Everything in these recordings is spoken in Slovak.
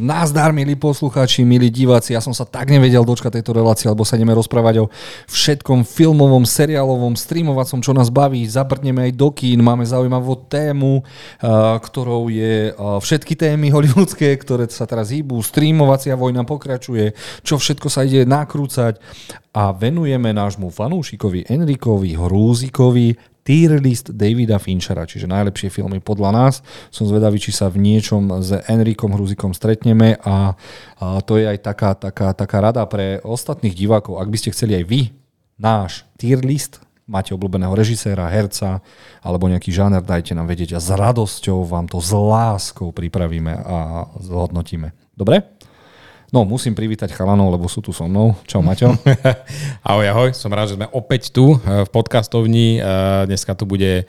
Nazdar, milí poslucháči, milí diváci, ja som sa tak nevedel dočkať tejto relácie, lebo sa ideme rozprávať o všetkom filmovom, seriálovom, streamovacom, čo nás baví. Zabrneme aj do kín, máme zaujímavú tému, ktorou je všetky témy hollywoodske, ktoré sa teraz hýbu, streamovacia vojna pokračuje, čo všetko sa ide nakrúcať. A venujeme nášmu fanúšikovi Enrikovi Hrúzikovi tier list Davida Finchera, čiže najlepšie filmy podľa nás. Som zvedavý, či sa v niečom s Enrikom Hruzikom stretneme a, a to je aj taká, taká, taká rada pre ostatných divákov. Ak by ste chceli aj vy náš tier list, máte obľúbeného režiséra, herca alebo nejaký žáner, dajte nám vedieť a s radosťou vám to s láskou pripravíme a zhodnotíme. Dobre? No, musím privítať chalanov, lebo sú tu so mnou. Čau, Maťo. ahoj, ahoj. Som rád, že sme opäť tu eh, v podcastovni. Eh, dneska tu bude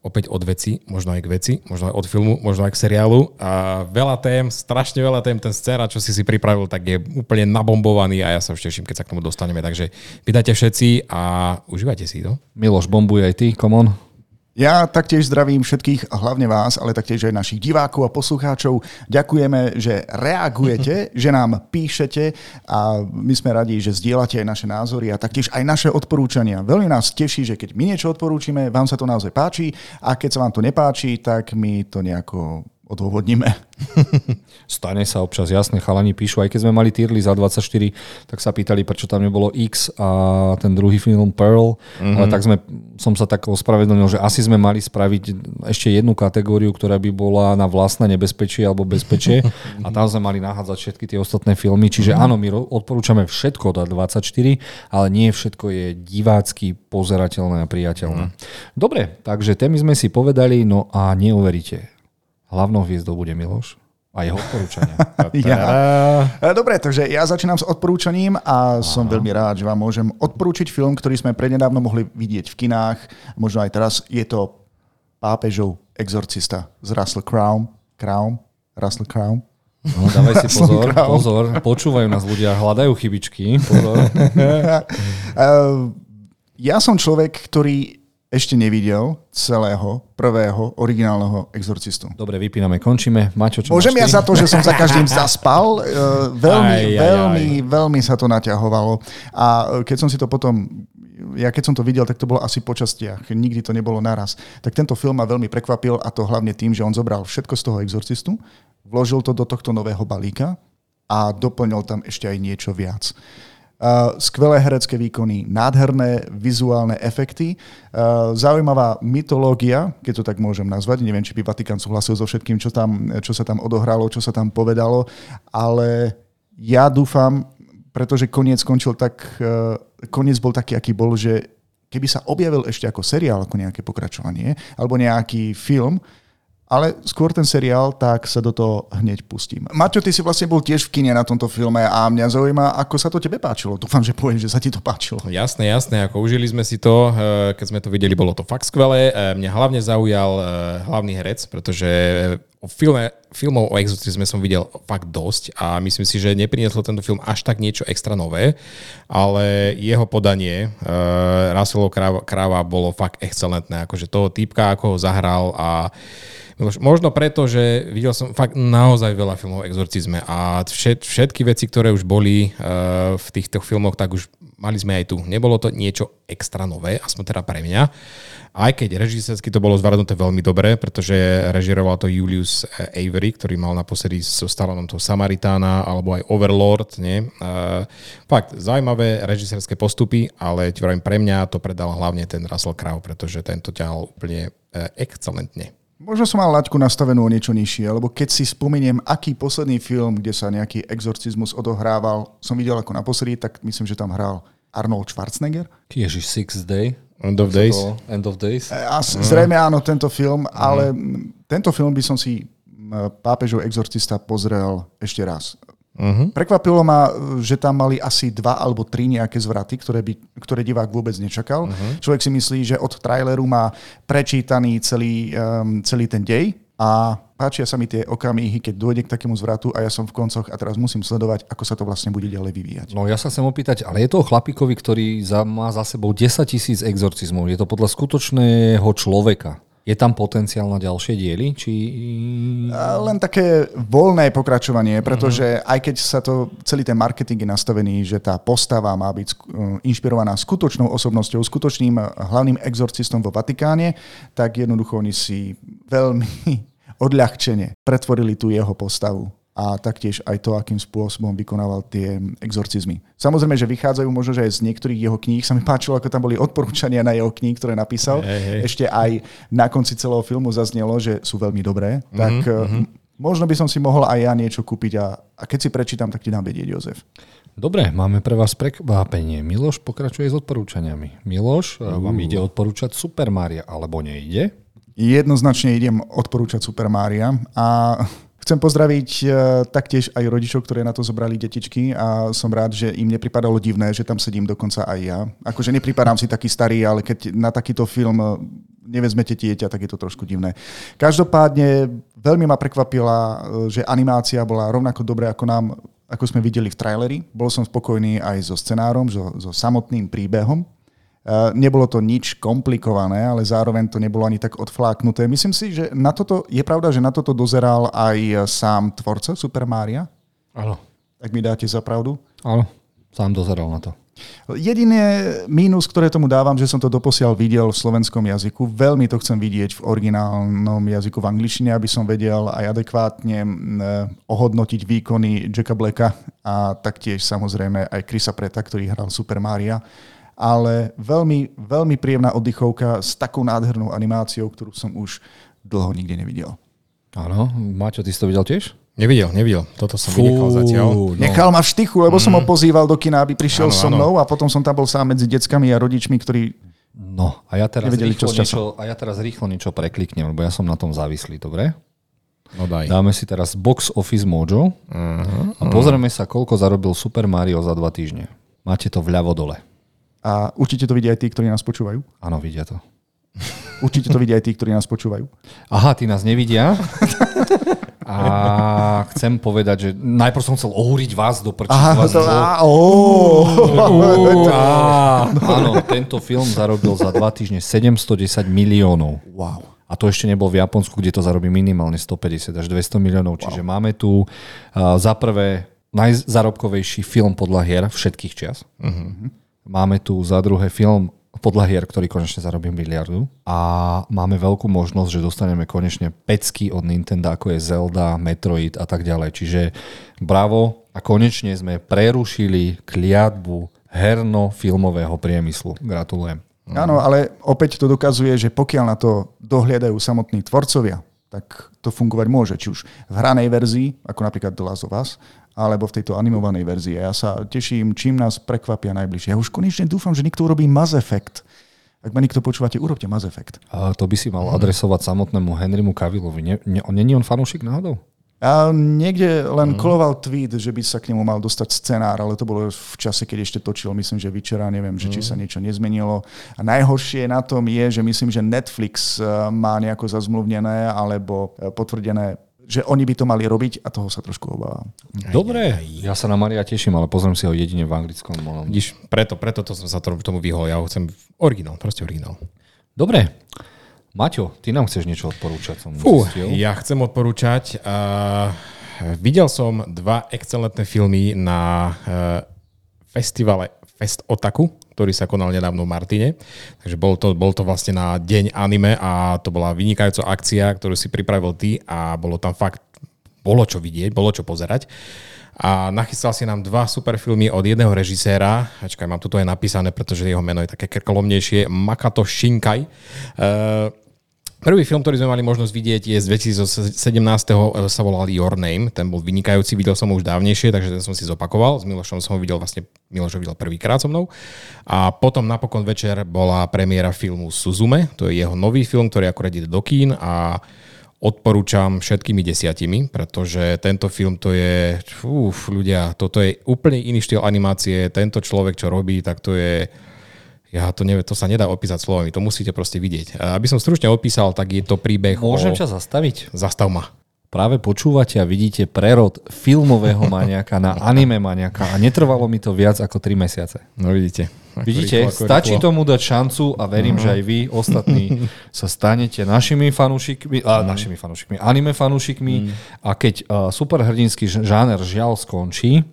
opäť od veci, možno aj k veci, možno aj od filmu, možno aj k seriálu. A veľa tém, strašne veľa tém, ten scéna, čo si si pripravil, tak je úplne nabombovaný a ja sa už teším, keď sa k tomu dostaneme. Takže vydajte všetci a užívajte si to. Miloš, bombuj aj ty, come on. Ja taktiež zdravím všetkých, hlavne vás, ale taktiež aj našich divákov a poslucháčov. Ďakujeme, že reagujete, že nám píšete a my sme radi, že zdieľate aj naše názory a taktiež aj naše odporúčania. Veľmi nás teší, že keď my niečo odporúčime, vám sa to naozaj páči a keď sa vám to nepáči, tak my to nejako odôvodníme. Stane sa občas, jasne, chalani píšu, aj keď sme mali tírli za 24, tak sa pýtali, prečo tam nebolo X a ten druhý film Pearl, mm-hmm. ale tak sme, som sa tak ospravedlnil, že asi sme mali spraviť ešte jednu kategóriu, ktorá by bola na vlastné nebezpečie alebo bezpečie a tam sme mali nahádzať všetky tie ostatné filmy, čiže mm-hmm. áno, my odporúčame všetko do 24, ale nie všetko je divácky pozerateľné a priateľné. Mm-hmm. Dobre, takže témy sme si povedali, no a neuveríte, Hlavnou hviezdou bude Miloš a jeho odporúčania. ja. E, dobre, takže ja začínam s odporúčaním a Aha. som veľmi rád, že vám môžem odporúčiť film, ktorý sme prednedávno mohli vidieť v kinách. Možno aj teraz je to Pápežov exorcista z Russell Crown. Crown? Russell Crown? No, dávaj si pozor, pozor, počúvajú nás ľudia, hľadajú chybičky, pozor. E, ja som človek, ktorý ešte nevidel celého prvého originálneho exorcistu. Dobre, vypíname, končíme. Maťo, čo Môžem ja za to, že som za každým zaspal. Uh, veľmi, aj, aj, veľmi, aj. veľmi sa to naťahovalo. A keď som si to potom ja keď som to videl, tak to bolo asi po častiach. Nikdy to nebolo naraz. Tak tento film ma veľmi prekvapil a to hlavne tým, že on zobral všetko z toho exorcistu, vložil to do tohto nového balíka a doplnil tam ešte aj niečo viac. Skvelé herecké výkony, nádherné vizuálne efekty, zaujímavá mytológia, keď to tak môžem nazvať. Neviem, či by Vatikán súhlasil so všetkým, čo, tam, čo sa tam odohralo, čo sa tam povedalo, ale ja dúfam, pretože koniec skončil tak, uh, koniec bol taký, aký bol, že keby sa objavil ešte ako seriál, ako nejaké pokračovanie, alebo nejaký film, ale skôr ten seriál, tak sa do toho hneď pustím. Maťo, ty si vlastne bol tiež v kine na tomto filme a mňa zaujíma, ako sa to tebe páčilo. Dúfam, že poviem, že sa ti to páčilo. Jasné, jasné, ako užili sme si to, eh, keď sme to videli, bolo to fakt skvelé. Eh, mňa hlavne zaujal eh, hlavný herec, pretože o filme, filmov o exorcizme som videl fakt dosť a myslím si, že neprinieslo tento film až tak niečo extra nové, ale jeho podanie uh, Russellov kráva, kráva bolo fakt excelentné, akože toho týpka, ako ho zahral a Možno preto, že videl som fakt naozaj veľa filmov o exorcizme a všet, všetky veci, ktoré už boli uh, v týchto filmoch, tak už mali sme aj tu. Nebolo to niečo extra nové, aspoň teda pre mňa. Aj keď režisérsky to bolo zvládnuté veľmi dobre, pretože režiroval to Julius Avery, ktorý mal naposledy so Stallonom toho Samaritána alebo aj Overlord. Nie? Uh, fakt, zaujímavé režisérske postupy, ale pre mňa to predal hlavne ten Russell Crowe, pretože tento ťahal úplne excelentne. Možno som mal laťku nastavenú o niečo nižšie, lebo keď si spomeniem, aký posledný film, kde sa nejaký exorcizmus odohrával, som videl ako naposledy, tak myslím, že tam hral Arnold Schwarzenegger. Ježiš, Six Day. End of Days. End of Days. A zrejme áno, tento film, ale tento film by som si Pápežov exorcista pozrel ešte raz. Uh-huh. Prekvapilo ma, že tam mali asi dva alebo tri nejaké zvraty, ktoré, by, ktoré divák vôbec nečakal. Uh-huh. Človek si myslí, že od traileru má prečítaný celý, um, celý ten dej a páčia sa mi tie okamihy, keď dôjde k takému zvratu a ja som v koncoch a teraz musím sledovať, ako sa to vlastne bude ďalej vyvíjať. No ja sa chcem opýtať, ale je to o chlapíkovi, ktorý za, má za sebou 10 tisíc exorcizmov. Je to podľa skutočného človeka. Je tam potenciál na ďalšie diely? Či... Len také voľné pokračovanie, pretože uh-huh. aj keď sa to, celý ten marketing je nastavený, že tá postava má byť inšpirovaná skutočnou osobnosťou, skutočným hlavným exorcistom vo Vatikáne, tak jednoducho oni si veľmi odľahčene pretvorili tú jeho postavu a taktiež aj to, akým spôsobom vykonával tie exorcizmy. Samozrejme, že vychádzajú možno, že aj z niektorých jeho kníh. Sa mi páčilo, ako tam boli odporúčania na jeho kníh, ktoré napísal. Hey, hey. Ešte aj na konci celého filmu zaznelo, že sú veľmi dobré. Mm-hmm, tak mm-hmm. možno by som si mohol aj ja niečo kúpiť a, a keď si prečítam, tak ti dám vedieť, Jozef. Dobre, máme pre vás prekvapenie. Miloš pokračuje s odporúčaniami. Miloš, uh. vám ide odporúčať Super Mario, alebo nejde? Jednoznačne idem odporúčať Super Mario a Chcem pozdraviť uh, taktiež aj rodičov, ktorí na to zobrali detičky a som rád, že im nepripadalo divné, že tam sedím dokonca aj ja. Akože nepripadám si taký starý, ale keď na takýto film e, nevezmete dieťa, tak je to trošku divné. Každopádne veľmi ma prekvapila, e, že animácia bola rovnako dobré ako nám, ako sme videli v traileri. Bol som spokojný aj so scenárom, so, so samotným príbehom. Eh, nebolo to nič komplikované, ale zároveň to nebolo ani tak odfláknuté. Myslím si, že na toto, je pravda, že na toto dozeral aj sám tvorca Super Maria? Áno. Tak mi dáte za pravdu? Áno, sám dozeral na to. Jediné mínus, ktoré tomu dávam, že som to doposiaľ videl v slovenskom jazyku. Veľmi to chcem vidieť v originálnom jazyku v angličtine, aby som vedel aj adekvátne eh, ohodnotiť výkony Jacka Blacka a taktiež samozrejme aj Chrisa Preta, ktorý hral Super Maria ale veľmi, veľmi príjemná oddychovka s takou nádhernou animáciou, ktorú som už dlho nikde nevidel. Áno, Maťo, ty si to videl tiež? Nevidel, nevidel. Toto som Fú, vynechal zatiaľ. No. Nechal ma v štychu, lebo mm. som ho pozýval do kina, aby prišiel ano, so mnou ano. a potom som tam bol sám medzi deckami a rodičmi, ktorí No, a ja teraz, nevedeli, rýchlo, niečo, a ja teraz rýchlo niečo prekliknem, lebo ja som na tom závislý, dobre? No daj. Dáme si teraz Box Office Mojo uh-huh, a pozrieme sa, koľko zarobil Super Mario za dva týždne. Máte to vľavo dole. A určite to vidia aj tí, ktorí nás počúvajú. Áno, vidia to. Určite to vidia aj tí, ktorí nás počúvajú. Aha, tí nás nevidia. A chcem povedať, že najprv som chcel ohúriť vás do prčí. Aha, vás to, á, á, áno, tento film zarobil za dva týždne 710 miliónov. Wow. A to ešte nebol v Japonsku, kde to zarobí minimálne 150 až 200 miliónov. Wow. Čiže máme tu uh, za prvé najzarobkovejší film podľa hier všetkých čias. Uh-huh. Máme tu za druhé film podľa hier, ktorý konečne zarobí miliardu a máme veľkú možnosť, že dostaneme konečne pecky od Nintendo, ako je Zelda, Metroid a tak ďalej. Čiže bravo a konečne sme prerušili kliatbu herno-filmového priemyslu. Gratulujem. Áno, ale opäť to dokazuje, že pokiaľ na to dohliadajú samotní tvorcovia, tak to fungovať môže. Či už v hranej verzii, ako napríklad The Last of Us, alebo v tejto animovanej verzii. Ja sa teším, čím nás prekvapia najbližšie. Ja už konečne dúfam, že niekto urobí Mass Effect. Ak ma niekto počúvate, urobte Mass Effect. A to by si mal adresovať samotnému Henrymu Cavillovi. Nie, nie, není on fanúšik náhodou? A niekde len mm. koloval tweet, že by sa k nemu mal dostať scenár, ale to bolo v čase, keď ešte točil, myslím, že večera, neviem, že či mhm. sa niečo nezmenilo. A najhoršie na tom je, že myslím, že Netflix eh, má nejako zazmluvnené alebo eh, potvrdené že oni by to mali robiť a toho sa trošku obávam. Dobre, ja sa na Maria teším, ale pozriem si ho jedine v anglickom. Vidíš, preto, preto to som sa tomu vyhol. Ja ho chcem originál, proste originál. Dobre. Maťo, ty nám chceš niečo odporúčať? Som Fú, ja chcem odporúčať. Uh, videl som dva excelentné filmy na uh, festivale Fest Otaku, ktorý sa konal nedávno v Martine. Takže bol to, bol to vlastne na deň anime a to bola vynikajúca akcia, ktorú si pripravil ty a bolo tam fakt, bolo čo vidieť, bolo čo pozerať. A nachystal si nám dva super filmy od jedného režiséra. Ačkaj, mám toto aj napísané, pretože jeho meno je také krkolomnejšie. Makato Shinkai. Uh, Prvý film, ktorý sme mali možnosť vidieť, je z 2017. sa volal Your Name. Ten bol vynikajúci, videl som ho už dávnejšie, takže ten som si zopakoval. S Milošom som ho videl vlastne, Miloš ho videl prvýkrát so mnou. A potom napokon večer bola premiéra filmu Suzume. To je jeho nový film, ktorý akorát ide do kín a odporúčam všetkými desiatimi, pretože tento film to je, uf, ľudia, toto je úplne iný štýl animácie. Tento človek, čo robí, tak to je ja to neviem, to sa nedá opísať slovami, to musíte proste vidieť. Aby som stručne opísal, tak je to príbeh Môžem o... ťa zastaviť? Zastav ma. Práve počúvate a vidíte prerod filmového maniaka na anime maniaka a netrvalo mi to viac ako 3 mesiace. No vidíte. Vidíte, rýchlo, ako stačí rýchlo. tomu dať šancu a verím, že aj vy ostatní sa stanete našimi fanúšikmi, a, našimi fanúšikmi, anime fanúšikmi a keď uh, superhrdinský žáner žiaľ skončí,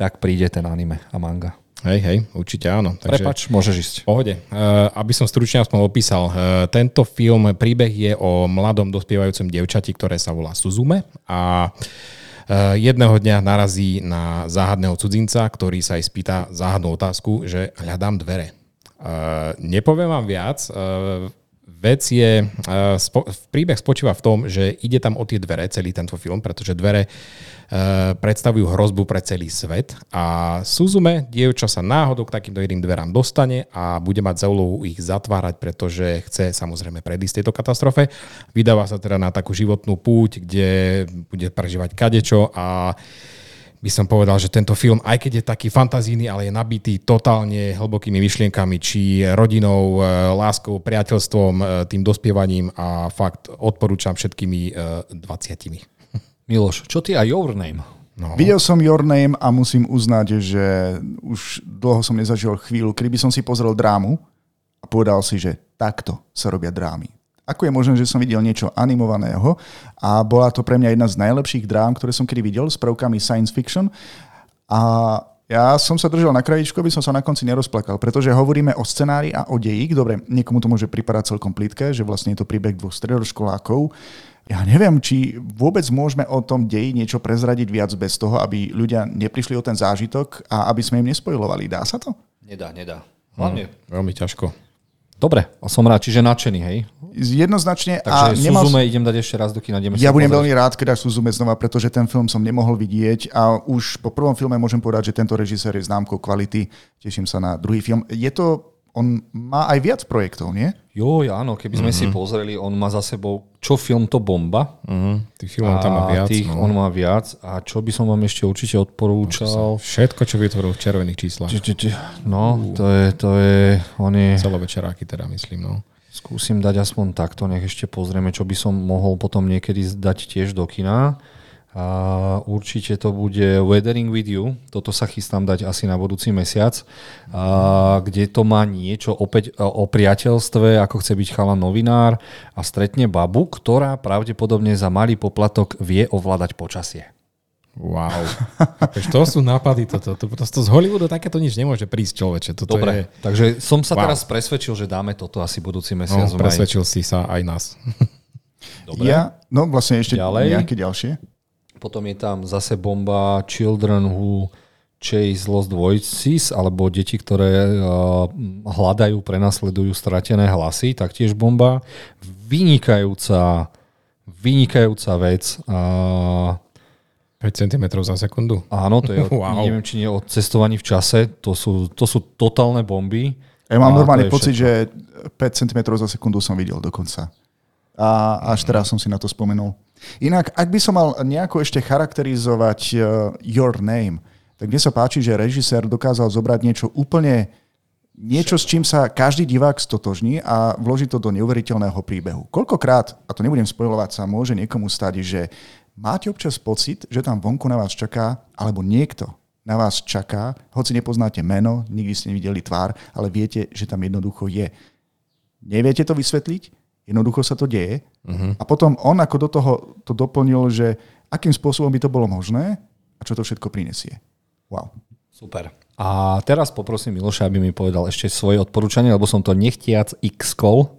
tak príde ten anime a manga. Hej, hej, určite áno. Takže... Prepač, môžeš ísť. Pohode. Uh, aby som stručne aspoň opísal, uh, tento film, príbeh je o mladom dospievajúcom devčati, ktoré sa volá Suzume a uh, jedného dňa narazí na záhadného cudzinca, ktorý sa aj spýta záhadnú otázku, že hľadám dvere. Uh, nepoviem vám viac, uh, vec je, uh, spo, príbeh spočíva v tom, že ide tam o tie dvere, celý tento film, pretože dvere uh, predstavujú hrozbu pre celý svet a Suzume, dievča sa náhodou k takýmto jedným dverám dostane a bude mať za úlohu ich zatvárať, pretože chce samozrejme predísť tejto katastrofe. Vydáva sa teda na takú životnú púť, kde bude prežívať kadečo a by som povedal, že tento film, aj keď je taký fantazíny, ale je nabitý totálne hlbokými myšlienkami, či rodinou, e, láskou, priateľstvom, e, tým dospievaním a fakt odporúčam všetkými e, 20. Miloš, čo ty a Your Name? No. Videl som Your Name a musím uznať, že už dlho som nezažil chvíľu, kedy by som si pozrel drámu a povedal si, že takto sa robia drámy. Ako je možné, že som videl niečo animovaného a bola to pre mňa jedna z najlepších drám, ktoré som kedy videl s prvkami science fiction a ja som sa držal na krajičku, aby som sa na konci nerozplakal, pretože hovoríme o scenári a o deji. Dobre, niekomu to môže pripadať celkom plitké, že vlastne je to príbeh dvoch stredoškolákov. Ja neviem, či vôbec môžeme o tom deji niečo prezradiť viac bez toho, aby ľudia neprišli o ten zážitok a aby sme im nespojovali. Dá sa to? Nedá, nedá. Hlavne. Veľmi ťažko. Dobre, a som rád, čiže nadšený, hej? Jednoznačne. Takže a nemal... Suzume idem dať ešte raz do kina. ideme Ja budem pozrieť. veľmi rád, keď dáš Suzume znova, pretože ten film som nemohol vidieť a už po prvom filme môžem povedať, že tento režisér je známkou kvality. Teším sa na druhý film. Je to, on má aj viac projektov, nie? Jo, áno, keby sme mm-hmm. si pozreli, on má za sebou, čo film to bomba. Uh-huh. Tých filmov tam má viac. Tých, no. on má viac. A čo by som vám ešte určite odporúčal? Všetko, čo vytvoril v červených číslach. Či, či, či, no, to je, to je, on je, Celovečeráky teda myslím, no. skúsim dať aspoň takto, nech ešte pozrieme, čo by som mohol potom niekedy dať tiež do kina. A určite to bude Weathering with You, toto sa chystám dať asi na budúci mesiac, a kde to má niečo opäť o priateľstve, ako chce byť chalan novinár a stretne babu, ktorá pravdepodobne za malý poplatok vie ovládať počasie. Wow. To sú nápady toto. To, prosto z Hollywoodu takéto nič nemôže prísť človeče. Toto Dobre, je... takže som sa Wow. teraz presvedčil, že dáme toto asi budúci No, mesiac. maji. presvedčil si sa aj nás. Dobre. Ja, no vlastne ešte Ďalej. nejaké ďalšie. Potom je tam zase bomba Children Who Chase Lost Voices, alebo deti, ktoré uh, hľadajú, prenasledujú stratené hlasy, taktiež bomba. Vynikajúca, vynikajúca vec. Uh, 5 cm za sekundu. áno, to je, o, Wow. neviem, či nie o cestovaní v čase, to sú, to sú totálne bomby. Ja mám normálny pocit, že 5 cm za sekundu som videl dokonca. A až teraz som si na to spomenul. Inak, ak by som mal nejako ešte charakterizovať uh, Your Name, tak mne sa páči, že režisér dokázal zobrať niečo úplne niečo, s čím sa každý divák stotožní a vloží to do neuveriteľného príbehu. Koľkokrát, a to nebudem spojovať, sa môže niekomu stať, že máte občas pocit, že tam vonku na vás čaká, alebo niekto na vás čaká, hoci nepoznáte meno, nikdy ste nevideli tvár, ale viete, že tam jednoducho je. Neviete to vysvetliť, jednoducho sa to deje. Uh-huh. A potom on ako do toho to doplnil, že akým spôsobom by to bolo možné a čo to všetko prinesie. Wow. Super. A teraz poprosím Miloša, aby mi povedal ešte svoje odporúčanie, lebo som to nechtiac x-kol.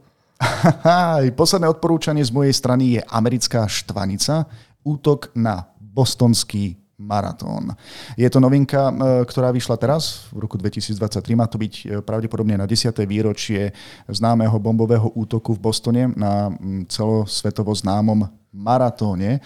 Posledné odporúčanie z mojej strany je americká štvanica, útok na bostonský maratón. Je to novinka, e, ktorá vyšla teraz, v roku 2023. Má to byť e, pravdepodobne na 10. výročie známeho bombového útoku v Bostone na celosvetovo známom maratóne.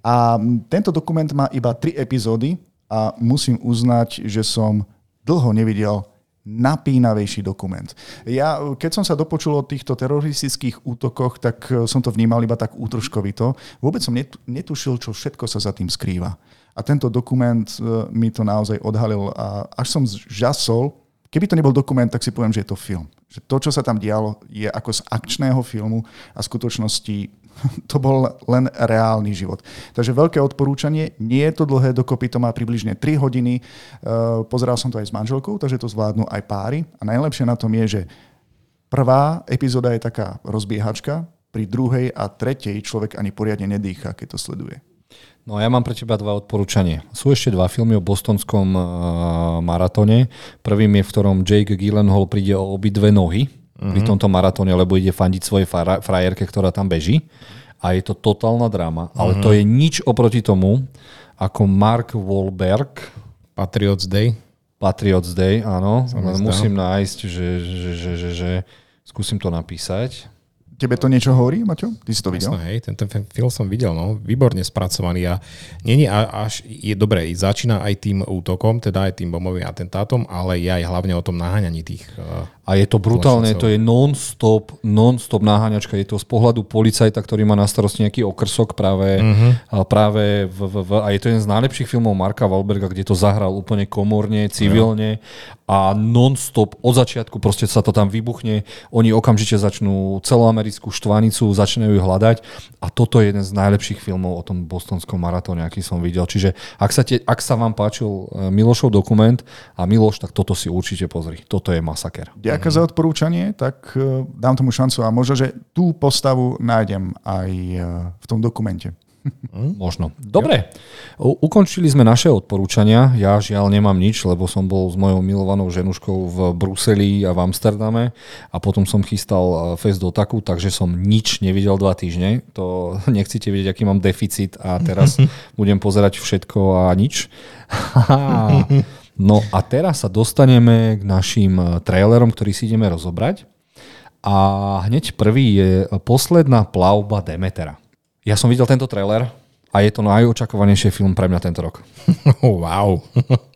A tento dokument má iba tri epizódy a musím uznať, že som dlho nevidel napínavejší dokument. Ja, keď som sa dopočul o týchto teroristických útokoch, tak eh, som to vnímal iba tak útržkovito. Vôbec som netu- netušil, čo všetko sa za tým skrýva. A tento dokument eh, mi to naozaj odhalil a až som žasol. Keby to nebol dokument, tak si poviem, že je to film. Že to, čo sa tam dialo, je ako z akčného filmu a v skutočnosti to bol len reálny život. Takže veľké odporúčanie, nie je to dlhé, dokopy to má približne 3 hodiny. Uh, pozeral som to aj s manželkou, takže to zvládnu aj páry. A najlepšie na tom je, že prvá epizóda je taká rozbiehačka, pri druhej a tretej človek ani poriadne nedýcha, keď to sleduje. No a ja mám pre teba dva odporúčanie. Sú ešte dva filmy o bostonskom uh, maratóne. Prvým je, v ktorom Jake Gyllenhaal príde o obidve nohy uh-huh. pri mhm. tomto maratóne, lebo ide fandiť svojej frajerke, ktorá tam beží. A je to totálna. Uh-huh. Ale to je nič oproti tomu, ako Mark Wahlberg. Patriots Day. Patriots Day, áno. Musím nájsť, že, že, že, že, že skúsim to napísať. Tebe to niečo hovorí, Maťo? Ty si to videl? Jasne, hej, ten, ten film som videl, no, výborne spracovaný a nie, nie, až je dobré, začína aj tým útokom, teda aj tým bombovým atentátom, ale je aj hlavne o tom naháňaní tých uh, a je to brutálne, to je non-stop, non-stop náhaňačka. Je to z pohľadu policajta, ktorý má na starosti nejaký okrsok práve, uh-huh. práve v, v, v, a je to jeden z najlepších filmov Marka Wahlberga, kde to zahral úplne komorne, civilne a non-stop od začiatku proste sa to tam vybuchne. Oni okamžite začnú celoamerickú štvanicu, začínajú ju hľadať a toto je jeden z najlepších filmov o tom bostonskom maratóne, aký som videl. Čiže ak sa, te, ak sa vám páčil e, Milošov dokument a Miloš, tak toto si určite pozri. Toto je masaker. Ďakujem za odporúčanie, tak e, dám tomu šancu a možno, že tú postavu nájdem aj e, v tom dokumente. Mm, možno. Dobre, U- ukončili sme naše odporúčania. Ja žiaľ nemám nič, lebo som bol s mojou milovanou ženuškou v Bruseli a v Amsterdame a potom som chystal e, fest do taku, takže som nič nevidel dva týždne. To nechcete vedieť, aký mám deficit a teraz budem pozerať všetko a nič. No a teraz sa dostaneme k našim eh, trailerom, ktorý si ideme rozobrať. A hneď prvý je posledná plavba Demetera. Ja som videl tento trailer a je to najočakovanejší film pre mňa tento rok. wow.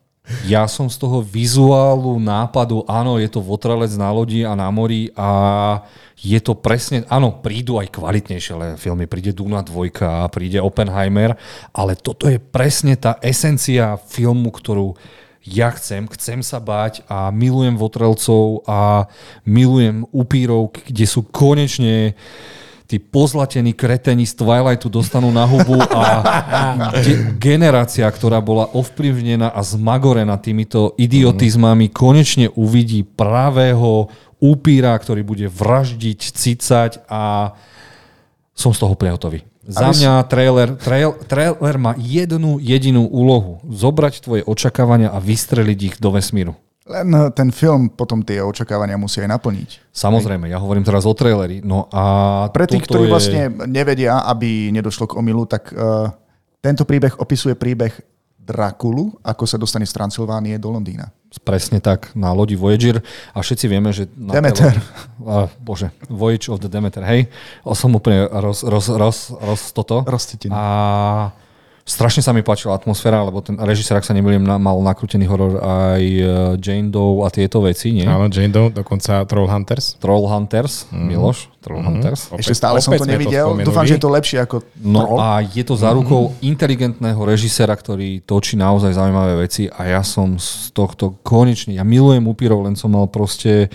Ja som z toho vizuálu, nápadu, áno, je to votrelec na lodi a na mori a je to presne, áno, prídu aj kvalitnejšie filmy, príde Duna 2, príde Oppenheimer, ale toto je presne tá esencia filmu, ktorú ja chcem, chcem sa báť a milujem votrelcov a milujem upírov, kde sú konečne tí pozlatení kreteni z Twilightu dostanú na hubu a ge- generácia, ktorá bola ovplyvnená a zmagorená týmito idiotizmami, konečne uvidí pravého upíra, ktorý bude vraždiť, cicať a som z toho úplne hotový. Za mňa trailer, trail, trailer má jednu jedinú úlohu. Zobrať tvoje očakávania a vystreliť ich do vesmíru. Len eh, ten film potom tie očakávania musí aj naplniť. Samozrejme, ja hovorím teraz o traileri. No a Pre tých, ktorí je... vlastne nevedia, aby nedošlo k omilu, tak uh, tento príbeh opisuje príbeh Drakulu, ako sa dostane z Transylvánie do Londýna. Presne tak, na lodi Voyager. A všetci vieme, že... Na Demeter. Lodi, a, bože, Voyage of the Demeter, hej. O som úplne roz, roz, roz, roz toto. Rozcítený. A Strašne sa mi páčila atmosféra, lebo ten režisér, ak sa nemýlim, mal nakrútený horor aj e, Jane Doe a tieto veci, nie? Áno, Jane Doe, dokonca Troll Hunters. Troll Hunters, mm. Miloš, Troll mm. Hunters. Ešte stále som to nevidel, to dúfam, že je to lepšie ako No Troll. a je to zárukou mm. inteligentného režisera, ktorý točí naozaj zaujímavé veci a ja som z tohto konečne, ja milujem upírov, len som mal proste,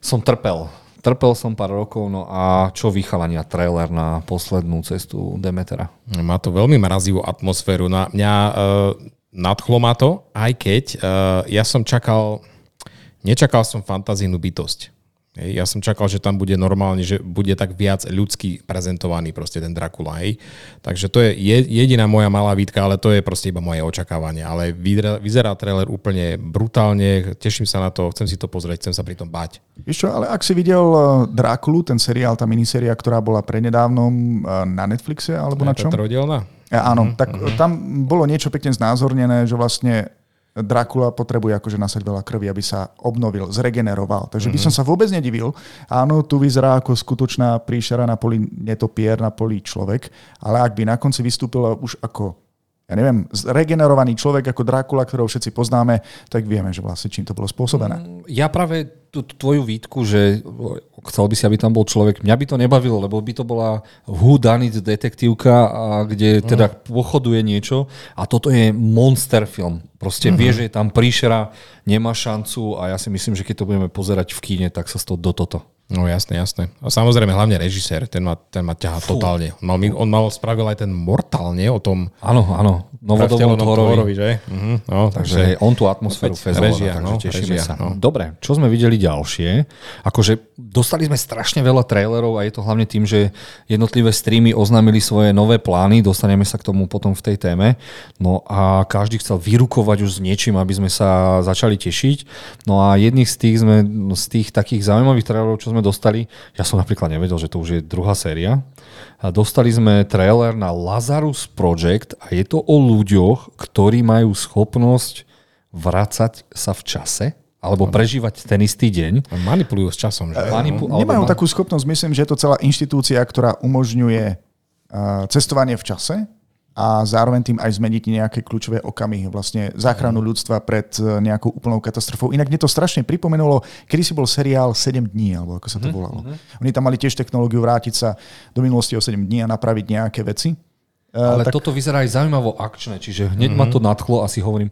som trpel trpel som pár rokov, no a čo vychalania trailer na poslednú cestu Demetera? Má to veľmi mrazivú atmosféru. Na mňa uh, nadchlo ma to, aj keď uh, ja som čakal, nečakal som fantazínu bytosť. Hej. Ja som čakal, že tam bude normálne, že bude tak viac ľudský prezentovaný proste ten Dracula. Hej. Takže to je jediná moja malá výtka, ale to je proste iba moje očakávanie. Ale vyzerá, trailer úplne brutálne, teším sa na to, chcem si to pozrieť, chcem sa pri tom bať. Ešte, ale ak si videl eh, Drákulu, ten seriál, tá miniséria, ktorá bola prednedávnom eh, na Netflixe alebo je na čom? Ja, áno, mm-hmm. tak mhm. tam bolo niečo pekne znázornené, že vlastne Dracula potrebuje akože nasať veľa krvi, aby sa obnovil, zregeneroval. Takže by som mhm. sa vôbec nedivil. Áno, tu vyzerá ako skutočná príšera na poli netopier, na poli človek, ale ak by na konci vystúpil už ako ja neviem, regenerovaný človek ako Drákula, ktorého všetci poznáme, tak vieme, že vlastne čím to bolo spôsobené. Mm, ja práve tú tvoju výtku, že chcel by si, aby tam bol človek, mňa by to nebavilo, lebo by to bola whodunit detektívka, kde mm. teda pochoduje niečo a toto je monster film. Proste mm-hmm. vie, že je tam príšera, nemá šancu a ja si myslím, že keď to budeme pozerať v kíne, tak sa z toho do toto. No jasné, jasné. A samozrejme hlavne režisér, ten ma, ten ma ťaha Fú. totálne. On mal, on mal spravil aj ten Mortálne o tom... Áno, áno. Novodobom Thorovi. že? Uh-huh. No, takže, takže on tú atmosféru fezoval, režia, takže no, tešíme režia, sa. No. Dobre, čo sme videli ďalšie? Akože dostali sme strašne veľa trailerov a je to hlavne tým, že jednotlivé streamy oznámili svoje nové plány, dostaneme sa k tomu potom v tej téme. No a každý chcel vyrukovať už s niečím, aby sme sa začali tešiť. No a jedných z tých, sme, z tých takých zaujímavých trailerov, čo sme dostali. Ja som napríklad nevedel, že to už je druhá séria. A dostali sme trailer na Lazarus Project a je to o ľuďoch, ktorí majú schopnosť vracať sa v čase alebo prežívať ten istý deň. A manipulujú s časom. Že? Manipu- Nemajú takú schopnosť, myslím, že je to celá inštitúcia, ktorá umožňuje cestovanie v čase a zároveň tým aj zmeniť nejaké kľúčové okamihy, vlastne záchranu ľudstva pred e, nejakou úplnou katastrofou. Inak mne to strašne pripomenulo, kedy si bol seriál 7 dní, alebo ako sa to mhm, volalo. Mm-hmm. Oni tam mali tiež technológiu vrátiť sa do minulosti o 7 dní a napraviť nejaké veci. Ale tak... toto vyzerá aj zaujímavo akčné, čiže hneď mm-hmm. ma to nadchlo a si hovorím,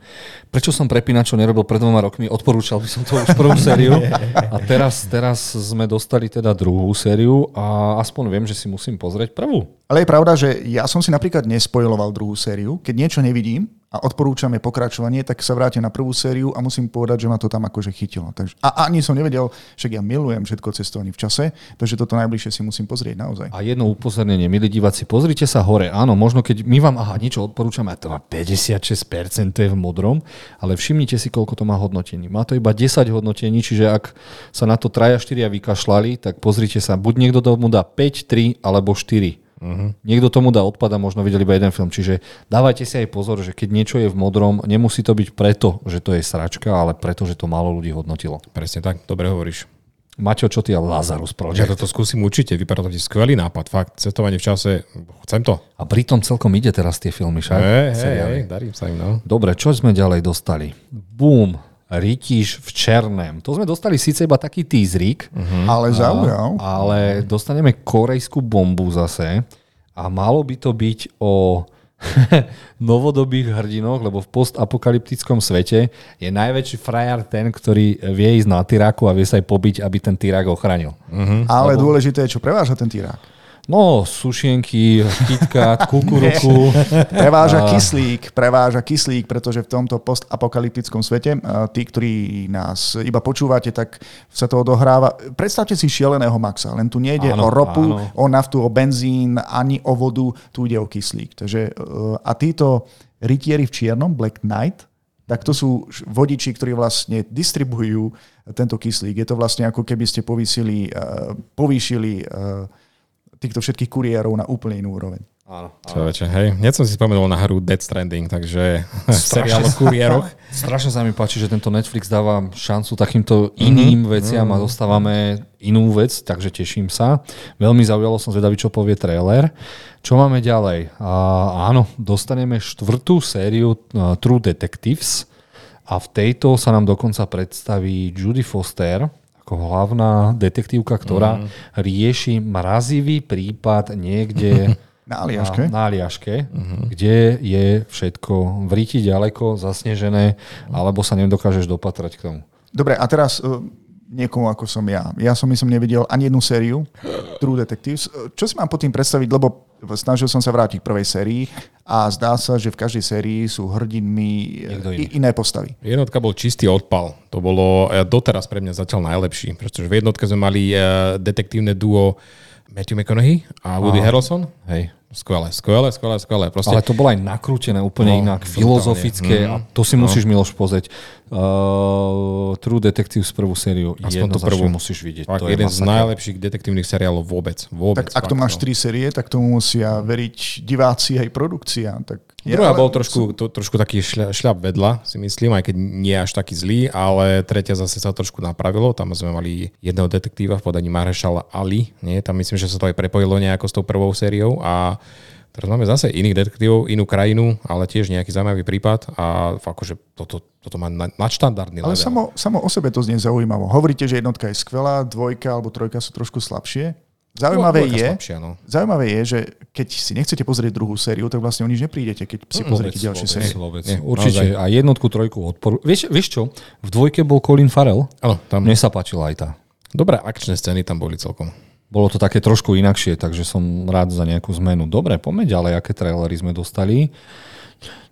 prečo som prepínačo nerobil pred dvoma rokmi, odporúčal by som to už prvú sériu a teraz, teraz sme dostali teda druhú sériu a aspoň viem, že si musím pozrieť prvú. Ale je pravda, že ja som si napríklad nespojiloval druhú sériu. Keď niečo nevidím, a odporúčame pokračovanie, tak sa vrátim na prvú sériu a musím povedať, že ma to tam akože chytilo. Takže, a ani som nevedel, však ja milujem všetko cestovanie v čase, takže toto najbližšie si musím pozrieť naozaj. A jedno upozornenie, milí diváci, pozrite sa hore. Áno, možno keď my vám aha, niečo odporúčame, a to má 56% je v modrom, ale všimnite si, koľko to má hodnotení. Má to iba 10 hodnotení, čiže ak sa na to traja 4 vykašľali, tak pozrite sa, buď niekto tomu dá 5, 3 alebo 4 Uh-huh. Niekto tomu dá odpad a možno videl iba jeden film. Čiže dávajte si aj pozor, že keď niečo je v modrom, nemusí to byť preto, že to je sračka, ale preto, že to málo ľudí hodnotilo. Presne tak, dobre hovoríš. Maťo, čo ty a Lazarus Project? Ja toto skúsim určite, vypadá to skvelý nápad, fakt, cestovanie v čase, chcem to. A pritom celkom ide teraz tie filmy, však? Hej, hej, hej, darím sa im, no. Dobre, čo sme ďalej dostali? Boom, Rytíš v černém. To sme dostali síce iba taký teaserik. Uh-huh. Ale zaujal. Ale dostaneme korejskú bombu zase. A malo by to byť o novodobých hrdinoch, lebo v postapokalyptickom svete je najväčší frajar ten, ktorý vie ísť na tyráku a vie sa aj pobiť, aby ten tyrák ochránil. Uh-huh. Ale lebo... dôležité je, čo preváža ten tyrák. No, sušienky, KitKat, kukuruku. preváža kyslík, preváža kyslík, pretože v tomto postapokalyptickom svete, tí, ktorí nás iba počúvate, tak sa to odohráva. Predstavte si šialeného Maxa, len tu nejde áno, o ropu, áno. o naftu, o benzín, ani o vodu, tu ide o kyslík. Takže, e, a títo rytieri v čiernom, Black Knight, tak to sú vodiči, ktorí vlastne distribujú tento kyslík. Je to vlastne ako keby ste povýšili, e, povýšili e, týchto všetkých kuriérov na úplne inú úroveň. Áno, áno. Čo, hej. Hneď som si spomenul na hru Dead Stranding, takže seriál o kuriéroch. Strašne sa mi páči, že tento Netflix dáva šancu takýmto iným mm-hmm. veciam a mhm. dostávame inú vec, takže teším sa. Veľmi zaujalo som zvedavý, čo povie trailer. Čo máme ďalej? A, áno, dostaneme štvrtú sériu uh, True Detectives a v tejto sa nám dokonca predstaví Judy Foster, ako hlavná detektívka, ktorá mm. rieši mrazivý prípad niekde na Aliaške, na, na Aliaške mm-hmm. kde je všetko v ríti ďaleko, zasnežené, alebo sa nedokážeš dopatrať k tomu. Dobre, a teraz uh, niekomu ako som ja. Ja som myslím nevidel ani jednu sériu True Detectives. Čo si mám pod tým predstaviť, lebo snažil som sa vrátiť k prvej sérii a zdá sa, že v každej sérii sú hrdinmi iné postavy. Jednotka bol čistý odpal. To bolo e, doteraz pre mňa zatiaľ najlepší, pretože v jednotke sme mali e, detektívne duo Matthew McConaughey a Woody Aha. Harrelson. Hej. Skvelé, skvelé, skvelé, skvelé. Proste... Ale to bolo aj nakrútené úplne no, inak, filozofické mm, a to si no. musíš, Miloš, pozrieť. Uh, True Detective z prvú sériu. Aspoň to prvú musíš vidieť. Fakt, to jeden z najlepších detektívnych seriálov vôbec. vôbec tak ak to máš no. tri série, tak tomu musia veriť diváci aj produkcia. Tak ja, Druhá bol trošku, to, trošku taký šľa, šľap vedľa, si myslím, aj keď nie až taký zlý, ale tretia zase sa trošku napravilo. Tam sme mali jedného detektíva v podaní Marshall Ali. Nie? Tam myslím, že sa to aj prepojilo nejako s tou prvou sériou a Teraz máme zase iných detektívov, inú krajinu, ale tiež nejaký zaujímavý prípad a akože toto, toto má nadštandardný level. Ale samo, samo o sebe to znie zaujímavo. Hovoríte, že jednotka je skvelá, dvojka alebo trojka sú trošku slabšie. Zaujímavé je, slabšia, no. zaujímavé je, že keď si nechcete pozrieť druhú sériu, tak vlastne o nič neprídete, keď si mm, pozriete ďalšie série. Nie, určite. Naozaj. A jednotku, trojku odporu. Vieš, vieš čo? V dvojke bol Colin Farrell. Áno, tam. Mne sa páčila aj tá. Dobré akčné scény tam boli celkom. Bolo to také trošku inakšie, takže som rád za nejakú zmenu. Dobre, poďme ďalej, aké trailery sme dostali.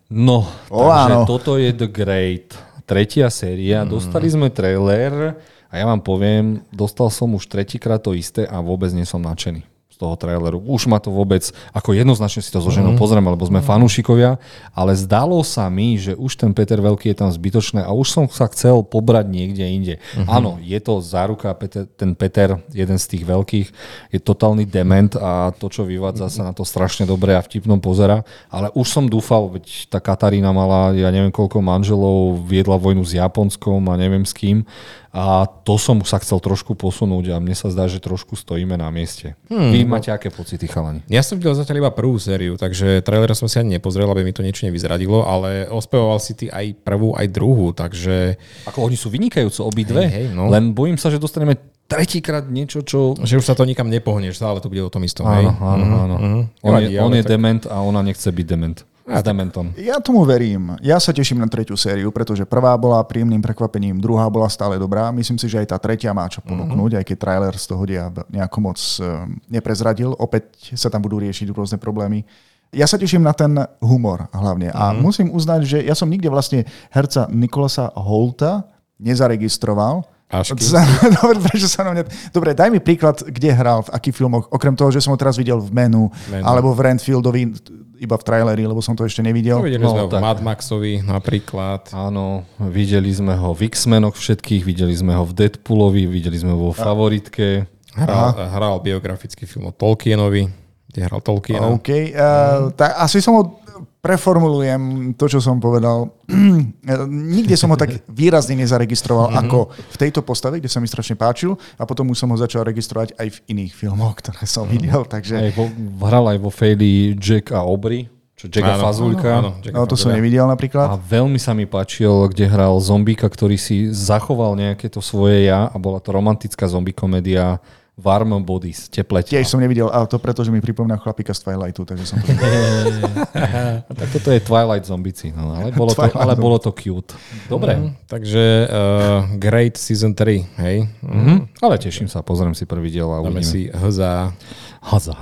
No, O, takže áno. toto je The Great, tretia séria. Dostali sme trailer a ja vám poviem, dostal som už tretíkrát to isté a vôbec nie som nadšený toho traileru. Už ma to vôbec, ako jednoznačne si to so ženou pozrieme, lebo sme fanúšikovia, ale zdalo sa mi, že už ten Peter Veľký je tam zbytočné a už som sa chcel pobrať niekde inde. Áno, je to záruka, Peter, ten Peter, jeden z tých veľkých, je totálny dement a to, čo vyvádza sa na to strašne dobre a vtipnom pozera, ale už som dúfal, veď tá Katarína mala, ja neviem koľko manželov, viedla vojnu s Japonskom a neviem s kým a to som sa chcel trošku posunúť a mne sa zdá, že trošku stojíme na mieste. Hmm. Vy máte aké pocity, chalani? Ja som videl zatiaľ iba prvú sériu, takže trailer som si ani nepozrel, aby mi to niečo nevyzradilo, ale ospevoval si ty aj prvú, aj druhú, takže Ako oni sú vynikajúce obidve, Hej, hej, no. len bojím sa, že dostaneme tretíkrát niečo, čo... že už sa to nikam nepohneš, stále to bude o tom istom. hej? Áno, áno, áno. On, Nevadí, je, on je tak- dement a ona nechce byť dement. S dementom. Ja tomu verím. Ja sa teším na tretiu sériu, pretože prvá bola príjemným prekvapením, druhá bola stále dobrá. Myslím si, že aj tá tretia má čo ponúknuť, aj keď trailer z toho dia nejako moc eh, neprezradil. Opäť sa tam budú riešiť rôzne problémy. Ja sa teším na ten humor hlavne. A musím uznať, že ja som nikde vlastne herca Nikolasa Holta nezaregistroval. Dobre, prečo sa mňa... Dobre, daj mi príklad, kde hral, v akých filmoch, okrem toho, že som ho teraz videl v Menu, Menu. alebo v Renfieldovi, iba v traileri, lebo som to ešte nevidel. No, videli No, sme ho v tak. Mad Maxovi napríklad. Áno, videli sme ho v X-menoch všetkých, videli sme ho v Deadpoolovi, videli sme ho vo favoritke. Hral, hral biografický film o Tolkienovi, kde hral Tolkiena. OK. Uh, tak asi som ho preformulujem to, čo som povedal. Nikde som ho tak výrazne nezaregistroval Mhm. ako v tejto postave, kde sa mi strašne páčil a potom už som ho začal registrovať aj v iných filmoch, ktoré som Mhm. videl. Takže Aj vo, hral aj vo Fejli Jack a Aubrey, čo Jack a Áno, Fazulka. áno, áno, Jacka no, to som nevidel A napríklad. veľmi sa mi páčil, kde hral zombíka, ktorý si zachoval nejaké to svoje ja a bola to romantická zombie komédia Warm Bodies, teple tela. Tiež som nevidel, ale to preto, že mi pripomína chlapíka z Twilightu, takže som to... Tak toto je Twilight zombici, no, ale, bolo to, ale bolo to cute. Dobre, Mhm, Takže uh, Great Season 3, hej? mhm. ale teším sa, pozriem si prvý diel a Dáme uvidíme. si hza. Haza.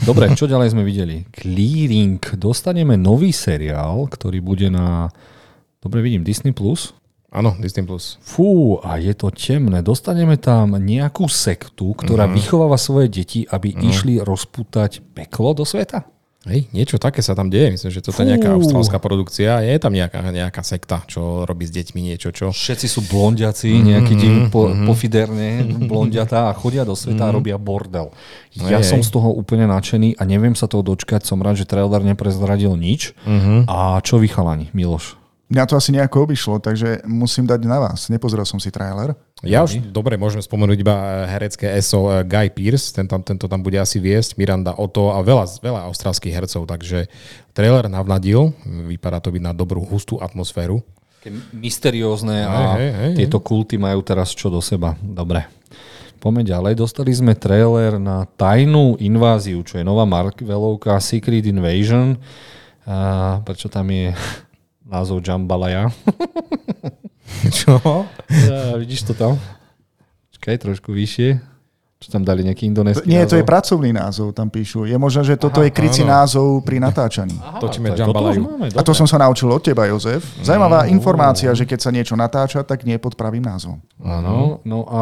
Dobre, čo ďalej sme videli? Clearing. Dostaneme nový seriál, ktorý bude na... Dobre, vidím, Disney+. Plus. Áno, Disney+. Plus. Fú, a je to temné. Dostaneme tam nejakú sektu, ktorá Mhm. vychováva svoje deti, aby išli rozputať peklo do sveta? Hej, niečo také sa tam deje. Myslím, že toto je nejaká Fú. austrálska produkcia. Je tam nejaká, nejaká sekta, čo robí s deťmi niečo, čo... Všetci sú blondiaci, nejakí mm po, pofiderne blondiatá a chodia do sveta a robia bordel. Ja Hej, som hej. z toho úplne nadšený a neviem sa toho dočkať. Som rád, že trailer neprezradil nič. A čo vy chalani, Miloš? Mňa to asi nejako obišlo, takže musím dať na vás. Nepozrel som si trailer. Ja už, dobre, môžeme spomenúť iba eh, herecké ESO eh, Guy Pearce, ten tam, tento tam bude asi viesť, Miranda Otto a veľa, veľa austrálskych hercov, takže trailer navnadil, vypadá to byť na dobrú, hustú atmosféru. Také mysteriózne a hej, hej. tieto kulty majú teraz čo do seba. Dobre. Poďme ďalej. Dostali sme trailer na tajnú inváziu, čo je nová Marvelovka Secret Invasion. A prečo tam je názov Jambalaya? Čo? Ja, vidíš to tam? Čakaj, trošku vyššie. Čo tam dali nejaký indonéský Nie, to je názov? pracovný názov, tam píšu. Je možné, že toto Aha, je krycí áno. názov pri natáčaní. Aha, Točíme máme, A to som sa naučil od teba, Jozef. Zaujímavá informácia, že keď sa niečo natáča, tak nie pod pravým názvom. Áno, no a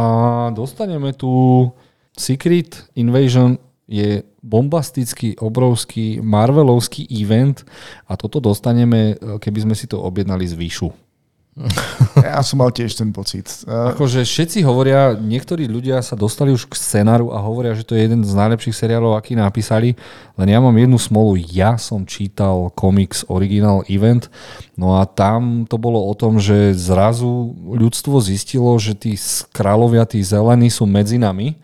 dostaneme tu Secret Invasion je bombastický, obrovský, Marvelovský event a toto dostaneme, keby sme si to objednali z výšu. Ja som mal tiež ten pocit. Uh, Akože všetci hovoria, niektorí ľudia sa dostali už k scenáru a hovoria, že to je jeden z najlepších seriálov, aký napísali, len ja mám jednu smolu, ja som čítal komiks Original Event, no a tam to bolo o tom, že zrazu ľudstvo zistilo, že tí kráľovia, tí zelení sú medzi nami.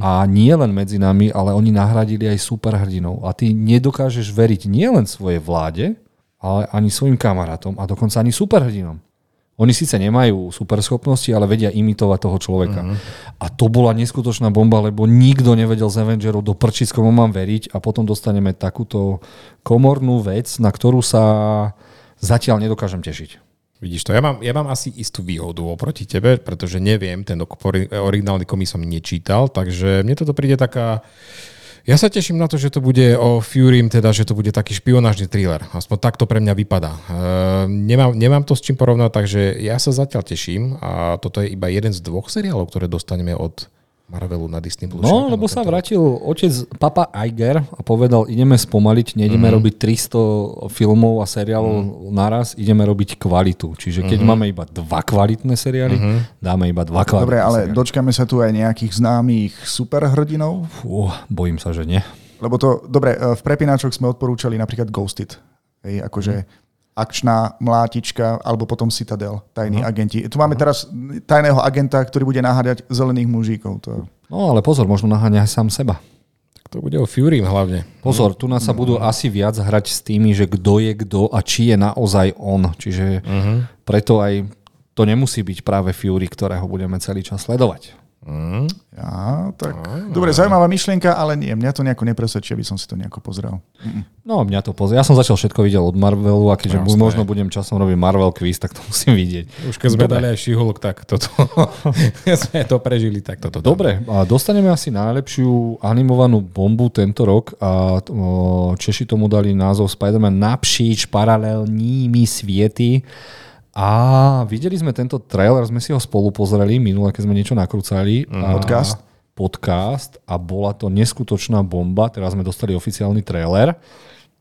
A nie len medzi nami, ale oni nahradili aj superhrdinov a ty nedokážeš veriť nielen svojej vláde, ale ani svojim kamarátom a dokonca ani superhrdinom. Oni síce nemajú superschopnosti, ale vedia imitovať toho človeka. Uh-huh. A to bola neskutočná bomba, lebo nikto nevedel z Avengerov do prčic, komu mám veriť a potom dostaneme takúto komornú vec, na ktorú sa zatiaľ nedokážem tešiť. Vidíš to, ja mám, ja mám asi istú výhodu oproti tebe, pretože neviem, ten originálny komis som nečítal, takže mne toto príde taká... Ja sa teším na to, že to bude o Fury, teda, že to bude taký špionážny thriller. Aspoň tak to pre mňa vypadá. E, nemám, nemám to s čím porovnať, takže ja sa zatiaľ teším a toto je iba jeden z dvoch seriálov, ktoré dostaneme od Marvelu na Disney+. Plus. No, lebo sa vrátil otec Papa Iger a povedal, ideme spomaliť, nejdeme mm. robiť 300 filmov a seriálov mm. naraz, ideme robiť kvalitu. Čiže keď mm-hmm. máme iba dva kvalitné seriály, mm-hmm. dáme iba dva kvalitné Dobre, ale seriály. dočkame sa tu aj nejakých známych superhrdinov? Fú, bojím sa, že nie. Lebo to, dobre, v prepínačoch sme odporúčali napríklad Ghosted. Hej, akože mm akčná mlátička, alebo potom Citadel, tajní uh-huh. agenti. Tu máme uh-huh. teraz tajného agenta, ktorý bude naháňať zelených mužíkov. To... No ale pozor, možno naháňa aj sám seba. Tak to bude o Fury hlavne. Pozor, tu nás sa budú uh-huh. asi viac hrať s tými, že kto je kto a či je naozaj on. Čiže uh-huh. preto aj to nemusí byť práve Fury, ktorého budeme celý čas sledovať. Mm. Ja, tak... Mm. Dobre, zaujímavá myšlienka, ale nie, mňa to nejako nepresvedčí, aby som si to nejako pozrel. Mm. No, mňa to pozrel. Ja som začal všetko videl od Marvelu a keďže Jasne. možno budem časom robiť Marvel quiz, tak to musím vidieť. Už keď sme dali aj Šihulok, tak toto sme to prežili, tak toto. Dobre, a dostaneme asi najlepšiu animovanú bombu tento rok a Češi tomu dali názov Spider-Man napříč paralelními sviety. A videli sme tento trailer, sme si ho spolu pozreli minule, keď sme niečo nakrúcali. Mm. Podcast? Podcast a bola to neskutočná bomba. Teraz sme dostali oficiálny trailer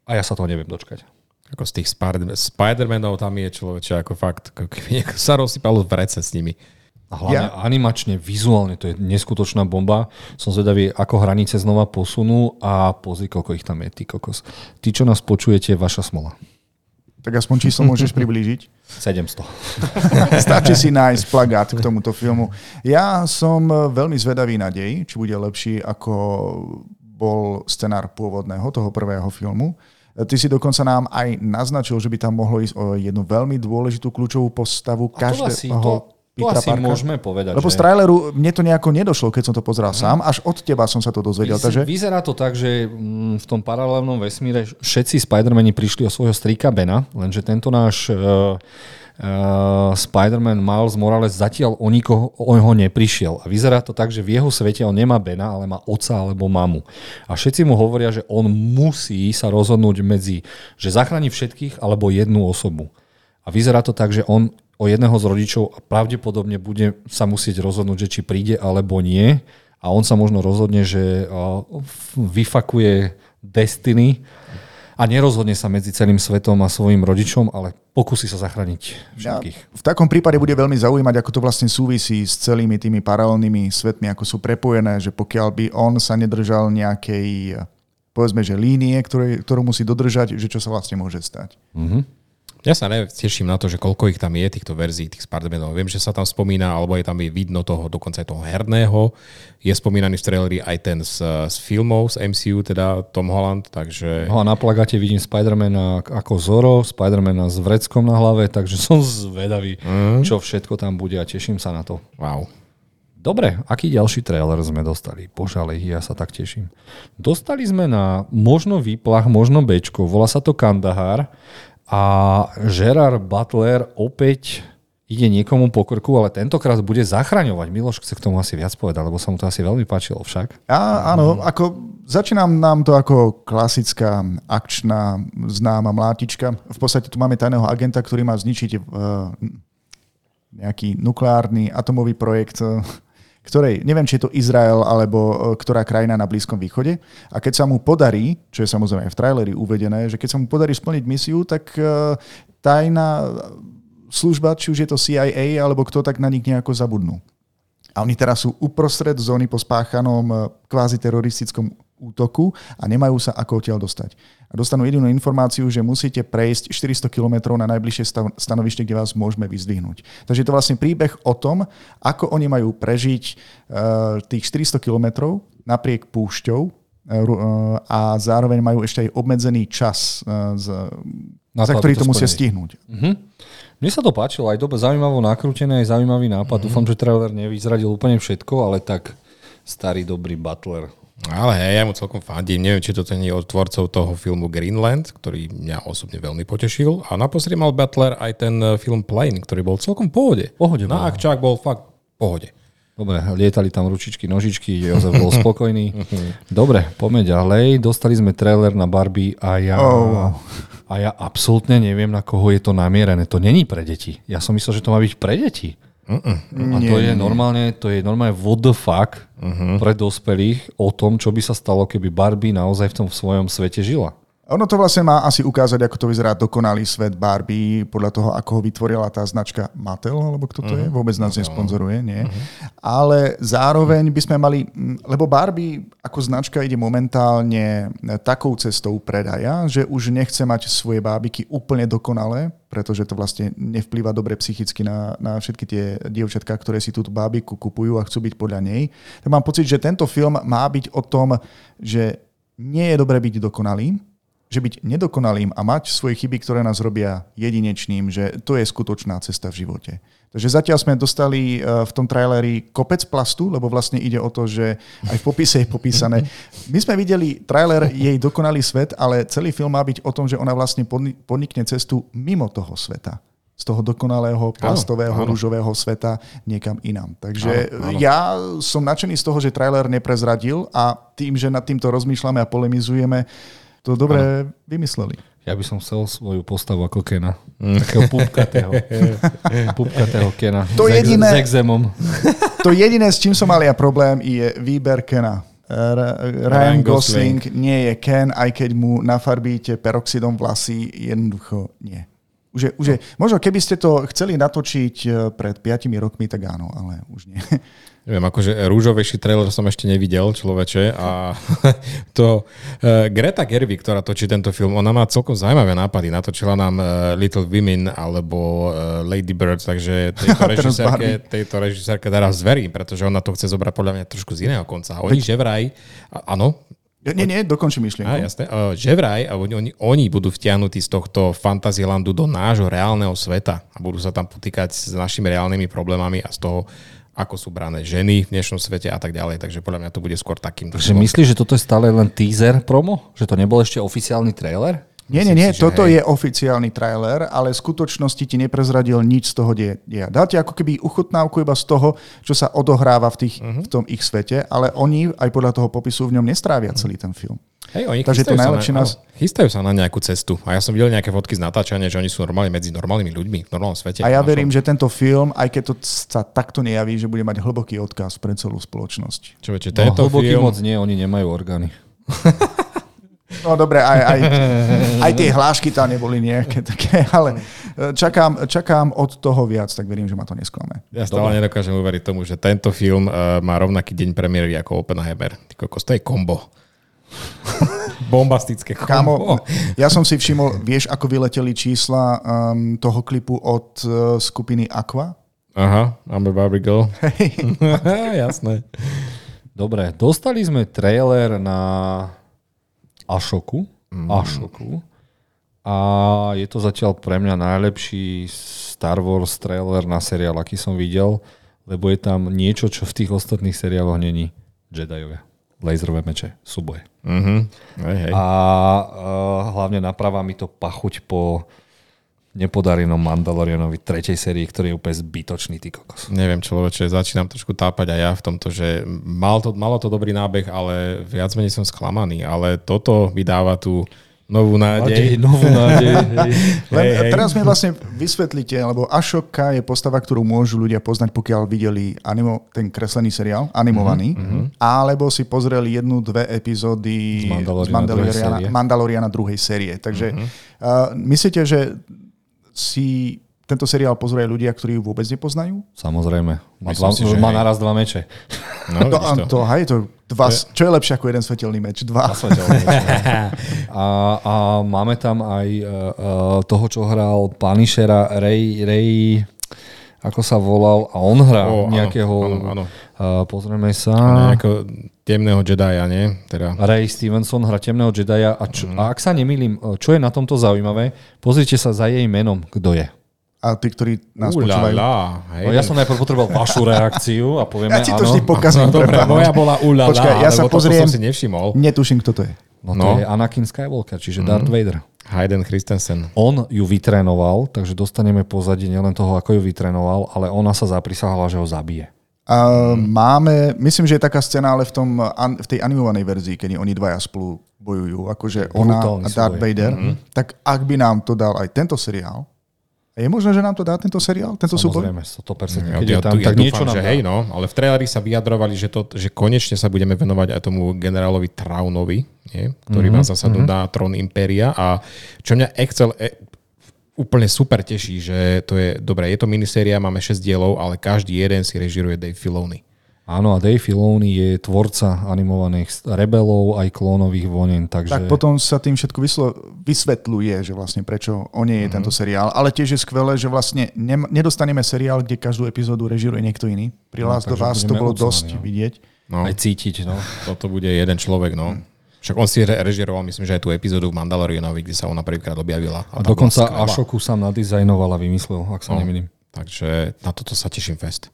a ja sa toho neviem dočkať. Ako z tých Spider-Manov tam je človeče ako fakt, ako keby sa rozsypalo v rece s nimi. A hlavne ja. animačne, vizuálne, to je neskutočná bomba. Som zvedavý, ako hranice znova posunú a pozri, koľko ich tam je, ty kokos. Ty, čo nás počujete, vaša smola. Tak aspoň číslo môžeš priblížiť. 700. Stačí si nájsť plagát k tomuto filmu. Ja som veľmi zvedavý na dej, či bude lepší ako bol scenár pôvodného, toho prvého filmu. Ty si dokonca nám aj naznačil, že by tam mohlo ísť o jednu veľmi dôležitú kľúčovú postavu každého to, to asi Parka. môžeme povedať. Lebo že... z traileru mne to nejako nedošlo, keď som to pozeral hmm. sám. Až od teba som sa to dozvedel. Vyzerá, takže... vyzerá to tak, že mm, v tom paralelnom vesmíre všetci Spider-Mani prišli o svojho strýka Bena, lenže tento náš uh, uh, Spider-Man Miles Morales zatiaľ o nikoho o neprišiel. A vyzerá to tak, že v jeho svete on nemá Bena, ale má oca alebo mamu. A všetci mu hovoria, že on musí sa rozhodnúť medzi, že zachráni všetkých alebo jednu osobu. A vyzerá to tak, že on o jedného z rodičov a pravdepodobne bude sa musieť rozhodnúť, že či príde alebo nie. A on sa možno rozhodne, že vyfakuje Destiny a nerozhodne sa medzi celým svetom a svojim rodičom, ale pokusí sa zachrániť všetkých. Ja, v takom prípade bude veľmi zaujímať, ako to vlastne súvisí s celými tými paralelnými svetmi, ako sú prepojené, že pokiaľ by on sa nedržal nejakej povedzme, že línie, ktoré, ktorú musí dodržať, že čo sa vlastne môže stať. Mm-hmm. Ja sa teším na to, že koľko ich tam je, týchto verzií, tých Spider-Manov. Viem, že sa tam spomína, alebo je tam je vidno toho, dokonca aj toho herného. Je spomínaný v traileri aj ten z, z filmov, z MCU, teda Tom Holland, takže... No a na plagáte vidím Spider-Mana ako Zoro, Spider-Mana s vreckom na hlave, takže som zvedavý, mm. čo všetko tam bude a teším sa na to. Wow. Dobre, aký ďalší trailer sme dostali? Požalej, ja sa tak teším. Dostali sme na možno výplach, možno Bčko, volá sa to Kandahar a Gerard Butler opäť ide niekomu po krku, ale tentokrát bude zachraňovať. Miloš chce k tomu asi viac povedať, lebo sa mu to asi veľmi páčilo však. Ja, áno, ako začínam nám to ako klasická akčná známa mlátička. V podstate tu máme tajného agenta, ktorý má zničiť uh, nejaký nukleárny atomový projekt ktorej, neviem, či je to Izrael alebo e, ktorá krajina na Blízkom východe. A keď sa mu podarí, čo je samozrejme v traileri uvedené, že keď sa mu podarí splniť misiu, tak e, tajná služba, či už je to CIA alebo kto, tak na nich nejako zabudnú. A oni teraz sú uprostred zóny po spáchanom e, kvázi teroristickom útoku a nemajú sa ako odtiaľ dostať. A dostanú jedinú informáciu, že musíte prejsť 400 km na najbližšie stanovište, kde vás môžeme vyzdvihnúť. Takže je to vlastne príbeh o tom, ako oni majú prežiť uh, tých 400 km napriek púšťou uh, a zároveň majú ešte aj obmedzený čas, za ktorý to, to musia stihnúť. Uh-huh. Mne sa to páčilo, aj dobre zaujímavo nakrútené, aj zaujímavý nápad. Uh-huh. Dúfam, že trailer nevyzradil úplne všetko, ale tak starý dobrý Butler Ale hej, ja mu celkom fandím. Neviem, či toto nie je od tvorcov toho filmu Greenland, ktorý mňa osobne veľmi potešil. A naposledy mal Butler aj ten eh, film Plane, ktorý bol celkom v pohode. Pohode Na bol. akčák bol fakt v pohode. Dobre, lietali tam ručičky, nožičky, Jozef bol spokojný. Dobre, poďme ďalej. Dostali sme trailer na Barbie a ja, Oh. a ja absolútne neviem, na koho je to namierené. To není pre deti. Ja som myslel, že to má byť pre deti. A to je normálne, to je normálne what the fuck pre dospelých o tom, čo by sa stalo, keby Barbie naozaj v tom svojom svete žila. Ono to vlastne má asi ukázať, ako to vyzerá dokonalý svet Barbie, podľa toho, ako ho vytvorila tá značka Mattel, alebo kto to je, vôbec nás nesponzoruje, nie. Ale zároveň by sme mali, mm, lebo Barbie ako značka ide momentálne takou cestou predaja, že už nechce mať svoje bábiky úplne dokonalé, pretože to vlastne nevplýva dobre psychicky na, na všetky tie dievčatka, ktoré si túto bábiku kupujú a chcú byť podľa nej. Tak mám pocit, že tento film má byť o tom, že nie je dobre byť dokonalý, že byť nedokonalým a mať svoje chyby, ktoré nás robia jedinečným, že to je skutočná cesta v živote. Takže zatiaľ sme dostali eh, v tom traileri kopec plastu, lebo vlastne ide o to, že aj v popise je popísané. My sme videli trailer jej dokonalý svet, ale celý film má byť o tom, že ona vlastne podni- podnikne cestu mimo toho sveta z toho dokonalého plastového, áno. rúžového sveta niekam inám. Takže Áno, áno. ja som nadšený z toho, že trailer neprezradil a tým, že nad týmto rozmýšľame a polemizujeme, to dobre vymysleli. Ja by som chcel svoju postavu ako Kena. Takého pupkatého. pupkatého Kena. To s, jediné- s exémom. To jediné, s čím som mal ja problém, je výber Kena. R- Ryan Gosling nie je Ken, aj keď mu nafarbíte peroxidom vlasy, jednoducho nie. Už je, už je, možno keby ste to chceli natočiť eh, pred 5 rokmi, tak áno, ale už nie. Neviem, akože rúžovejší trailer som ešte nevidel, človeče. A to uh, Greta Gerwig, ktorá točí tento film, ona má celkom zaujímavé nápady. Natočila nám uh, Little Women alebo uh, Lady Bird, takže tejto režisérke, tejto režisérke teraz zverím, pretože ona to chce zobrať podľa mňa trošku z iného konca. Oni že vraj, áno, Nie, nie, dokončím myšlienku. a, jasné, že vraj, oni, oni, budú vtiahnutí z tohto Fantasylandu do nášho reálneho sveta a budú sa tam potýkať s našimi reálnymi problémami a z toho, ako sú brané ženy v dnešnom svete a tak ďalej. Takže podľa mňa to bude skôr takým. Takže myslíš, že toto je stále len teaser promo? Že to nebol ešte oficiálny trailer? Nie, nie, nie, si, toto hej. je oficiálny trailer, ale v skutočnosti ti neprezradil nič z toho deja. Dáte ako keby uchutnávku iba z toho, čo sa odohráva v, tých, Mhm. v tom ich svete, ale oni aj podľa toho popisu v ňom nestrávia celý ten film. Hej, oni Takže to chystajú sa najlepšie na, nás- chystajú sa na nejakú cestu. A ja som videl nejaké fotky z natáčania, že oni sú normálne medzi normálnymi ľuďmi v normálnom svete. A ja Našom- verím, že tento film, aj keď to sa takto nejaví, že bude mať hlboký odkaz pre celú spoločnosť. Čo viete, No, tento hlboký film... moc nie, oni nemajú orgány. No dobre, aj, aj, aj tie hlášky tam neboli nejaké také, ale e, čakám, čakám od toho viac, tak verím, že ma to nesklame. Ja stále nedokážem uveriť tomu, že tento film uh, má rovnaký deň premiéry ako Oppenheimer. Kokos, to je kombo. Bombastické Kámo, kombo. ja som si všimol, vieš, ako vyleteli čísla um, toho klipu od uh, skupiny Aqua? Aha, I'm a Barbie girl. Jasné. Dobre, dostali sme trailer na Ashoku. Ashoku. A je to zatiaľ pre mňa najlepší Star Wars trailer na seriál, aký som videl, lebo je tam niečo, čo v tých ostatných seriáloch není. Jediovia. Laserové meče, súboje. Mhm. Hej, hej. A uh, hlavne napravá mi to pachuť po nepodarenom Mandalorianovi tretej sérii, ktorý je úplne zbytočný, ty kokos. Neviem, človeče, začínam trošku tápať aj ja v tomto, že mal to, malo to dobrý nábeh, ale viac menej som sklamaný. Ale toto vydáva tú novú nádej. novú nádej. hej. Len Hej, hej. teraz mi vlastne vysvetlíte, lebo Ashoka je postava, ktorú môžu ľudia poznať, pokiaľ videli animo, ten kreslený seriál, animovaný, mm-hmm. alebo si pozreli jednu, dve epizódy Z Mandaloriana z Mandaloriana, druhej série. Mandaloriana druhej série. Takže mm-hmm. uh, myslíte, že si tento seriál pozerajú ľudia, ktorí ju vôbec nepoznajú? Samozrejme. Má, Myslím dva, si, že má naraz dva meče. No, To, vidíš to. to, hej, to dva, čo je lepšie ako jeden svetelný meč? Dva. A, a máme tam aj uh, toho, čo hral Punishera, Ray, Ray, ako sa volal, a on hrá Ó, áno, nejakého, áno, áno. Uh, pozrieme sa, Nejakého temného Jedia, nie? Teda. Ray Stevenson hrá temného Jedia a, čo, a ak sa nemýlim, uh, čo je na tomto zaujímavé, pozrite sa za jej menom, kto je. A tí, ktorí nás Ulala, počúvajú. hej. No, ja som najprv potreboval vašu reakciu a povieme Ja ti to áno. vždy pokazím. No, dobre, moja bola ulala, Počkaj, ja sa pozriem. som si nevšimol. Netuším, kto to je. No to No. je Anakin Skywalker, čiže Darth Vader. Hayden Christensen. On ju vytrénoval, takže dostaneme pozadie nielen toho, ako ju vytrénoval, ale ona sa zaprisahala, že ho zabije. A máme, myslím, že je taká scéna, ale v, tom, an- v tej animovanej verzii, kedy oni dvaja spolu bojujú, akože ona Brutálny a Darth súboj. Vader, tak ak by nám to dal aj tento seriál, je možné, že nám to dá tento seriál, tento súboj? Samozrejme, 100%. Ja, Keď ja, je tam, ja tak dúfam, niečo nám že dá. hej, no, ale v traileri sa vyjadrovali, že, to, že konečne sa budeme venovať aj tomu generálovi Traunovi, nie? ktorý Mhm, má zasadnúť na trón Impéria a čo mňa Excel e, úplne super teší, že to je, dobre, je to miniséria, máme 6 dielov, ale každý jeden si režiruje Dave Filoni. Áno, a Dave Filoni je tvorca animovaných rebelov aj klónových vojen, takže... Tak potom sa tým všetko vyslo- vysvetľuje, že vlastne prečo o nie je tento seriál. Ale tiež je skvelé, že vlastne nem- nedostaneme seriál, kde každú epizódu režiruje niekto iný. Pri No, Last takže Us to bolo dosť no. vidieť. No, Aj cítiť, no. toto bude jeden človek, no. Však on si re- režiroval, myslím, že aj tú epizódu v Mandalorianovi, kde sa ona prvýkrát objavila. A bola dokonca. Ashoku sám nadizajnoval a vymyslel, ak sa No. nemýlim. Takže na toto sa teším fest.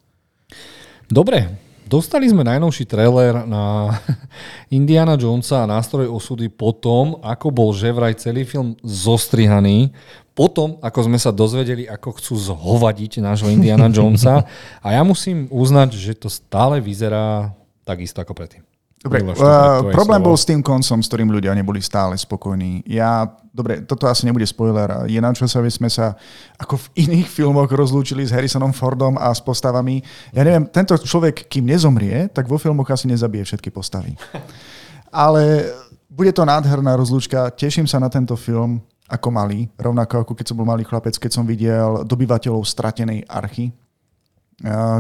Dobre, dostali sme najnovší trailer na Indiana Jonesa a nástroj osudy po tom, ako bol že vraj celý film zostrihaný, potom, ako sme sa dozvedeli, ako chcú zhovadiť nášho Indiana Jonesa. A ja musím uznať, že to stále vyzerá takisto ako predtým. Dobre, uh, problém slovo. bol s tým koncom, s ktorým ľudia neboli stále spokojní. Ja, dobre, toto asi nebude spoiler. Je na čo sa, sme sa ako v iných filmoch rozlúčili s Harrisonom Fordom a s postavami. Ja neviem, tento človek, kým nezomrie, tak vo filmoch asi nezabije všetky postavy. Ale bude to nádherná rozlúčka. Teším sa na tento film ako malý, rovnako ako keď som bol malý chlapec, keď som videl dobyvateľov stratenej archy.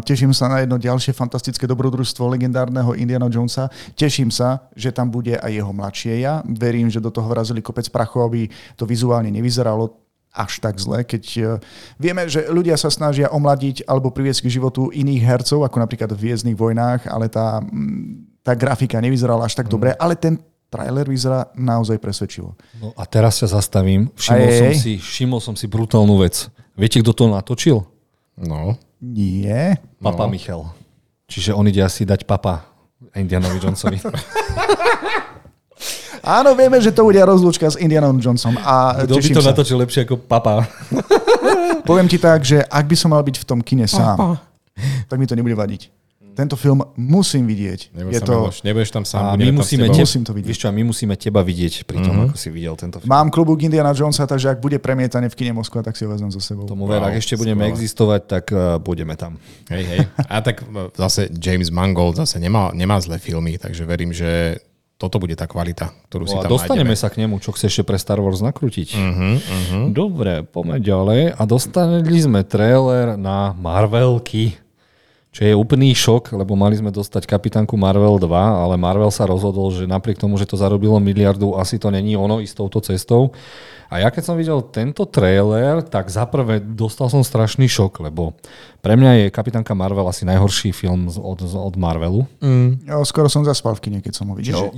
Teším sa na jedno ďalšie fantastické dobrodružstvo legendárneho Indiana Jonesa. Teším sa, že tam bude aj jeho mladšie ja. Verím, že do toho vrazili kopec prachov, aby to vizuálne nevyzeralo až tak zle, keď uh, vieme, že ľudia sa snažia omladiť alebo priviesť k životu iných hercov, ako napríklad v Viezdnych vojnách, ale tá, mm, tá grafika nevyzerala až tak dobre, ale ten trailer vyzerá naozaj presvedčivo. No a teraz sa zastavím. Všimol, Aj, som aj. si, všimol som si brutálnu vec. Viete, kto to natočil? No, Nie. Papa No. Michal. Čiže on ide asi dať papa Indianovi Jonesovi. Áno, vieme, že to bude rozlúčka s Indianom Johnsonom a Kto by to sa. natočil lepšie ako papa? Poviem ti tak, že ak by som mal byť v tom kine sám, tak mi to nebude vadiť. Tento film musím vidieť. neboj Je sa, to, Miloš, nebudeš tam sám, A my musíme, teba, Musím to vidieť. Vieš čo, a my musíme teba vidieť pri tom, ako si videl tento film. mám klubúk Indiana Jonesa, takže ak bude premietané v kine Moskva, tak si ho vezmem so sebou. Tomu ver, Wow, ak ešte budeme skvelé. existovať, tak uh, budeme tam. Hej, hej. A tak e, zase James Mangold zase nemá, nemá zlé filmy, takže verím, že toto bude tá kvalita, ktorú si tam dostaneme nájdeme. sa k nemu, čo chce ešte pre Star Wars nakrútiť. Uh-huh, uh-huh. Dobre, poďme ďalej. A dostaneli sme trailer na Marvelky, čo je úplný šok, lebo mali sme dostať kapitánku Marvel 2, ale Marvel sa rozhodol, že napriek tomu, že to zarobilo miliardu, asi to není ono s touto cestou. A ja keď som videl tento trailer, tak zaprvé dostal som strašný šok, lebo pre mňa je Kapitánka Marvel asi najhorší film od, od Marvelu. Jo, skoro som zaspal v kine, keď som ho videl.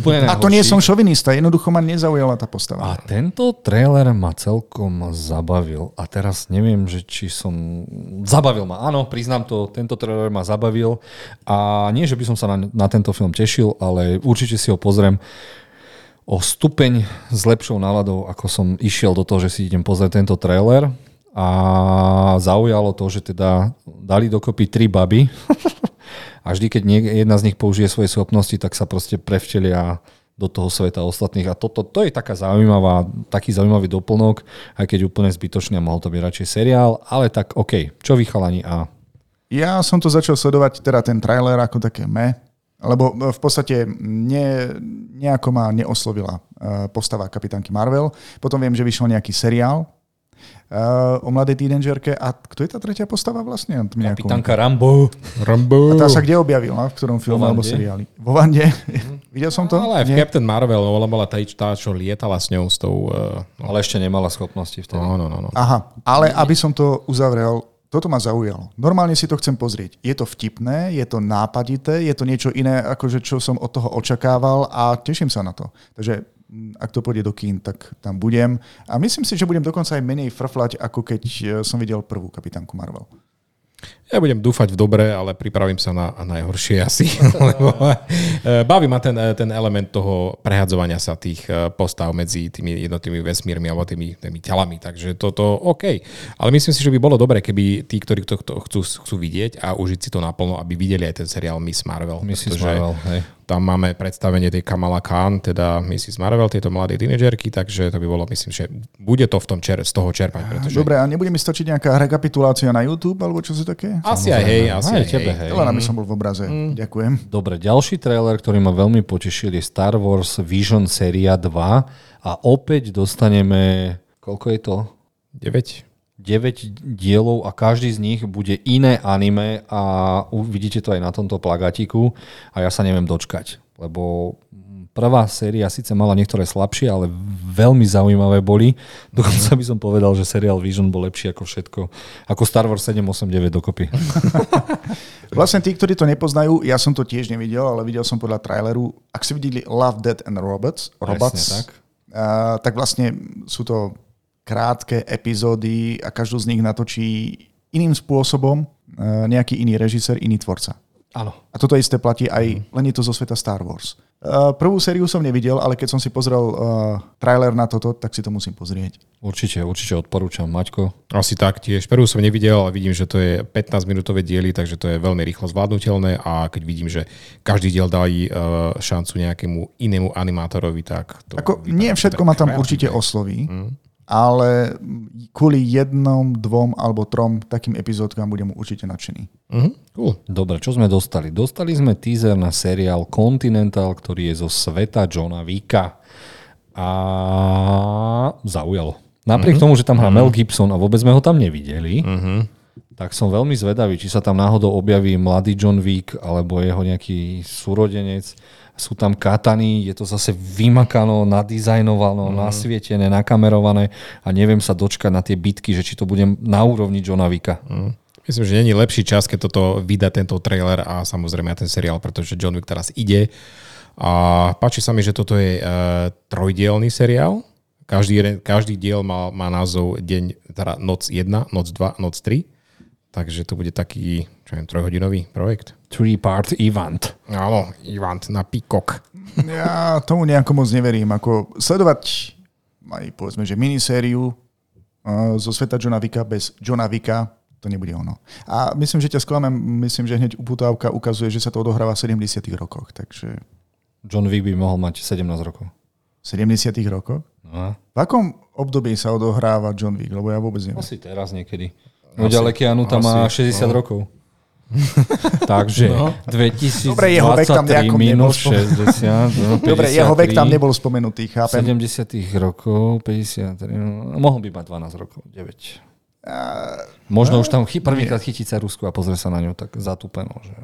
Úplne A to nie som šovinista, jednoducho ma nezaujala tá postava. A tento trailer ma celkom zabavil. A teraz neviem, že či som... Zabavil ma, áno, priznám to, tento trailer ma zabavil. A nie, že by som sa na, na tento film tešil, ale určite si ho pozriem o stupeň s lepšou náladou, ako som išiel do toho, že si idem pozrieť tento trailer. A zaujalo to, že teda dali dokopy tri baby. A vždy, keď jedna z nich použije svoje schopnosti, tak sa proste prevtelia do toho sveta ostatných. A toto to je taká zaujímavá, taký zaujímavý doplnok, aj keď úplne zbytočný a mohol to byť radšej seriál, ale tak OK, čo vy chalani a Ja som to začal sledovať, teda ten trailer ako také me, lebo v podstate ne, nejako ma neoslovila eh, postava kapitánky Marvel. Potom viem, že vyšiel nejaký seriál eh, o mladej tínedžerke. A kto je tá tretia postava vlastne? Nejako- kapitánka Rambo. Rambo. A tá sa kde objavila? V ktorom filme alebo seriáli? Vo Vande? Videl som to? Ale aj v Nie? Captain Marvel, no, bola tá, tá, čo lietala s ňou, s tou... Uh, no, Ale ešte nemala schopnosti vtedy. no, no, no, no. Aha, ale aby som to uzavrel, toto ma zaujalo. Normálne si to chcem pozrieť. Je to vtipné, je to nápadité, je to niečo iné, akože čo som od toho očakával a teším sa na to. Takže ak to pôjde do kín, tak tam budem. A myslím si, že budem dokonca aj menej frflať, ako keď e, som videl prvú kapitánku Marvel. Ja budem dúfať v dobre, ale pripravím sa na najhoršie asi. Lebo e, baví ma ten, e, ten element toho prehadzovania sa tých e, postav medzi tými jednotými vesmírmi alebo tými, tými telami. Takže toto OK. Ale myslím si, že by bolo dobré, keby tí, ktorí to, chcú, chcú vidieť a užiť si to naplno, aby videli aj ten seriál Miss Marvel. Mrs. Marvel, hej tam máme predstavenie tej Kamala Khan, teda Mrs. Marvel, tieto mladé tínedžerky, takže to by bolo, myslím, že bude to v tom čer, z toho čerpať. Pretože... Dobre, a nebude mi stačiť nejaká rekapitulácia na YouTube, alebo čo si také? Asi aj hej, asi aj, aj tebe, hej. Len aby som bol v obraze. Mm. Ďakujem. Dobre, ďalší trailer, ktorý ma veľmi potešil, je Star Wars Vision Seria 2 a opäť dostaneme, koľko je to? 9. 9 dielov a každý z nich bude iné anime a uvidíte to aj na tomto plagatiku a ja sa neviem dočkať, lebo prvá séria síce mala niektoré slabšie, ale veľmi zaujímavé boli. Dokonca by som povedal, že seriál Vision bol lepší ako všetko, ako Star Wars 789 dokopy. vlastne tí, ktorí to nepoznajú, ja som to tiež nevidel, ale videl som podľa traileru. Ak si videli Love, Dead and Robots, Robots Presne, tak. Uh, tak vlastne sú to krátke epizódy a každú z nich natočí iným spôsobom e, nejaký iný režisér, iný tvorca. Áno. A toto isté platí aj, len je to zo sveta Star Wars. Uh, prvú sériu som nevidel, ale keď som si pozrel uh, trailer na toto, tak si to musím pozrieť. Určite, určite odporúčam. Maťko? Asi tak tiež. Prvú som nevidel, ale vidím, že to je 15-minútové diely, takže to je veľmi rýchlo zvládnutelné a keď vidím, že každý diel dají uh, šancu nejakému inému animátorovi, tak to... Ako, nie všetko ma tam určite osloví. Mm ale kvôli jednom, dvom alebo trom takým epizódkam budem určite nadšený. Uh-huh. Cool. Dobre, čo sme dostali? Dostali sme teaser na seriál Continental, ktorý je zo sveta Johna Vika a zaujalo. Napriek uh-huh. tomu, že tam hrá uh-huh. Mel Gibson a vôbec sme ho tam nevideli, uh-huh. tak som veľmi zvedavý, či sa tam náhodou objaví mladý John Wick alebo jeho nejaký súrodenec sú tam katany, je to zase vymakano, nadizajnovano, mm. nasvietené, nakamerované a neviem sa dočkať na tie bitky, že či to budem na úrovni Johna Vicka. Mm. Myslím, že není lepší čas, keď toto vydá tento trailer a samozrejme aj ten seriál, pretože John Wick teraz ide. A páči sa mi, že toto je uh, trojdielný seriál. Každý, každý diel má, má názov deň, teda noc 1, noc 2, noc 3. Takže to bude taký, čo viem, trojhodinový projekt. Three-part event. Áno, event na Peacock. Ja tomu nejako moc neverím. Ako sledovať aj povedzme, že minisériu uh, zo sveta Johna Vicka bez Johna Vicka, to nebude ono. A myslím, že ťa sklamem, myslím, že hneď uputávka ukazuje, že sa to odohráva v 70 rokoch, takže... John Wick by mohol mať 17 rokov. V 70 rokoch? No. V akom období sa odohráva John Wick? Lebo ja vôbec neviem. Asi teraz niekedy. No ďaleký Anu tam má 60 no. rokov. Takže no. 2023 Dobre, jeho vek tam minus 60. No, Dobre, jeho vek tam nebol spomenutý, chápem. 70 rokov, 53, no, mohol by mať 12 rokov, 9. Uh, Možno uh, už tam chy, prvýkrát chytí sa Rusku a pozrie sa na ňu tak zatúpeno. Že...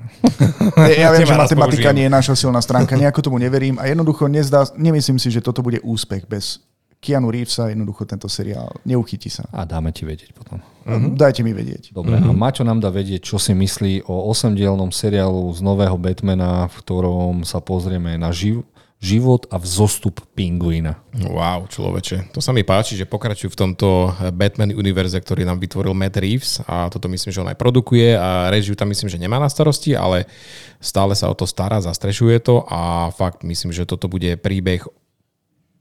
Ja, ja viem, že matematika nie je naša silná stránka, nejako tomu neverím a jednoducho nezdá, nemyslím si, že toto bude úspech bez Keanu Reevesa jednoducho tento seriál neuchytí sa. A dáme ti vedieť potom. Uh-huh. Dajte mi vedieť. Dobre, uh-huh. a Maťo nám dá vedieť, čo si myslí o osemdielnom seriálu z nového Batmana, v ktorom sa pozrieme na živ- život a vzostup pingvína. Wow, človeče. To sa mi páči, že pokračujú v tomto Batman univerze, ktorý nám vytvoril Matt Reeves a toto myslím, že on aj produkuje a režiu tam myslím, že nemá na starosti, ale stále sa o to stará, zastrešuje to a fakt myslím, že toto bude príbeh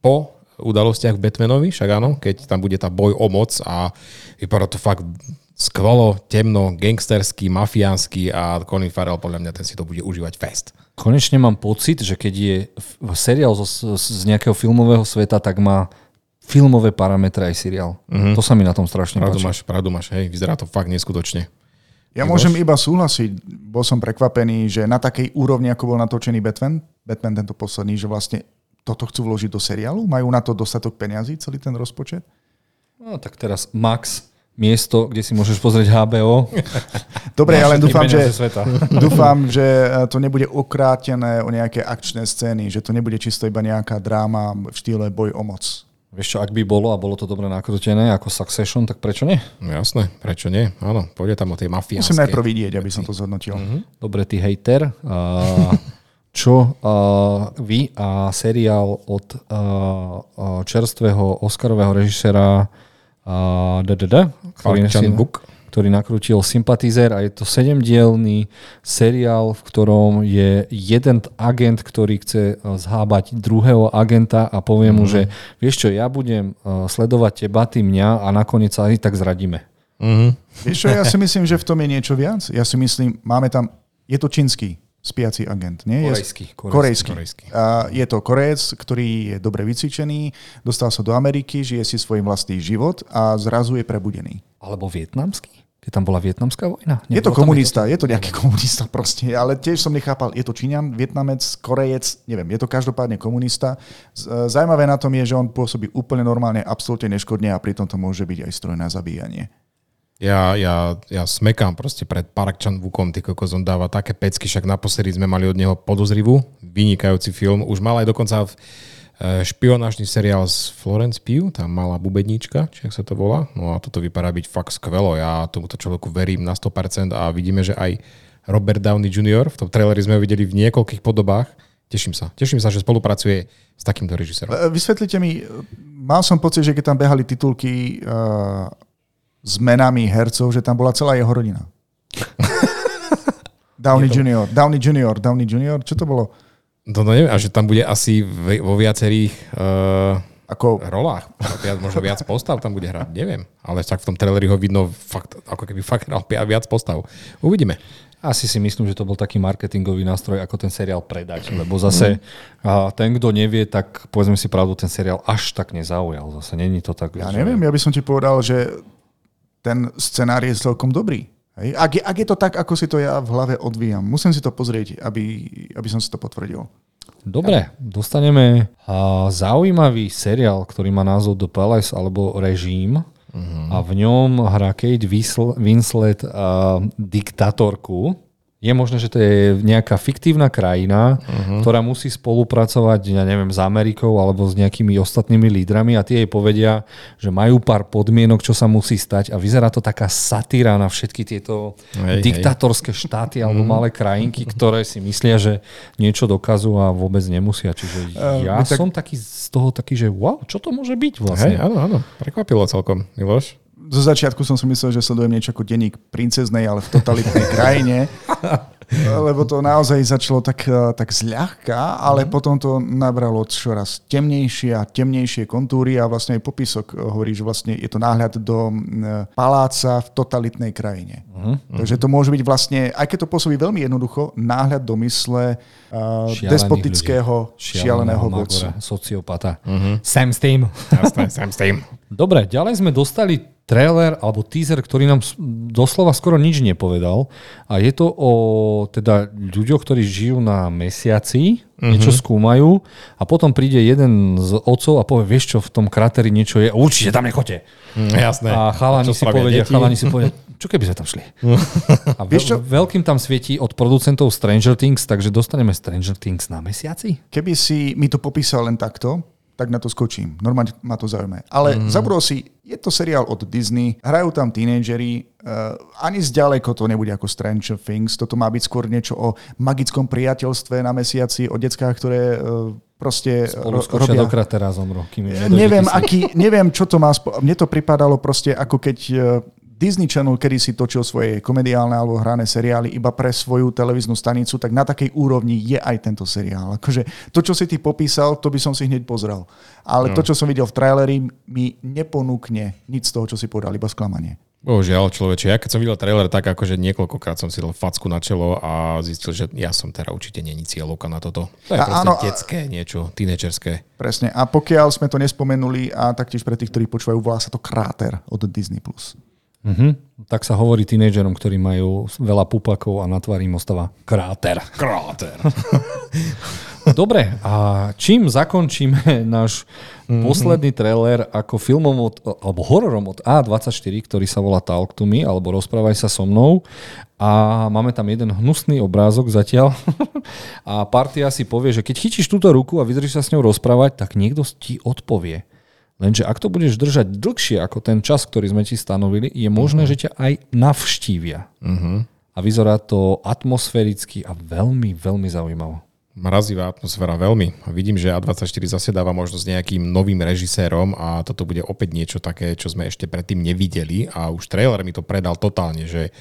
po udalostiach v Batmanovi, však áno, keď tam bude tá boj o moc a vypadá to fakt skvalo, temno, gangsterský, mafiánsky a Colin Farrell podľa mňa ten si to bude užívať fest. Konečne mám pocit, že keď je seriál z, z nejakého filmového sveta, tak má filmové parametre aj seriál. Mm-hmm. To sa mi na tom strašne pravdu páči. Máš, pravdu máš, hej, vyzerá to fakt neskutočne. Ja môžem iba súhlasiť. Bol som prekvapený, že na takej úrovni, ako bol natočený Batman, Batman tento posledný, že vlastne toto chcú vložiť do seriálu? Majú na to dostatok peniazí, celý ten rozpočet? No tak teraz Max, miesto, kde si môžeš pozrieť HBO. Dobre, ja len dúfam, že, dúfam, že to nebude okrátené o nejaké akčné scény, že to nebude čisto iba nejaká dráma v štýle boj o moc. Vieš čo, ak by bolo a bolo to dobre nakrútené ako Succession, tak prečo nie? No jasné, prečo nie? Áno, pôjde tam o tej mafiánskej. Musím najprv vidieť, aby som to zhodnotil. Mm-hmm. Dobre, ty hejter. Uh, čo uh, vy a seriál od uh, čerstvého Oscarového režisera uh, DDD, ktorý, ktorý nakrútil Sympathizer a je to sedemdielný seriál, v ktorom je jeden agent, ktorý chce uh, zhábať druhého agenta a povie mu, že vieš čo, ja budem uh, sledovať teba, ty mňa a nakoniec sa aj tak zradíme. Vieš čo, ja si myslím, že v tom je niečo viac. Ja si myslím, máme tam, je to čínsky spiaci agent, nie? Korejský, korejský, korejský. korejský. A je to Korejec, ktorý je dobre vycvičený, dostal sa do Ameriky, žije si svoj vlastný život a zrazu je prebudený. Alebo vietnamský? Keď tam bola vietnamská vojna? Je to Nebolo komunista, je to nejaký komunista proste, ale tiež som nechápal, je to Číňan, Vietnamec, Korejec, neviem, je to každopádne komunista. E, Zajímavé na tom je, že on pôsobí úplne normálne, absolútne neškodne a pritom to môže byť aj stroj na zabíjanie. Ja, ja, ja smekám proste pred Park chan Wookom, ty kokos, on dáva také pecky, však naposledy sme mali od neho podozrivu, vynikajúci film, už mal aj dokonca v, e, špionážny seriál z Florence Pugh, tá malá bubedníčka, či ak sa to volá, no a toto vypadá byť fakt skvelo, ja tomuto človeku verím na 100% a vidíme, že aj Robert Downey Jr., v tom traileri sme ho videli v niekoľkých podobách, teším sa, teším sa, že spolupracuje s takýmto režisérom. Vysvetlite mi, mal som pocit, že keď tam behali titulky uh, s menami hercov, že tam bola celá jeho rodina. Downey Jr., Downey Jr., Downey Jr., čo to bolo? To, no neviem, a že tam bude asi v- vo viacerých uh, Ako, rolách. Viac, možno viac postav tam bude hrať, neviem. Ale však v tom traileri ho vidno fakt, ako keby fakt hral viac postav. Uvidíme. Asi si myslím, že to bol taký marketingový nástroj, ako ten seriál predať. Lebo zase a ten, kto nevie, tak povedzme si pravdu, ten seriál až tak nezaujal. Zase není to tak. ja že- neviem, ja by som ti povedal, že ten scenár je celkom dobrý. Hej? Ak, je, ak je to tak, ako si to ja v hlave odvíjam, musím si to pozrieť, aby, aby som si to potvrdil. Dobre, dostaneme zaujímavý seriál, ktorý má názov The Palace alebo Režím. A v ňom hrá Kate Winsl- Winslet a, diktatorku. Je možné, že to je nejaká fiktívna krajina, ktorá musí spolupracovať, ja neviem, s Amerikou alebo s nejakými ostatnými lídrami a tie jej povedia, že majú pár podmienok, čo sa musí stať a vyzerá to taká satíra na všetky tieto Hej, hej. diktatorské štáty alebo malé krajinky, ktoré si myslia, že niečo dokazujú a vôbec nemusia. Čiže ja my tak- som taký z toho taký, že wow, čo to môže byť Hej, vlastne? áno, áno. Prekvapilo celkom. Miloš? Zo začiatku som si myslel, že sledujem niečo ako denník princeznej, ale v totalitnej krajine. Lebo to naozaj začalo tak, eh, tak zľahka, ale potom to nabralo čoraz temnejšie a temnejšie kontúry a vlastne aj popisok eh, hovorí, že vlastne je to náhľad do mm, paláca v totalitnej krajine. Takže to môže byť vlastne, aj keď to pôsobí veľmi jednoducho, náhľad do mysle uh, Šialených despotického, ľudí. šialeného vodcu. Sociopata. Sam s tým. Jasné, sam s tým. Dobre, ďalej sme dostali trailer alebo teaser, ktorý nám doslova skoro nič nepovedal. A je to o teda ľuďoch, ktorí žijú na mesiaci, niečo skúmajú a potom príde jeden z otcov a povie, vieš čo, v tom krateri niečo je, určite tam nechoďte. Mm, jasné. A chalani si povedia, deti? chalani si povedia, čo keby sme tam šli? A Vieš čo? veľ, veľkým tam svietí od producentov Stranger Things, takže dostaneme Stranger Things na mesiaci? Keby si mi to popísal len takto, tak na to skočím. Normálne ma to zaujíma. Ale mm. zabudol si, je to seriál od Disney, hrajú tam tínejdžeri, uh, ani zďaleko to nebude ako Stranger Things, toto má byť skôr niečo o magickom priateľstve na mesiaci, o deckách, ktoré uh, proste Spolu ro- robia... do kratera zomru. Kým nedojde neviem, aký, neviem, čo to má. Spo- Mne to pripadalo proste ako keď eh, Disney Channel, kedy si točil svoje komediálne alebo hrané seriály iba pre svoju televíznu stanicu, tak na takej úrovni je aj tento seriál. Akože to, čo si ty popísal, to by som si hneď pozrel. Ale no. to, čo som videl v traileri, mi neponúkne nič z toho, čo si povedal, iba sklamanie. Bohužiaľ, človeče, ja keď som videl trailer, tak akože niekoľkokrát som si dal facku na čelo a zistil, že ja som teda určite není cieľovka na toto. To je A proste áno, detské niečo, tínečerské. Presne. A pokiaľ sme to nespomenuli, a taktiež pre tých, ktorí počúvajú, volá sa to Kráter od Disney+. Mhm. Tak sa hovorí tínejdžerom, ktorí majú veľa pupakov a na tvári im ostáva kráter. Kráter. Dobre, a čím zakončíme náš mm-hmm. posledný trailer ako filmom od, alebo hororom od A24, ktorý sa volá Talk to me, alebo Rozprávaj sa so mnou. A máme tam jeden hnusný obrázok zatiaľ. a partia si povie, že keď chytíš túto ruku a vydržíš sa s ňou rozprávať, tak niekto ti odpovie. Lenže ak to budeš držať dlhšie ako ten čas, ktorý sme ti stanovili, je možné, že ťa aj navštívia. A vyzerá to atmosféricky a veľmi, veľmi zaujímavo. Mrazivá atmosféra veľmi. Vidím, že A24 zase dáva možnosť nejakým novým režisérom a toto bude opäť niečo také, čo sme ešte predtým nevideli a už trailer mi to predal totálne, že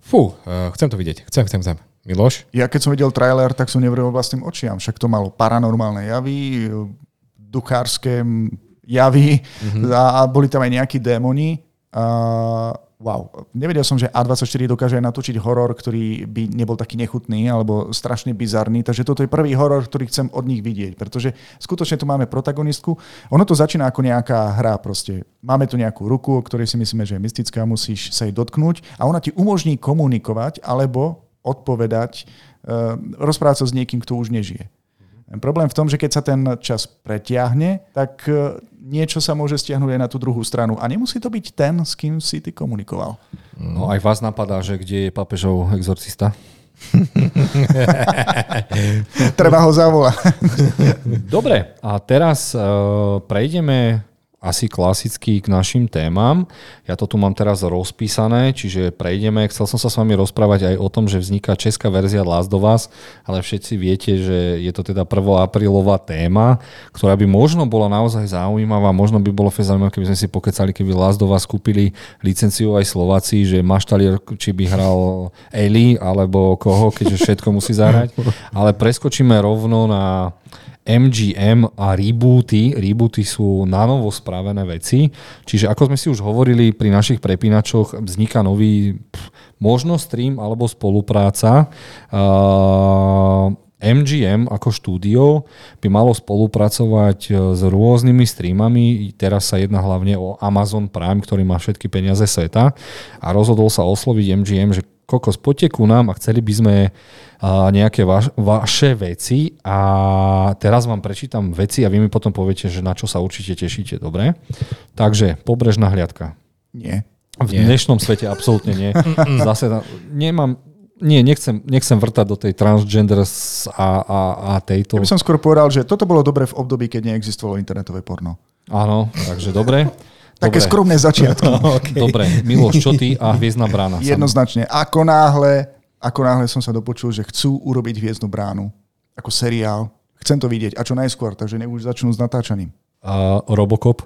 fú, uh, chcem to vidieť, chcem, chcem, chcem. Miloš? Ja keď som videl trailer, tak som neveril vlastným očiam. Však to malo paranormálne javy, duchárske javy mm-hmm. a boli tam aj nejakí démoni. A wow, nevedel som, že A24 dokáže natočiť horor, ktorý by nebol taký nechutný alebo strašne bizarný, takže toto je prvý horor, ktorý chcem od nich vidieť, pretože skutočne tu máme protagonistku. Ono to začína ako nejaká hra proste. Máme tu nejakú ruku, o ktorej si myslíme, že je mystická, musíš sa jej dotknúť a ona ti umožní komunikovať alebo odpovedať, uh, rozprávať sa s niekým, kto už nežije. Problém v tom, že keď sa ten čas pretiahne, tak e, niečo sa môže stiahnuť aj na tú druhú stranu. A nemusí to byť ten, s kým si ty komunikoval. No aj vás napadá, že kde je papežov exorcista? Treba ho zavolať. Dobre, a teraz uh, prejdeme asi klasicky k našim témam. Ja to tu mám teraz rozpísané, čiže prejdeme. Chcel som sa s vami rozprávať aj o tom, že vzniká česká verzia Last of Us, ale všetci viete, že je to teda 1. aprílová téma, ktorá by možno bola naozaj zaujímavá, možno by bolo fest zaujímavé, keby sme si pokecali, keby Last of Us kúpili licenciu aj Slováci, že Maštalier, či by hral Eli alebo koho, keďže všetko musí zahrať. Ale preskočíme rovno na MGM a rebooty. Rebooty sú na novo spravené veci. Čiže ako sme si už hovorili pri našich prepínačoch, vzniká nový pff, možno stream alebo spolupráca. Uh, MGM ako štúdio by malo spolupracovať e, s rôznymi streamami. Teraz sa jedná hlavne o Amazon Prime, ktorý má všetky peniaze sveta a rozhodol sa osloviť MGM, že kokos, poďte ku nám a chceli by sme nejaké vaš, vaše veci a teraz vám prečítam veci a vy mi potom poviete, že na čo sa určite tešíte, dobre? Takže, pobrežná hliadka. Nie. V nie. dnešnom svete absolútne nie. Zase nemám, nie, nechcem, nechcem vrtať do tej transgender a, a, a tejto. Ja by som skôr povedal, že toto bolo dobre v období, keď neexistovalo internetové porno. Áno, takže dobre. Také dobre. skromné začiatky. okay. Dobre, Miloš, čo ty a Hviezdna brána? Jednoznačne. Ako náhle ako náhle som sa dopočul, že chcú urobiť Hviezdnu bránu ako seriál, chcem to vidieť a čo najskôr, takže nech už začnú s natáčaním. A Robocop?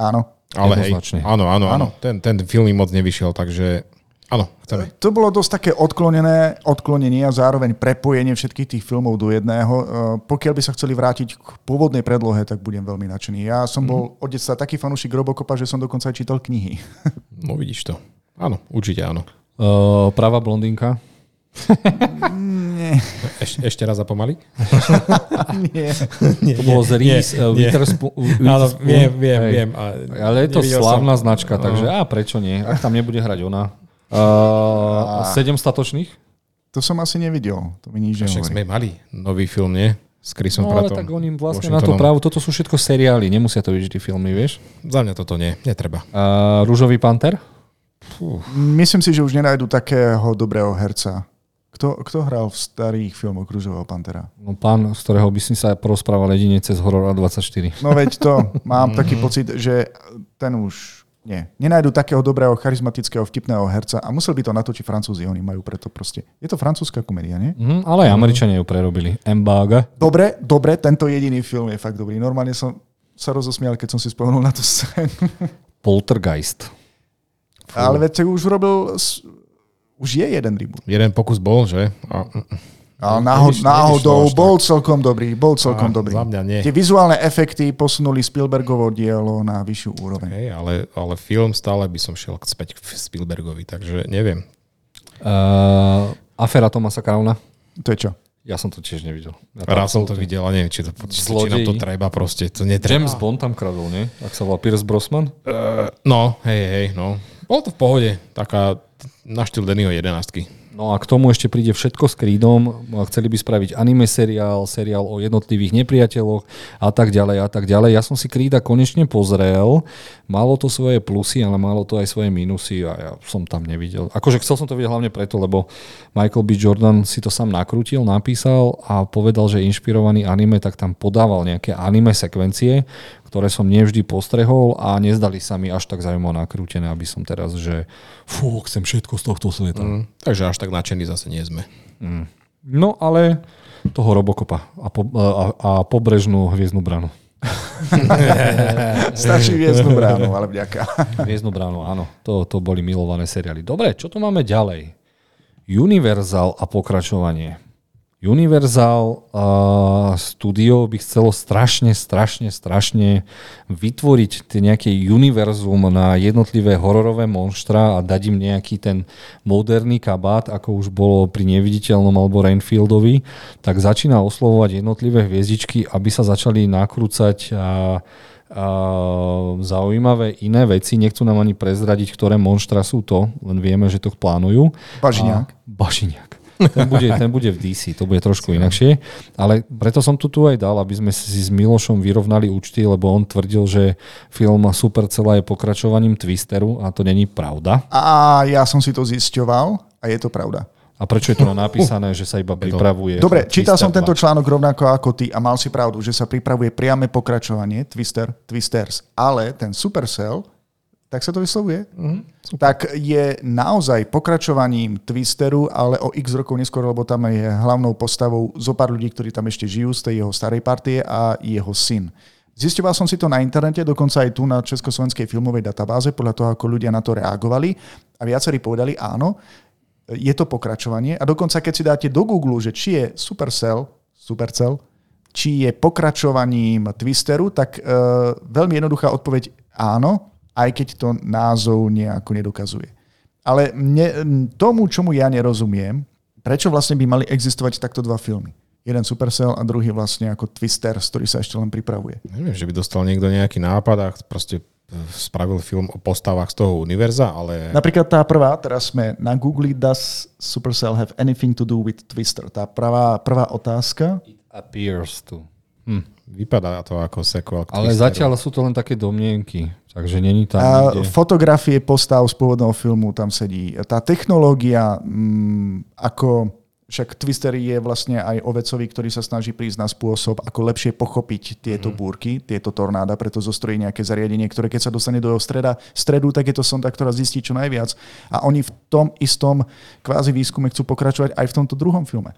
Áno. Ale hej, áno, áno, áno. Ten, ten film moc nevyšiel, takže áno, chceme. To bolo dosť také odklonené, odklonenie a zároveň prepojenie všetkých tých filmov do jedného. E, pokiaľ by sa chceli vrátiť k pôvodnej predlohe, tak budem veľmi nadšený. Ja som bol mm-hmm. od detstva taký fanúšik Robocopa, že som dokonca aj čítal knihy. No vidíš to. Áno, určite áno. Uh, pravá blondinka? Nie. Eš, ešte raz a pomaly? nie. nie. To bolo z Reese Witherspoon. Áno, viem, viem, Ale je to slavná som. značka, takže a prečo nie? Ak tam nebude hrať ona. Uh, sedem statočných? To som asi nevidel. To mi nič Však sme mali nový film, nie? S Chrisom no, ale tak oni vlastne na to právo, toto sú všetko seriály, nemusia to byť vždy filmy, vieš? Za mňa toto nie, netreba. Uh, Rúžový panter? Fú. Myslím si, že už nenajdu takého dobrého herca. Kto, kto hral v starých filmoch Rúžového Pantera? No pán, z ktorého by si sa porozprával jedine cez Horror 24. No veď to, mám taký pocit, že ten už nie. Nenajdu takého dobrého, charizmatického, vtipného herca a musel by to natočiť Francúzi, oni majú preto proste. Je to francúzska komédia, nie? Mm, ale aj Američania ju prerobili. Embaga. Dobre, dobre, tento jediný film je fakt dobrý. Normálne som sa rozosmial, keď som si spomenul na tú scénu. Poltergeist. Fú. Ale veď už urobil, už je jeden reboot. Jeden pokus bol, že? A... Ale náhod, náhodou bol celkom dobrý, bol celkom a, dobrý. Za mňa nie. Tie vizuálne efekty posunuli Spielbergovo dielo na vyššiu úroveň. Hej, ale, ale film stále by som šiel späť k Spielbergovi, takže neviem. Uh, afera Tomasa Crowna. To je čo? Ja som to tiež nevidel. Ja Raz som to videl a neviem, či, to, či, či nám to treba proste. To netreba. James Bond tam kradol, nie? Ak sa volá Pierce Brosman? Uh, no, hej, hej, no. Bolo to v pohode, taká na štýl Dennyho jedenáctky. No a k tomu ešte príde všetko s krídom. Chceli by spraviť anime seriál, seriál o jednotlivých nepriateľoch a tak ďalej a tak ďalej. Ja som si krída konečne pozrel. Malo to svoje plusy, ale malo to aj svoje minusy a ja som tam nevidel. Akože chcel som to vidieť hlavne preto, lebo Michael B. Jordan si to sám nakrútil, napísal a povedal, že inšpirovaný anime, tak tam podával nejaké anime sekvencie, ktoré som nevždy postrehol a nezdali sa mi až tak zaujímavé nakrútené, aby som teraz, že fú, chcem všetko z tohto sveta. Mm, takže až tak nadšení zase nie sme. Mm. No ale toho Robocopa a, po, a, a pobrežnú hviezdnu branu. Stačí hviezdnu bránu, ale vďaka. Hviezdnu bránu, áno. To, to boli milované seriály. Dobre, čo tu máme ďalej? Universal a pokračovanie. Universal uh, Studio by chcelo strašne, strašne, strašne vytvoriť tie nejaké univerzum na jednotlivé hororové monštra a dať im nejaký ten moderný kabát, ako už bolo pri neviditeľnom alebo Rainfieldovi, tak začína oslovovať jednotlivé hviezdičky, aby sa začali nakrúcať a a zaujímavé iné veci. Nechcú nám ani prezradiť, ktoré monštra sú to, len vieme, že to plánujú. Bažiniak. A, bažiniak. Ten bude, ten bude v DC, to bude trošku inakšie. Ale preto som tu tu aj dal, aby sme si s Milošom vyrovnali účty, lebo on tvrdil, že film Supercella je pokračovaním Twisteru a to není pravda. A ja som si to zisťoval a je to pravda. A prečo je to napísané, že sa iba pripravuje? Dobre, čítal som tento článok rovnako ako ty a mal si pravdu, že sa pripravuje priame pokračovanie Twister, Twisters, ale ten Supercell tak sa to vyslovuje, mm-hmm. tak je naozaj pokračovaním Twisteru, ale o x rokov neskôr, lebo tam je hlavnou postavou zo pár ľudí, ktorí tam ešte žijú z tej jeho starej partie a jeho syn. Zistoval som si to na internete, dokonca aj tu na Československej filmovej databáze, podľa toho, ako ľudia na to reagovali. A viacerí povedali, áno, je to pokračovanie. A dokonca, keď si dáte do Google, že či je Supercell, Supercell, či je pokračovaním Twisteru, tak e, veľmi jednoduchá odpoveď áno, aj keď to názov nejako nedokazuje. Ale mne, tomu, čomu ja nerozumiem, prečo vlastne by mali existovať takto dva filmy? Jeden Supercell a druhý vlastne ako Twister, ktorý sa ešte len pripravuje. Neviem, že by dostal niekto nejaký nápad a proste spravil film o postavách z toho univerza, ale... Napríklad tá prvá, teraz sme na Google, does Supercell have anything to do with Twister? Tá prvá, prvá otázka. It appears to. Hm. Vypadá to ako sequel. Ale zatiaľ sú to len také domienky, takže není tam a nikde. Fotografie postav z pôvodného filmu tam sedí. Tá technológia, mm, ako však Twister je vlastne aj ovecovi, ktorý sa snaží prísť na spôsob, ako lepšie pochopiť tieto mm. búrky, tieto tornáda, preto zostrojí nejaké zariadenie, ktoré keď sa dostane do streda, stredu, tak je to sonda, ktorá zistí čo najviac. A oni v tom istom kvázi výskume chcú pokračovať aj v tomto druhom filme.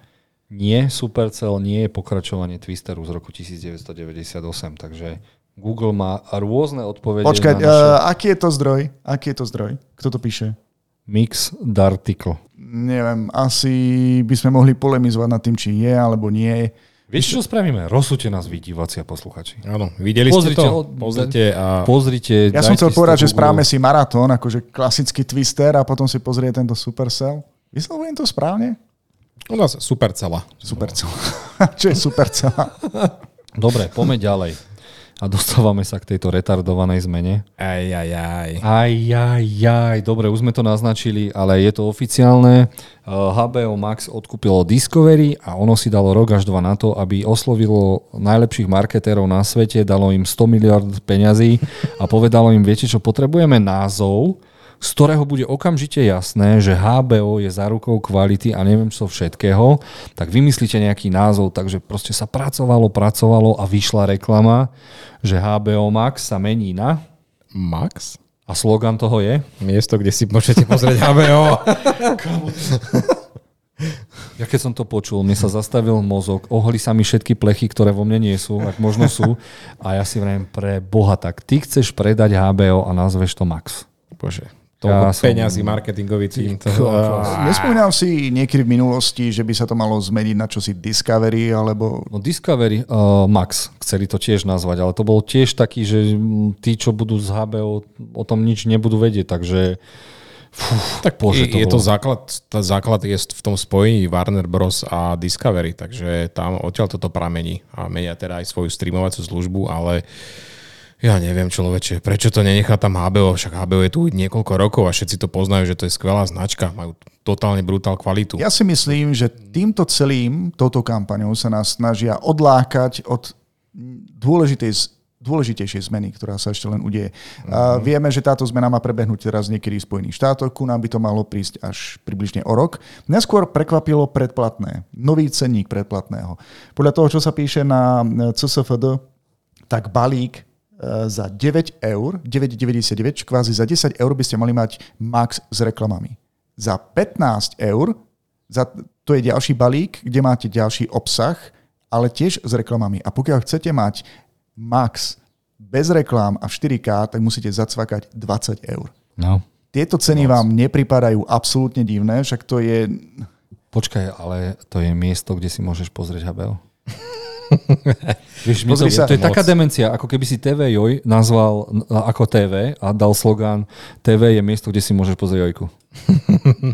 Nie, Supercell nie je pokračovanie Twisteru z roku 1998, takže Google má rôzne odpovede. Počkaj, naše... uh, aký je to zdroj? Aký je to zdroj? Kto to píše? Mix Darticle. Neviem, asi by sme mohli polemizovať nad tým, či je alebo nie. Vieš, čo spravíme? Rozsúďte nás vy, diváci a posluchači. Áno, videli pozrite, ste to? Pozrite a... Pozrite, ja som chcel povedať, že správame si maratón, akože klasický twister a potom si pozrie tento Supercell. Vyslovujem to správne? U nás supercela. Supercela. Čo je supercela? Dobre, poďme ďalej. A dostávame sa k tejto retardovanej zmene. Aj, aj, aj. Aj, aj, aj. Dobre, už sme to naznačili, ale je to oficiálne. HBO eh, Max odkúpilo Discovery a ono si dalo rok až dva na to, aby oslovilo najlepších marketérov na svete, dalo im 100 miliard peňazí a povedalo im, viete čo, potrebujeme názov, z ktorého bude okamžite jasné, že HBO je zárukou kvality a neviem čo všetkého, tak vymyslíte nejaký názov, takže proste sa pracovalo, pracovalo a vyšla reklama, že HBO Max sa mení na... Max? A slogan toho je? Miesto, kde si môžete pozrieť HBO. Ja keď som to počul, mne sa zastavil mozog, ohli sa mi všetky plechy, ktoré vo mne nie sú, ak možno sú. A ja si vrajím, pre Boha, tak ty chceš predať HBO a nazveš to Max. Bože, toľko ja peňazí, som... marketingový tým. To... Nespomínal si niekedy v minulosti, že by sa to malo zmeniť na čosi Discovery, alebo... No Discovery, uh, Max, chceli to tiež nazvať, ale to bol tiež taký, že tí, čo budú z HBO, o tom nič nebudú vedieť, takže... Fú, tak bože, to je bolo... to základ, tá základ je v tom spojení Warner Bros. a Discovery, takže tam odtiaľ toto pramení a menia teda aj svoju streamovacú službu, ale uh, ja neviem, človeče, prečo to nenechá tam HBO, však HBO je tu niekoľko rokov a všetci to poznajú, že to je skvelá značka, majú totálne brutál kvalitu. Ja si myslím, že týmto celým, touto kampaňou sa nás snažia odlákať od dôležitej dôležitejšej zmeny, ktorá sa ešte len udeje. Mm-hmm. Mhm. vieme, že táto zmena má prebehnúť teraz niekedy v Spojených štátoch, ku nám by to malo prísť až približne o rok. Neskôr prekvapilo predplatné, nový cenník predplatného. Podľa toho, čo sa píše na CSFD, tak balík Eh, za 9 eur, 9,99, kvázi za 10 eur by ste mali mať max s reklamami. Za 15 eur, za to je ďalší balík, kde máte ďalší obsah, ale tiež s reklamami. A pokiaľ chcete mať max bez reklám a v 4K, tak musíte zacvakať 20 eur. No. Tieto ceny Moc. vám nepripadajú absolútne divné, však to je... Počkaj, ale to je miesto, kde si môžeš pozrieť HBO. Vieš, to, sa, to je moc. taká demencia, ako keby si TV Joj nazval ako TV a dal slogán TV je miesto, kde si môžeš pozrieť Jojku.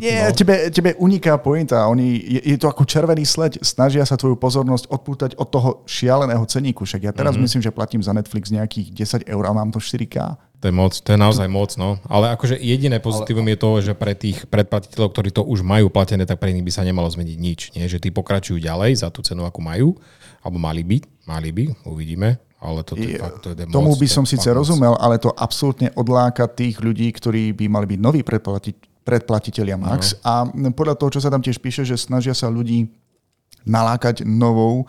Nie, no. tebe, tebe uniká pointa. Oni, je, je to ako červený sled. Snažia sa tvoju pozornosť odpútať od toho šialeného ceníku. Však ja teraz mm-hmm. myslím, že platím za Netflix nejakých 10 eur a mám to 4K. To je moc, to je naozaj moc, no. Ale akože jediné pozitívum Ale... je to, že pre tých predplatiteľov, ktorí to už majú platené, tak pre nich by sa nemalo zmeniť nič. Nie? Že tí pokračujú ďalej za tú cenu, akú majú alebo mali by, mali by, uvidíme. Ale to je, fakt, to je Tomu by som síce rozumel, ale to absolútne odláka tých ľudí, ktorí by mali byť noví predplati, predplatiteľia Max. No. A podľa toho, čo sa tam tiež píše, že snažia sa ľudí nalákať novou,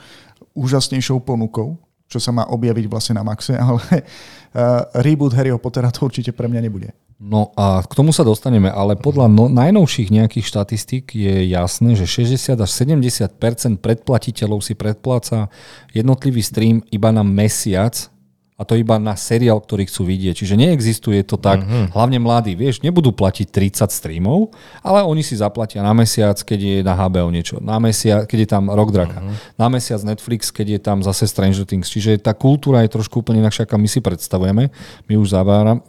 úžasnejšou ponukou, čo sa má objaviť vlastne na Maxe, ale uh, reboot Harryho Pottera to určite pre mňa nebude. No a k tomu sa dostaneme, ale podľa no, najnovších nejakých štatistík je jasné, že 60 až 70% predplatiteľov si predpláca jednotlivý stream iba na mesiac a to iba na seriál, ktorý chcú vidieť. Čiže neexistuje to tak, mm-hmm. hlavne mladí, vieš, nebudú platiť 30 streamov, ale oni si zaplatia na mesiac, keď je na HBO niečo, na mesiac, keď je tam Rock Draka, mm-hmm. na mesiac Netflix, keď je tam zase Stranger Things. Čiže tá kultúra je trošku úplne inakšia, ako my si predstavujeme. My už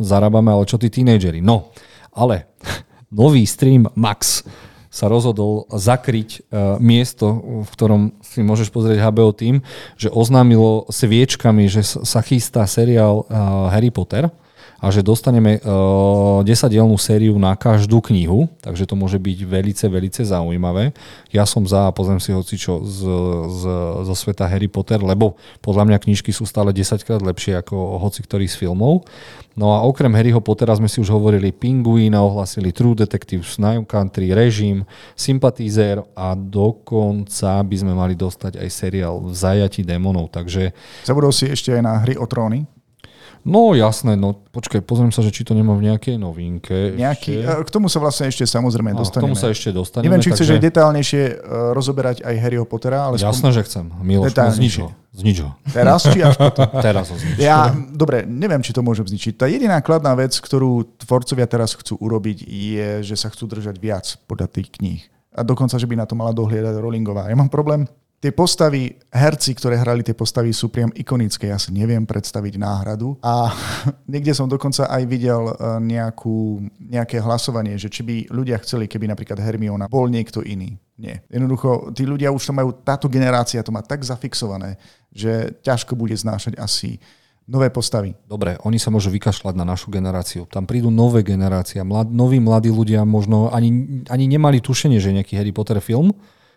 zarábame, ale čo tí tínejdžeri? No, ale nový stream Max sa rozhodol zakryť e, miesto, v ktorom si môžeš pozrieť HBO tým, že oznámilo sviečkami, že sa chystá seriál e, Harry Potter a že dostaneme uh, e, 10-dielnú sériu na každú knihu, takže to môže byť velice, velice zaujímavé. Ja som za pozriem si hocičo z, z, zo sveta Harry Potter, lebo podľa mňa knižky sú stále 10 krát lepšie ako hoci ktorý z filmov. No a okrem Harryho Pottera sme si už hovorili Pinguína, ohlasili True Detective, Snipe Country, Režim, Sympathizer a dokonca by sme mali dostať aj seriál V zajati démonov, takže... Zabudol si ešte aj na hry o tróny? No jasné, no počkaj, pozriem sa, že či to nemá v nejakej novinke. Nejaký, ešte. K tomu sa vlastne ešte samozrejme no, dostaneme. K tomu sa ešte dostaneme. Neviem, či takže... chceš aj detálnejšie e, rozoberať aj Harryho Pottera, ale... Jasné, že chcem. Miloš, no, znič ho. Znič ho. Teraz či až potom? teraz ho znič. Ja, dobre, neviem, či to môžem zničiť. Tá jediná kladná vec, ktorú tvorcovia teraz chcú urobiť, je, že sa chcú držať viac podľa tých kníh. A dokonca, že by na to mala dohliadať Rowlingová. Ja mám problém, Tie postavy, herci, ktoré hrali tie postavy, sú priam ikonické. Ja si neviem predstaviť náhradu. A niekde som dokonca aj videl e, nejakú, nejaké hlasovanie, že či by ľudia chceli, keby napríklad Hermiona bol niekto iný. Nie. Jednoducho, tí ľudia už to majú, táto generácia to má tak zafixované, že ťažko bude znášať asi nové postavy. Dobre, oni sa môžu vykašľať na našu generáciu. Tam prídu nové generácia. Mlad, noví mladí ľudia možno ani, ani nemali tušenie, že je nejaký Harry Potter film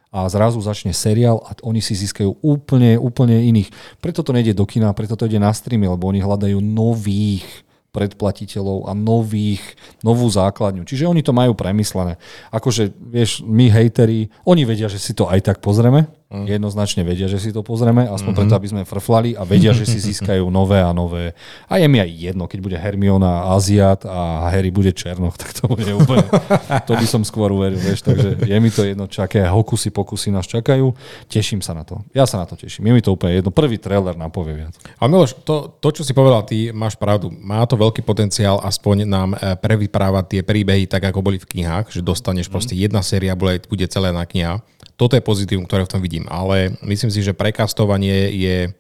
a zrazu začne seriál a oni si získajú úplne, úplne iných. Preto to nejde do kina, preto to ide na streamy, lebo oni hľadajú nových predplatiteľov a nových, novú základňu. Čiže oni to majú premyslené. Akože, vieš, my hejteri, oni vedia, že si to aj tak pozrieme, Mm. Jednoznačne vedia, že si to pozrieme, aspoň mm-hmm. preto, aby sme frflali a vedia, že si získajú nové a nové. A je mi aj jedno, keď bude Hermiona Aziat a Harry bude Černoch, tak to bude úplne, to by som skôr uveril, vieš, takže je mi to jedno, čaké hokusy, pokusy nás čakajú, teším sa na to. Ja sa na to teším, je mi to úplne jedno. Prvý trailer nám povie viac. A Miloš, to, to, čo si povedal, ty máš pravdu. Má to veľký potenciál aspoň nám e, prevyprávať tie príbehy tak, ako boli v knihách, že dostaneš mm. proste jedna séria, bude, bude celé na kniha toto je pozitívum, ktoré v tom vidím. Ale myslím si, že prekastovanie je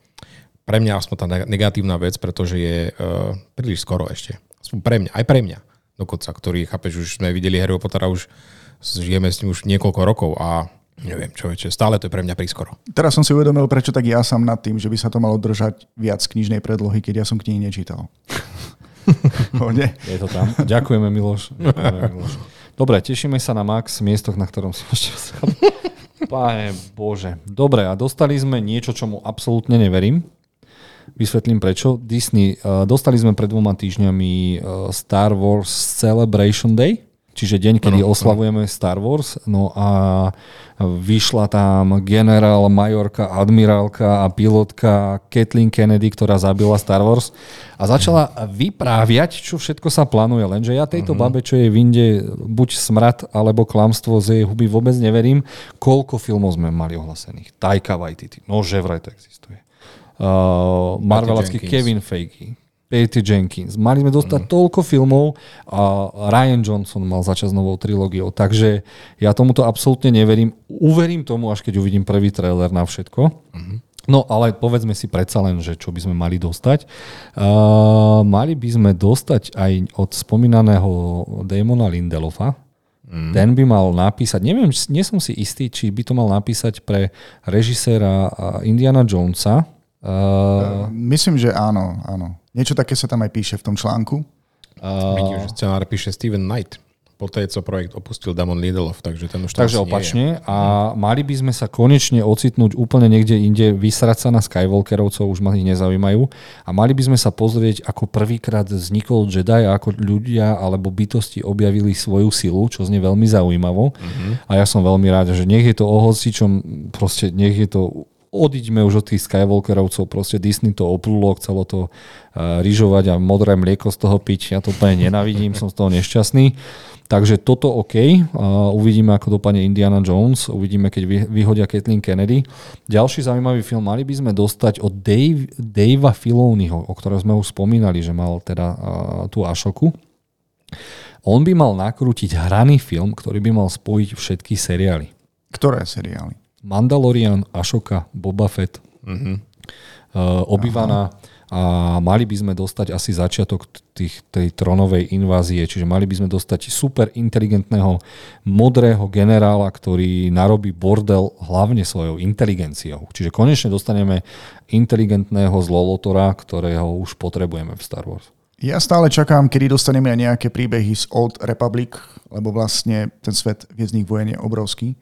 pre mňa aspoň tá negatívna vec, pretože je uh, príliš skoro ešte. Aspoň pre mňa, aj pre mňa dokonca, ktorý, chápeš, už sme videli Harry Pottera, už žijeme s ním už niekoľko rokov a neviem, čo je, stále to je pre mňa prískoro. Teraz som si uvedomil, prečo tak ja som nad tým, že by sa to malo držať viac knižnej predlohy, keď ja som knihy nečítal. je to tam. Ďakujeme, Miloš. Ďakujeme, Miloš. Dobre, tešíme sa na Max, miestoch, na ktorom si môžete Pane Bože. Dobre, a dostali sme niečo, čomu absolútne neverím. Vysvetlím prečo. Disney, uh, dostali sme pred dvoma týždňami uh, Star Wars Celebration Day, čiže deň, kedy oslavujeme Star Wars, no a vyšla tam generál, majorka, admirálka a pilotka Kathleen Kennedy, ktorá zabila Star Wars a začala vypráviať, čo všetko sa plánuje, lenže ja tejto uh-huh. babe, čo je v Inde buď smrad alebo klamstvo z jej huby vôbec neverím, koľko filmov sme mali ohlasených. Taika Waititi, no že vraj to existuje. Uh, Marvelacký Kevin Feige, Patty Jenkins. Mali sme dostať mm. toľko filmov a Ryan Johnson mal začať s novou trilógiou, takže ja tomuto absolútne neverím. Uverím tomu, až keď uvidím prvý trailer na všetko. Mm. No ale povedzme si predsa len, že čo by sme mali dostať. Uh, mali by sme dostať aj od spomínaného Damona Lindelofa, Mm. Ten by mal napísať, neviem, nie som si istý, či by to mal napísať pre režiséra Indiana Jonesa. Uh, Myslím, že áno, áno. Niečo také sa tam aj píše v tom článku. Uh, Vidím, že scenár píše Steven Knight po tej, co projekt opustil Damon Lindelof, takže ten už Takže opačne a mali by sme sa konečne ocitnúť úplne niekde inde, vysrať sa na Skywalkerovcov, už ma ich nezaujímajú a mali by sme sa pozrieť, ako prvýkrát vznikol Jedi a ako ľudia alebo bytosti objavili svoju silu, čo znie veľmi zaujímavo uh-huh. a ja som veľmi rád, že nech je to o hocičom, proste nech je to odiďme už od tých Skywalkerovcov, proste Disney to oplulo, chcelo to uh, ryžovať a modré mlieko z toho piť, ja to úplne nenavidím, som z toho nešťastný. Takže toto OK, uh, uvidíme, ako dopadne Indiana Jones, uvidíme, keď vy, vyhodia Kathleen Kennedy. Ďalší zaujímavý film mali by sme dostať od Dave, Davea Filoniho, o ktorom sme už spomínali, že mal teda uh, tú Ašoku. On by mal nakrútiť hraný film, ktorý by mal spojiť všetky seriály. Ktoré seriály? Mandalorian, Ashoka, Boba Fett, uh-huh. uh, Obyvana a mali by sme dostať asi začiatok tých, tej tronovej invázie, čiže mali by sme dostať super inteligentného modrého generála, ktorý narobí bordel hlavne svojou inteligenciou. Čiže konečne dostaneme inteligentného zlolotora, ktorého už potrebujeme v Star Wars. Ja stále čakám, kedy dostaneme aj nejaké príbehy z Old Republic, lebo vlastne ten svet viezdných vojen je obrovský.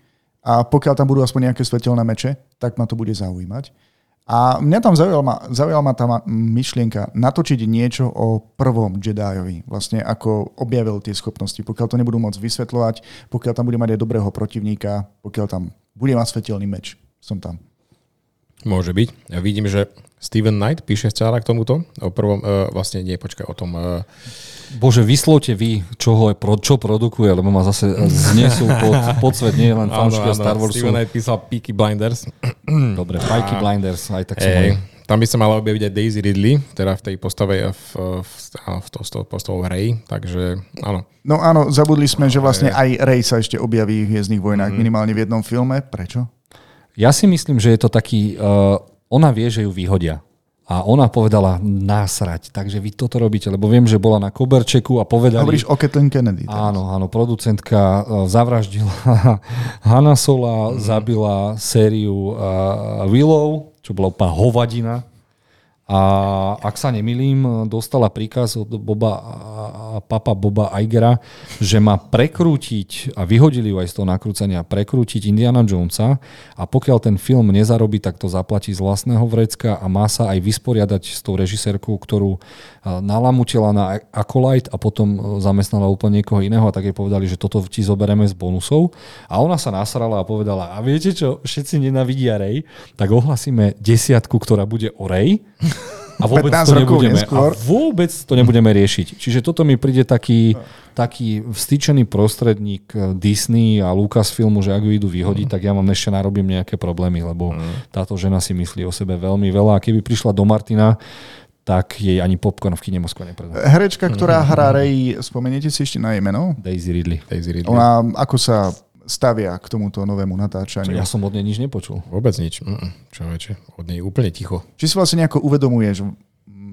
A pokiaľ tam budú aspoň nejaké svetelné meče, tak ma to bude zaujímať. A mňa tam zaujala ma, zaujala ma tá myšlienka natočiť niečo o prvom Jediovi, vlastne ako objavil tie schopnosti. Pokiaľ to nebudú môcť vysvetľovať, pokiaľ tam bude mať aj dobrého protivníka, pokiaľ tam bude mať svetelný meč, som tam. Môže byť. Ja vidím, že Steven Knight píše scenár k tomuto. O prvom, uh, vlastne nie, počkaj, o tom... Uh, Bože, vyslovte vy, čo, ho je, čo produkuje, lebo ma zase znesú pod, pod svet, nie len fanúšky Star Warsu. Steven Knight písal Peaky Blinders. Dobre, Peaky Blinders, aj tak som hey, Tam by sa mala objaviť aj Daisy Ridley, teda v tej postave v, v, v, to, to postavou Ray, takže áno. No áno, zabudli sme, že vlastne aj Ray sa ešte objaví v Hviezdnych vojnách, mm. minimálne v jednom filme. Prečo? Ja si myslím, že je to taký... Uh, ona vie, že ju vyhodia. A ona povedala násrať, takže vy toto robíte, lebo viem, že bola na Koberčeku a povedali... Hovoríš o Kathleen Kennedy. Teraz. Áno, áno, producentka e, zavraždila Hanna Sola, mm. zabila sériu uh, Willow, čo bola úplná hovadina. A ak sa nemilím, dostala príkaz od Boba, papa Boba Eigera, že má prekrútiť, a vyhodili ju aj z toho nakrúcania, prekrútiť Indiana Jonesa a pokiaľ ten film nezarobí, tak to zaplatí z vlastného vrecka a má sa aj vysporiadať s tou režisérkou, ktorú nalamutila na Acolyte a potom zamestnala úplne niekoho iného a tak jej povedali, že toto ti zoberieme z bonusov. A ona sa nasrala a povedala, a viete čo, všetci nenavidia Ray, tak ohlasíme desiatku, ktorá bude o Ray a vôbec to nebudeme, a vôbec to nebudeme riešiť. Čiže toto mi príde taký, taký vstýčený prostredník Disney a Lucasfilmu, že ak ju idú vyhodiť, mm. tak ja vám ešte narobím nejaké problémy, lebo mm. táto žena si myslí o sebe veľmi veľa. A keby prišla do Martina, tak jej ani popcorn v kine Moskva nepredá. Herečka, ktorá hrá Ray, spomeniete si ešte na jej meno? Daisy Ridley. Daisy Ridley. Ona ako sa stavia k tomuto novému natáčaniu. Čo, ja som od nej nič nepočul. Vôbec nič. Čo väčšie. Od nej úplne ticho. Či si vlastne nejako uvedomuje, že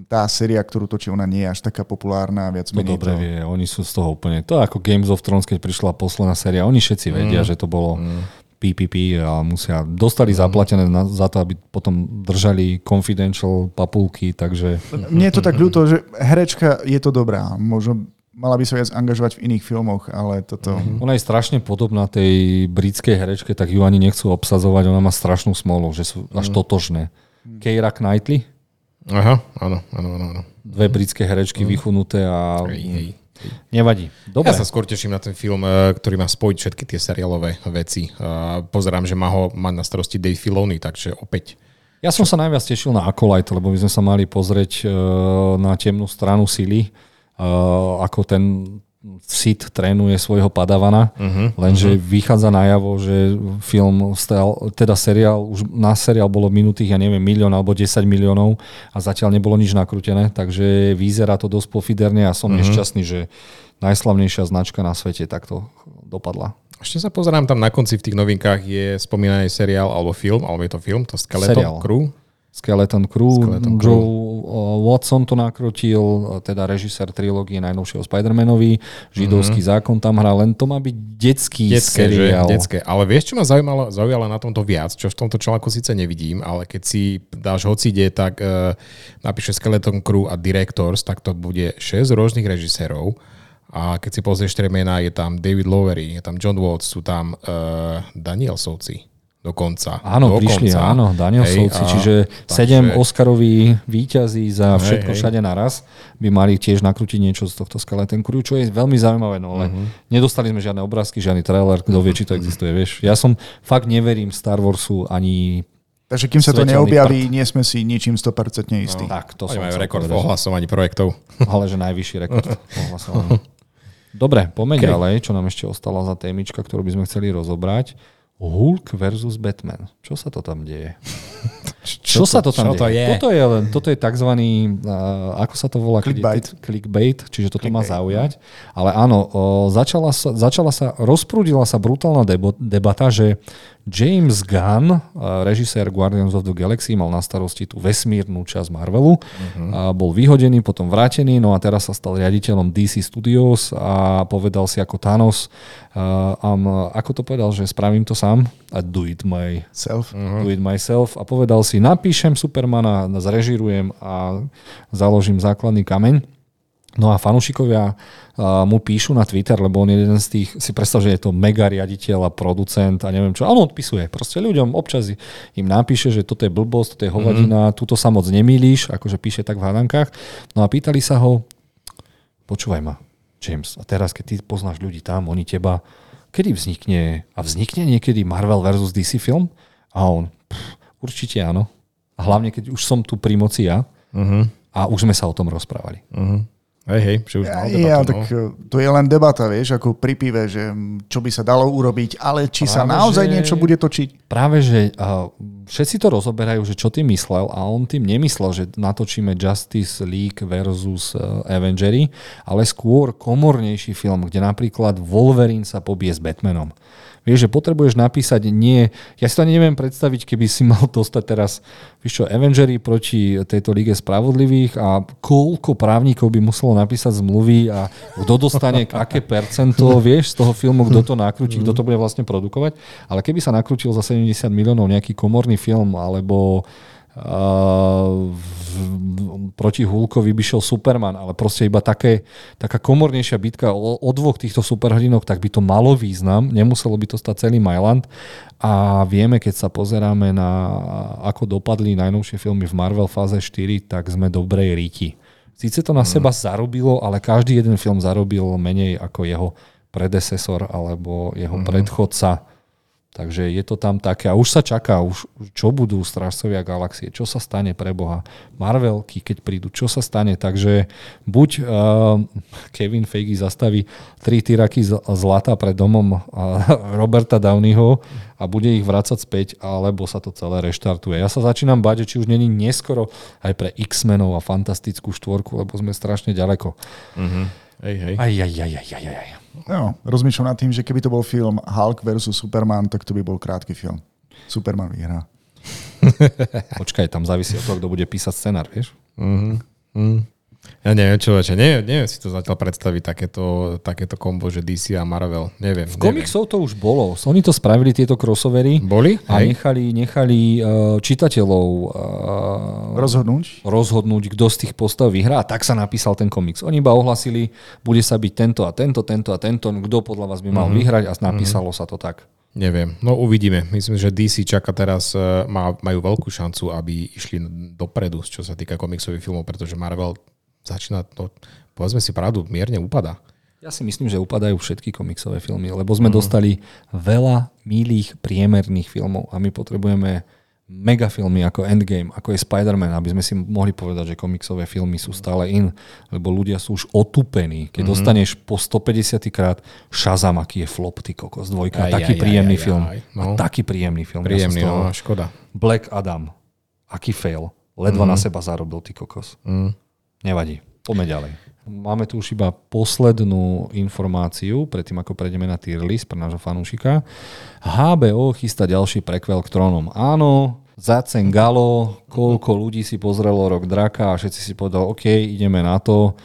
tá séria, ktorú točí, ona nie je až taká populárna, viac to menej dobre to... vie, oni sú z toho úplne, to ako Games of Thrones, keď prišla posledná séria, oni všetci mm. vedia, že to bolo mm. PPP a musia, dostali mm. zaplatené na, za to, aby potom držali confidential papulky, takže... Mne je to tak ľúto, že herečka je to dobrá, možno mala by sa viac angažovať v iných filmoch, ale toto... Mm-hmm. Ona je strašne podobná tej britskej herečke, tak ju ani nechcú obsazovať, ona má strašnú smolu, že sú až mm. totožné. Mm. Keira Knightley? Aha, áno, áno, áno. Dve britské herečky mm. vychunuté a... Hej, hej. Nevadí. Dobre. Ja sa skôr teším na ten film, eh, ktorý má spojiť všetky tie seriálové veci. Pozerám, že má ho mať na starosti Dave Filoni, takže opäť ja som sa najviac tešil na Acolyte, lebo my sme sa mali pozrieť uh, na temnú stranu sily, ako ten Sid trénuje svojho padavana, uh-huh, lenže uh-huh. vychádza najavo, že film, teda seriál, už na seriál bolo minutých, ja neviem, milión alebo 10 miliónov a zatiaľ nebolo nič nakrútené, takže vyzerá to dosť pofiderne a som uh-huh. nešťastný, že najslavnejšia značka na svete takto dopadla. Ešte sa pozerám tam na konci v tých novinkách je spomínaný seriál alebo film, alebo je to film, to Skeleton. Crew. Skeleton Crew. Skeleton Crew. Joe Watson to nakrutil, teda režisér trilógie najnovšieho Spider-Manovi. Židovský mm-hmm. zákon tam hrá, len to má byť detský detské, seriál. Že? Detské. Ale vieš, čo ma zaujímalo, zaujalo na tomto viac, čo v tomto článku síce nevidím, ale keď si dáš hocide, tak uh, napíše Skeleton Crew a Directors, tak to bude 6 rôznych režisérov. A keď si pozrieš tie mená, je tam David Lowery, je tam John Watts, sú tam uh, Danielsovci dokonca. Áno, dokonca. prišli, áno, Danielsovci, hej, čiže sedem Oscaroví výťazí za všetko hej, všade naraz by mali tiež nakrútiť niečo z tohto Skeleton Crew, čo je veľmi zaujímavé, no ale uh-huh. nedostali sme žiadne obrázky, žiadny trailer, kto vie, či to existuje, vieš. Ja som fakt neverím Star Warsu ani Takže kým sa to neobjaví, nie sme si ničím 100% istí. No, tak, to Oni majú rekord v ohlasovaní projektov. Ale že najvyšší rekord v ohlasovaní. Dobre, poďme okay. ďalej, čo nám ešte ostala za témička, ktorú by sme chceli rozobrať. Hulk versus Batman. Čo sa to tam deje? Čo, čo sa to tam čo deje? To je? Toto je len, toto je tzv. Uh, ako sa to volá? Clickbait. clickbait, čiže toto Clickbait. má zaujať. Ale áno, uh, začala, sa, začala sa, rozprúdila sa brutálna debo, debata, že James Gunn, režisér Guardians of the Galaxy, mal na starosti tú vesmírnu časť Marvelu. Uh-huh. Bol vyhodený, potom vrátený, no a teraz sa stal riaditeľom DC Studios a povedal si ako Thanos, um, ako to povedal, že spravím to sám a do it myself. Uh-huh. Do it myself a povedal si, napíšem Supermana, zrežirujem a založím základný kameň. No a fanúšikovia mu píšu na Twitter, lebo on je jeden z tých, si predstav, že je to mega riaditeľ a producent a neviem čo. A on odpisuje. Proste ľuďom občas im napíše, že toto je blbosť, toto je hovadina, mm-hmm. tuto sa moc nemýliš, akože píše tak v hádankách. No a pýtali sa ho, počúvaj ma, James, a teraz keď ty poznáš ľudí tam, oni teba, kedy vznikne, a vznikne niekedy Marvel versus DC film? A on, pff, určite áno. A hlavne, keď už som tu pri moci ja, uh-huh. a už sme sa o tom rozprávali. Uh-huh. Hej, hej, že už mal debatu, ja, no. tak eh, to je len debata, vieš, ako pri pive, že čo by sa dalo urobiť, ale či práve, sa naozaj že... niečo bude točiť. Práve, že uh, všetci to rozoberajú, že čo tým myslel a on tým nemyslel, že natočíme Justice League versus uh, Avengery, ale skôr komornejší film, kde napríklad Wolverine sa pobije s Batmanom. Vieš, že potrebuješ napísať nie... Ja si to ani neviem predstaviť, keby si mal dostať teraz, vieš čo, Avengery proti tejto Lige Spravodlivých a koľko právnikov by muselo napísať zmluvy a kto dostane aké percento, vieš, z toho filmu, kto to nakrúti, kto to bude vlastne produkovať. Ale keby sa nakrútil za 70 miliónov nejaký komorný film alebo Uh, proti Hulkovi by šiel Superman, ale proste iba také, taká komornejšia bitka o, o dvoch týchto superhrdinok, tak by to malo význam, nemuselo by to stať celý Myland a vieme, keď sa pozeráme na ako dopadli najnovšie filmy v Marvel fáze 4, tak sme dobrej ríti. Sice to na mm. seba zarobilo, ale každý jeden film zarobil menej ako jeho predecesor alebo jeho mm. predchodca Takže je to tam také. A už sa čaká, už, čo budú Strážcovia galaxie, čo sa stane pre Boha. Marvelky, keď prídu, čo sa stane. Takže buď uh, Kevin Feige zastaví tri tyraky zlata pred domom uh, Roberta Downeyho a bude ich vrácať späť, alebo sa to celé reštartuje. Ja sa začínam že či už není neskoro aj pre X-menov a fantastickú štvorku, lebo sme strašne ďaleko. Uh-huh. Hej, hej. Aj, aj, aj, aj, aj, aj. No, rozmýšľam nad tým, že keby to bol film Hulk versus Superman, tak to by bol krátky film. Superman vyhrá. Počkaj, tam závisí od toho, kto bude písať scenár, vieš? Uh-huh. Uh-huh. Ja neviem, čo, čo neviem, neviem si to zatiaľ predstaviť, takéto, takéto kombo, že DC a Marvel. Neviem. V komiksov to už bolo. Oni to spravili, tieto crossovery. Boli? A Hej. nechali, nechali uh, čitateľov uh, rozhodnúť. rozhodnúť, kto z tých postav vyhrá. A tak sa napísal ten komiks. Oni iba ohlasili, bude sa byť tento a tento, tento a tento, kto podľa vás by mal uh-huh. vyhrať a napísalo uh-huh. sa to tak. Neviem, no uvidíme. Myslím, že DC čaká teraz, e, má, majú veľkú šancu, aby išli dopredu, čo sa týka komiksových filmov, pretože Marvel začína to povedzme si pravdu, mierne upada. Ja si myslím, že upadajú všetky komiksové filmy, lebo sme mm. dostali veľa milých priemerných filmov a my potrebujeme megafilmy ako Endgame, ako je Spider-Man, aby sme si mohli povedať, že komiksové filmy sú stále in, lebo ľudia sú už otupení. Keď mm-hmm. dostaneš po 150 krát Shazam, aký je flop, ty kokos, dvojka, aj, taký aj, príjemný aj, film. Aj, no. A taký príjemný film. Príjemný, ja no, škoda. Black Adam, aký fail. Ledva mm-hmm. na seba zarobil, ty kokos. Mm. Nevadí, poďme ďalej. Máme tu už iba poslednú informáciu, predtým ako prejdeme na tier list pre nášho fanúšika. HBO chystá ďalší prekvel k trónom. Áno, Zacen Galo, koľko ľudí si pozrelo Rok Draka a všetci si povedali, OK, ideme na to.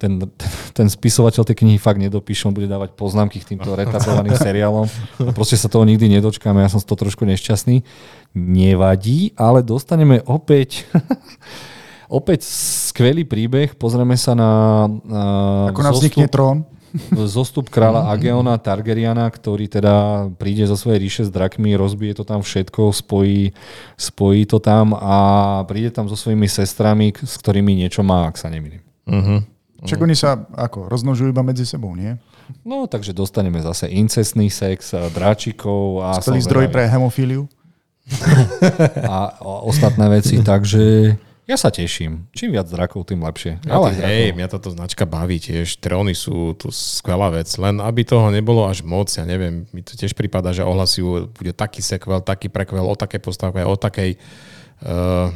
Ten, ten spisovateľ tej knihy fakt nedopíše, on bude dávať poznámky k týmto retardovaným seriálom. Proste sa toho nikdy nedočkáme, ja som z toho trošku nešťastný. Nevadí, ale dostaneme opäť Opäť skvelý príbeh, pozrieme sa na... na Ako nám vznikne trón? Zostup kráľa Ageona Targeriana, ktorý teda príde zo svojej ríše s drakmi, rozbije to tam všetko, spojí, spojí to tam a príde tam so svojimi sestrami, s ktorými niečo má, ak sa nemýlim. Uh-huh. Však oni sa ako rozmnožujú iba medzi sebou, nie? No, takže dostaneme zase incestný sex, dráčikov a... Skvelý zdroj pre hemofíliu. a, a ostatné veci, takže ja sa teším. Čím viac drakov, tým lepšie. Ale hej, mňa táto značka baví tiež. Tróny sú tu skvelá vec. Len aby toho nebolo až moc, ja neviem, mi to tiež prípada, že ohlasujú, bude taký sekvel, taký prekvel, o takej postavke, o takej... Uh,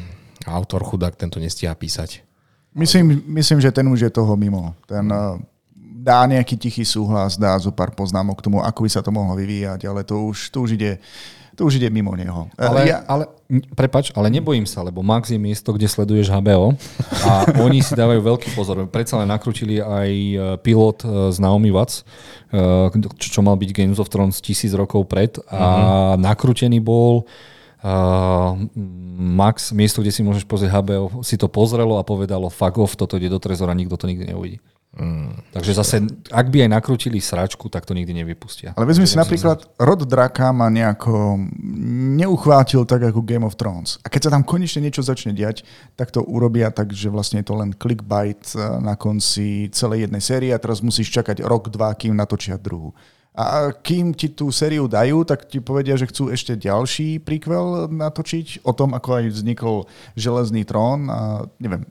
autor chudák tento nestíha písať. Myslím, myslím, že ten už je toho mimo. Ten uh, dá nejaký tichý súhlas, dá zo pár poznámok k tomu, ako by sa to mohlo vyvíjať, ale to už, to už ide to už ide mimo neho. Ale, ja... ale prepač, ale nebojím sa, lebo Max je miesto, kde sleduješ HBO a oni si dávajú veľký pozor. Predsa len nakrútili aj e, pilot e, z Naomi Watts, e, čo, mal byť Games of Thrones tisíc rokov pred a uh-huh. nakrútený bol Uh, Max, miesto, kde si môžeš pozrieť HBO, si to pozrelo a povedalo fuck off, toto ide do trezora, nikto to nikdy neuvidí. Mm. Takže zase, ak by aj nakrútili sračku, tak to nikdy nevypustia. Ale vezmi si napríklad, rod draka ma nejako neuchvátil tak ako Game of Thrones. A keď sa tam konečne niečo začne diať, tak to urobia tak, že vlastne je to len clickbait eh, na konci celej jednej série a teraz musíš čakať rok, dva, kým natočia druhú. A kým ti tú sériu dajú, tak ti povedia, že chcú ešte ďalší prequel natočiť o tom, ako aj vznikol Železný trón. A neviem,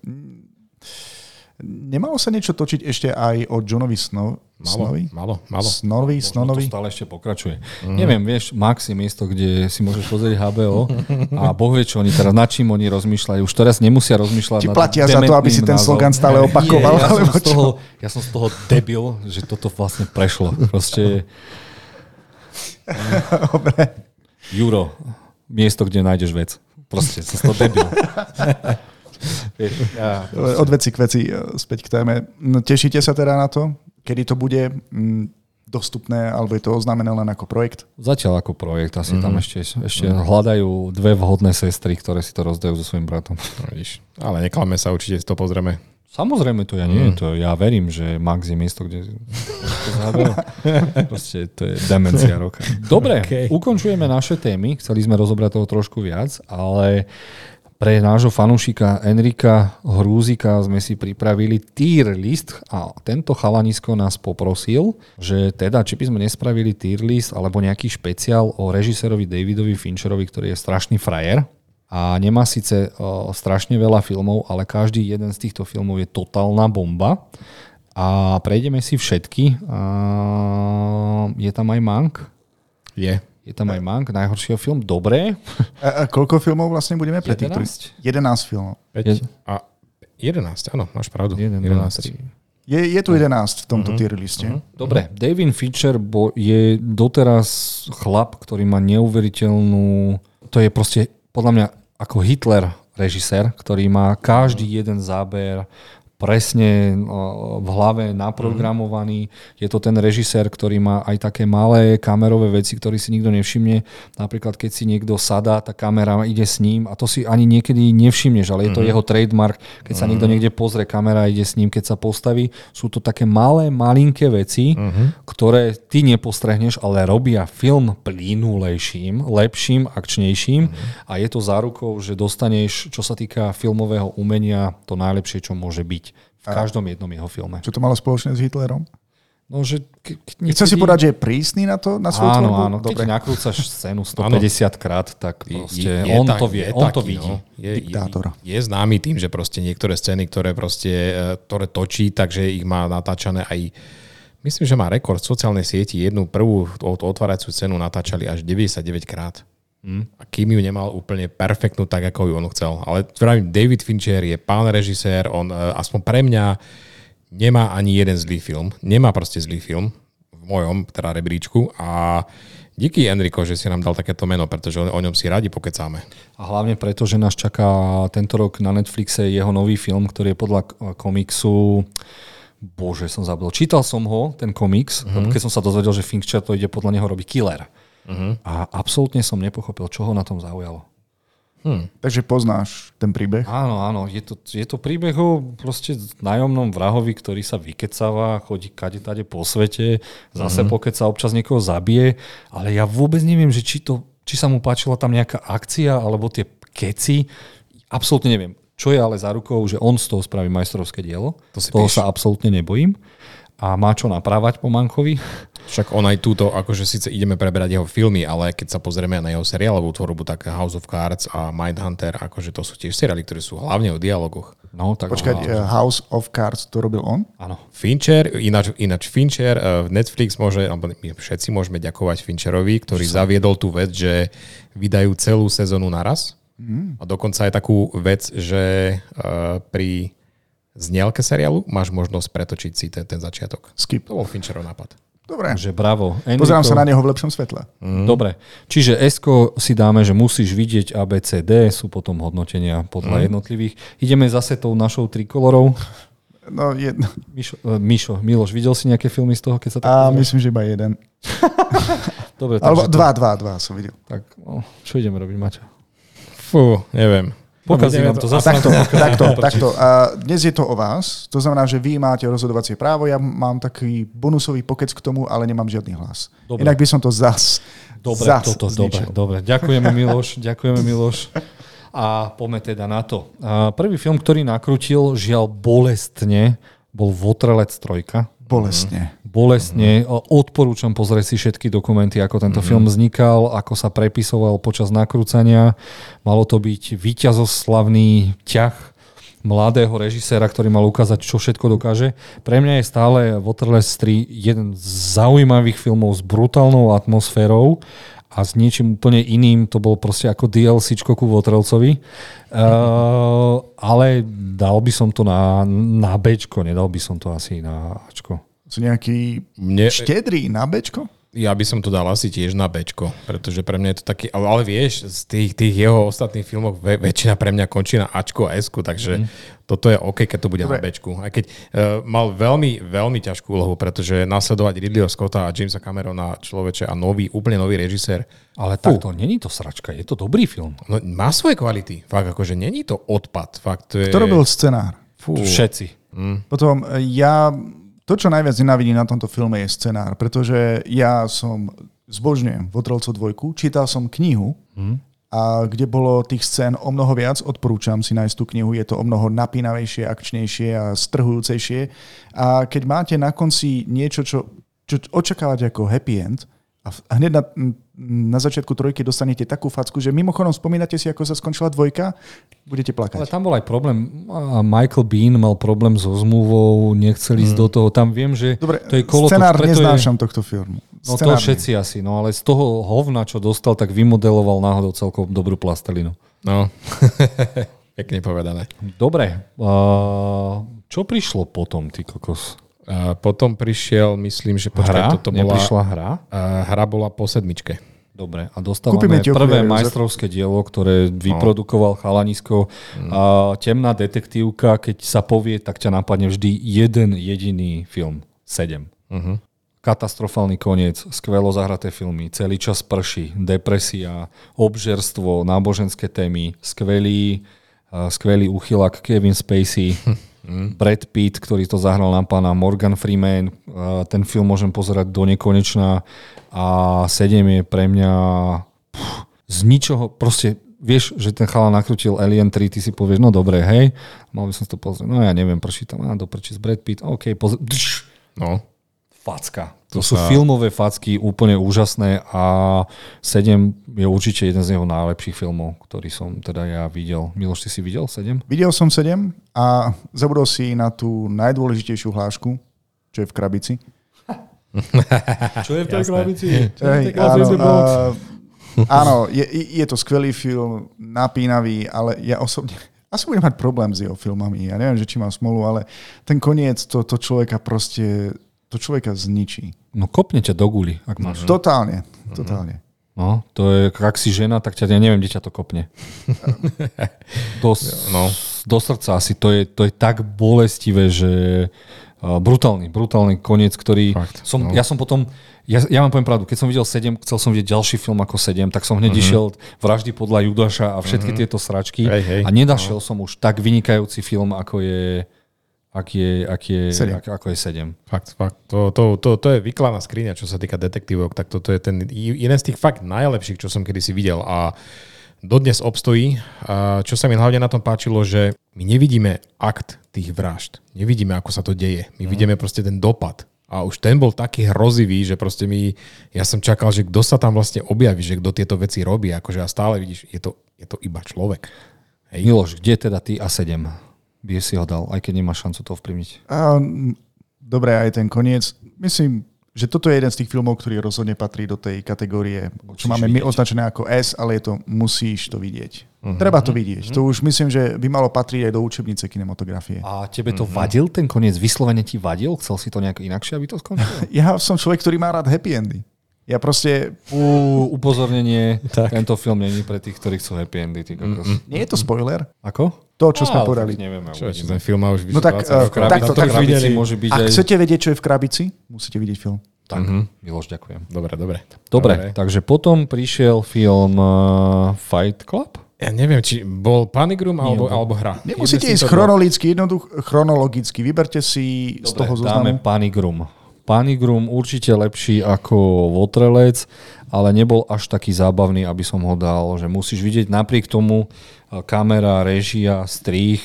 Nemalo sa niečo točiť ešte aj o Johnovi Snow? Malo, Snowy? malo, malo. Snowy, Snowy? to stále ešte pokračuje. Mm. Neviem, vieš, Max je miesto, kde si môžeš pozrieť HBO a boh vie, čo oni teraz, na čím oni rozmýšľajú. Už teraz nemusia rozmýšľať Ti platia za to, aby si ten slogan stále opakoval? Nie, ja, som z toho, ja som z toho debil, že toto vlastne prešlo. Proste... Dobre. Juro, miesto, kde nájdeš vec. Proste, som z toho debil. ja, Od veci k veci e, späť k téme. No, tešíte sa teda na to? Kedy to bude mm, dostupné, alebo je to oznámené len ako projekt? Zatiaľ ako projekt. Asi mm-hmm. tam mhm. ešte, ešte mm-hmm. hľadajú dve vhodné sestry, ktoré si to rozdajú so svojím bratom. No, vidíš. Ale neklame sa, určite si to pozrieme. Samozrejme to ja nie. Mm. To ja verím, že Max je miesto, kde Proste to je demencia roka. Dobre, okay. ukončujeme naše témy. Chceli sme rozobrať toho trošku viac, ale pre nášho fanúšika Enrika Hrúzika sme si pripravili tier list a tento chalanisko nás poprosil, že teda, či by sme nespravili tier list alebo nejaký špeciál o režisérovi Davidovi Fincherovi, ktorý je strašný frajer a nemá síce o, strašne veľa filmov, ale každý jeden z týchto filmov je totálna bomba a prejdeme si všetky. Je tam aj Mank? Je. Je tam aj Mank, najhoršieho film. Dobre. A, a koľko filmov vlastne budeme pre 11? Ktorý... 11 filmov. 5 a 11, áno, máš pravdu. 11. 11. Je, je tu 11 v tomto uh-huh. tier liste. Uh-huh. Dobre, David Fincher bo je doteraz chlap, ktorý má neuveriteľnú... To je proste podľa mňa ako Hitler režisér, ktorý má každý jeden záber presne v hlave naprogramovaný. Je to ten režisér, ktorý má aj také malé kamerové veci, ktoré si nikto nevšimne. Napríklad, keď si niekto sadá, tá kamera ide s ním a to si ani niekedy nevšimneš, ale je to mm-hmm. jeho trademark. Keď sa niekto niekde pozrie, kamera ide s ním, keď sa postaví. Sú to také malé, malinké veci, mm-hmm. ktoré ty nepostrehneš, ale robia film plínulejším, lepším, akčnejším mm-hmm. a je to zárukou, že dostaneš, čo sa týka filmového umenia, to najlepšie, čo môže byť. V každom jednom jeho filme. Čo to malo spoločné s Hitlerom? No, že ke, ke, Chcem si povedať, že je prísny na to, na svoju Áno, tvorbu? áno, keď Dobre. nakrúcaš scénu 150 krát, tak proste Je- je on tak- to vie, je on to vidí. no. Je, Diktátor. Je, je známy tým, že proste niektoré scény, ktoré proste, e, ktoré točí, takže ich má natáčané aj Myslím, že má rekord v sociálnej sieti. Jednu prvú otvárajúcu scénu natáčali až 99 krát. Mm. A kým ju nemal úplne perfektnú tak, ako ju on chcel. Ale vravím, David Fincher je pán režisér, on e, aspoň pre mňa nemá ani jeden zlý film. Nemá proste zlý film v mojom teda rebríčku a díky Enrico, že si nám dal takéto meno, pretože o, ňom si radi pokecáme. A hlavne preto, že nás čaká tento rok na Netflixe jeho nový film, ktorý je podľa k- komiksu Bože, som zabudol. Čítal som ho, ten komiks, uh-huh. keď som sa dozvedel, že Fincher to ide podľa neho robiť Killer. Uh-huh. A absolútne som nepochopil, čo ho na tom zaujalo. Takže poznáš ten príbeh. Áno, áno, je to, je to príbeh o proste nájomnom vrahovi, ktorý sa vykecáva, chodí kade tade po svete, zase mm-hmm. pokeca, občas niekoho zabije, ale ja vôbec neviem, že či, to, či sa mu páčila tam nejaká akcia, alebo tie keci, absolútne neviem. Čo je ale za rukou, že on z toho spraví majstrovské dielo, To si toho píš. sa absolútne nebojím a má čo naprávať po Mankovi. Však on aj túto, akože síce ideme preberať jeho filmy, ale keď sa pozrieme na jeho seriálovú tvorbu, tak House of Cards a Mindhunter, akože to sú tiež seriály, ktoré sú hlavne o dialogoch. No, tak Počkať, no, eh, House of Cards, to robil on? áno. Fincher, ináč, ináč Fincher, eh, Netflix môže, alebo my všetci môžeme ďakovať Fincherovi, ktorý zaviedol tú vec, že vydajú celú sezónu naraz. Mm. A dokonca aj takú vec, že eh, pri znielke seriálu máš možnosť pretočiť si ten, ten začiatok. Skip. To bol Fincherov nápad. Dobre. Takže bravo. Pozerám Enrico. sa na neho v lepšom svetle. Mm. Dobre, čiže Esko si dáme, že musíš vidieť ABCD, sú potom hodnotenia podľa mm. jednotlivých. Ideme zase tou našou trikolorou. No, jedno. Mišo, uh, Mišo, Miloš, videl si nejaké filmy z toho, keď sa tak A pozrieš? myslím, že iba jeden. Dobre, Alebo dva, dva, dva som videl. Tak, no, čo ideme robiť, Maťo? Fú, neviem. Pokazí Ideme nám to to- zase. Takto, takto, takto. A dnes je to o vás. To znamená, že vy máte rozhodovacie právo. Ja mám taký bonusový pokec k tomu, ale nemám žiadny hlas. Dobre. Inak by som to zas, Dobre, zas toto, dobre, zničil. dobre. Ďakujeme, Miloš, ďakujeme, Miloš. A poďme teda na to. Prvý film, ktorý nakrútil, žiaľ bolestne, bol Votrelec 3. Bolestne. bolestne. Odporúčam pozrieť si všetky dokumenty, ako tento mm-hmm. film vznikal, ako sa prepisoval počas nakrúcania. Malo to byť víťazoslavný ťah mladého režiséra, ktorý mal ukázať, čo všetko dokáže. Pre mňa je stále Waterless 3 jeden z zaujímavých filmov s brutálnou atmosférou a s niečím úplne iným. To bol proste ako DLCčko ku Waterlcovi. Uh, ale dal by som to na, na Bčko, nedal by som to asi na Ačko. Sú nejaký Mne, štedrý na Bčko? Ja by som to dal asi tiež na Bčko, pretože pre mňa je to taký, ale, ale vieš, z tých, tých jeho ostatných filmov väčšina pre mňa končí na Ačko a Sku, takže mm. Toto je OK, keď to bude Dobre. na Bčku. Aj keď uh, mal veľmi, veľmi ťažkú úlohu, pretože nasledovať Ridleyho Scotta a Jamesa Camerona človeče a nový, úplne nový režisér, Ale takto, není to sračka, je to dobrý film. no, má svoje kvality. Fakt, akože není to odpad. Fakt, to je... Kto robil scenár? Fú. Všetci. Potom e, ja, to čo najviac nenávidím na tomto filme je scenár, pretože ja som zbožňujem Votrelcov dvojku, čítal som knihu, a kde bolo tých scén o mnoho viac, odporúčam si nájsť tú knihu, je to o mnoho napínavejšie, akčnejšie a strhujúcejšie. A keď máte na konci niečo, čo, čo očakávate ako happy end, a hneď na, na začiatku trojky dostanete takú facku, že mimochodom spomínate si, ako sa skončila dvojka, budete plakať. Ale tam bol aj problém. Michael Bean mal problém so zmluvou, nechcel ísť do toho. Tam viem, že Dobre, to je kolo... scenár preto je, neznášam tohto filmu. No to všetci asi, no ale z toho hovna, čo dostal, tak vymodeloval náhodou celkom dobrú plastelinu. No, pekne povedané. Dobre, a čo prišlo potom, ty kokos? A potom prišiel, myslím, že počkaj, Hra? toto bola... Neprišla hra? A hra bola po sedmičke. Dobre, a dostávame prvé Jozef. majstrovské dielo, ktoré vyprodukoval chalanisko. A temná detektívka, keď sa povie, tak ťa napadne vždy jeden jediný film. Sedem. Uh-huh. Katastrofálny koniec, skvelo zahraté filmy, celý čas prší, depresia, obžerstvo, náboženské témy, skvelý, uh, skvelý uchylak Kevin Spacey, Brad Pitt, ktorý to zahral na pána, Morgan Freeman, uh, ten film môžem pozerať do nekonečna a 7 je pre mňa pff, z ničoho, proste vieš, že ten chala nakrutil Alien 3, ty si povieš, no dobre, hej, mal by som to pozrieť, no ja neviem, prší tam, á, do prčí z Brad Pitt, OK, pozri, No. Facka. To, To sú sa- filmové facky úplne úžasné a 7 je určite jeden z jeho najlepších filmov, ktorý som teda ja videl. Miloš, ty si videl 7? Videl som 7 a zabudol si na tú najdôležitejšiu hlášku, čo je v krabici. Čo je v tej krabici? Hej, áno, uh, áno je, je to skvelý film, napínavý, ale ja osobne asi budem mať problém s jeho filmami. Ja neviem, že či mám smolu, ale ten koniec to, to človeka proste, to človeka zničí. No kopne ťa do guli, ak máš. Totálne, totálne. No, to je, ak si žena, tak ťa, ja neviem, kde ťa to kopne. do, no. do srdca asi, to je, to je tak bolestivé, že uh, brutálny, brutálny koniec, ktorý Fakt, som, no. ja som potom, ja, ja vám poviem pravdu, keď som videl 7, chcel som vidieť ďalší film ako 7, tak som hneď išiel Vraždy podľa Judaša a všetky tieto sračky Hej, hej, a nedašiel som už tak vynikajúci film, ako je ak je, ak je, Sedem. ak, ako je 7. Fakt, fakt. To, to, to, to je vyklaná skriňa, čo sa týka detektívok, tak toto je ten jeden z tých fakt najlepších, čo som kedysi videl a dodnes obstojí. A čo sa mi hlavne na tom páčilo, že my nevidíme akt tých vražd. Nevidíme, ako sa to deje. My vidíme proste ten dopad. A už ten bol taký hrozivý, že proste mi, ja som čakal, že kto sa tam vlastne objaví, že kto tieto veci robí. Akože a stále vidíš, je to, je to iba človek. Hej. Miloš, kde teda ty a 7? By si ho dal, aj keď nemáš šancu to ovplyvniť. A, dobre, aj ten koniec. Myslím, že toto je jeden z tých filmov, ktorý rozhodne patrí do tej kategórie, čo máme my vidieť. označené ako S, ale je to musíš to vidieť. Treba to vidieť. To už myslím, že by malo patriť aj do učebnice kinematografie. A tebe to vadil, ten koniec? Vyslovene ti vadil? Chcel si to nejak inakšie, aby to skončilo? Ja som človek, ktorý má rád happy endy. Ja proste... U, upozornenie, tento film není pre tých, ktorí chcú happy endy. Nie je to spoiler? Ako? To, čo sme Á, povedali. tak Nevieme, Čo, čo uvidíme. ten film má už No tak, 20 eh, takto, takto. videli. môže byť Ak aj... chcete vedieť, čo je v krabici, musíte vidieť film. Tak, Miloš, ďakujem. Dobre, dobre. Dobre, takže potom prišiel film uh, Fight Club. Ja neviem, či bol Panigrum alebo, bol. alebo hra. Nemusíte ísť chronologicky, jednoducho chronologicky. Vyberte si z toho dáme zoznamu. Panigrum. Panigrum určite lepší ako Votrelec, ale nebol až taký zábavný, aby som ho dal, že musíš vidieť napriek tomu uh, kamera, režia, strých,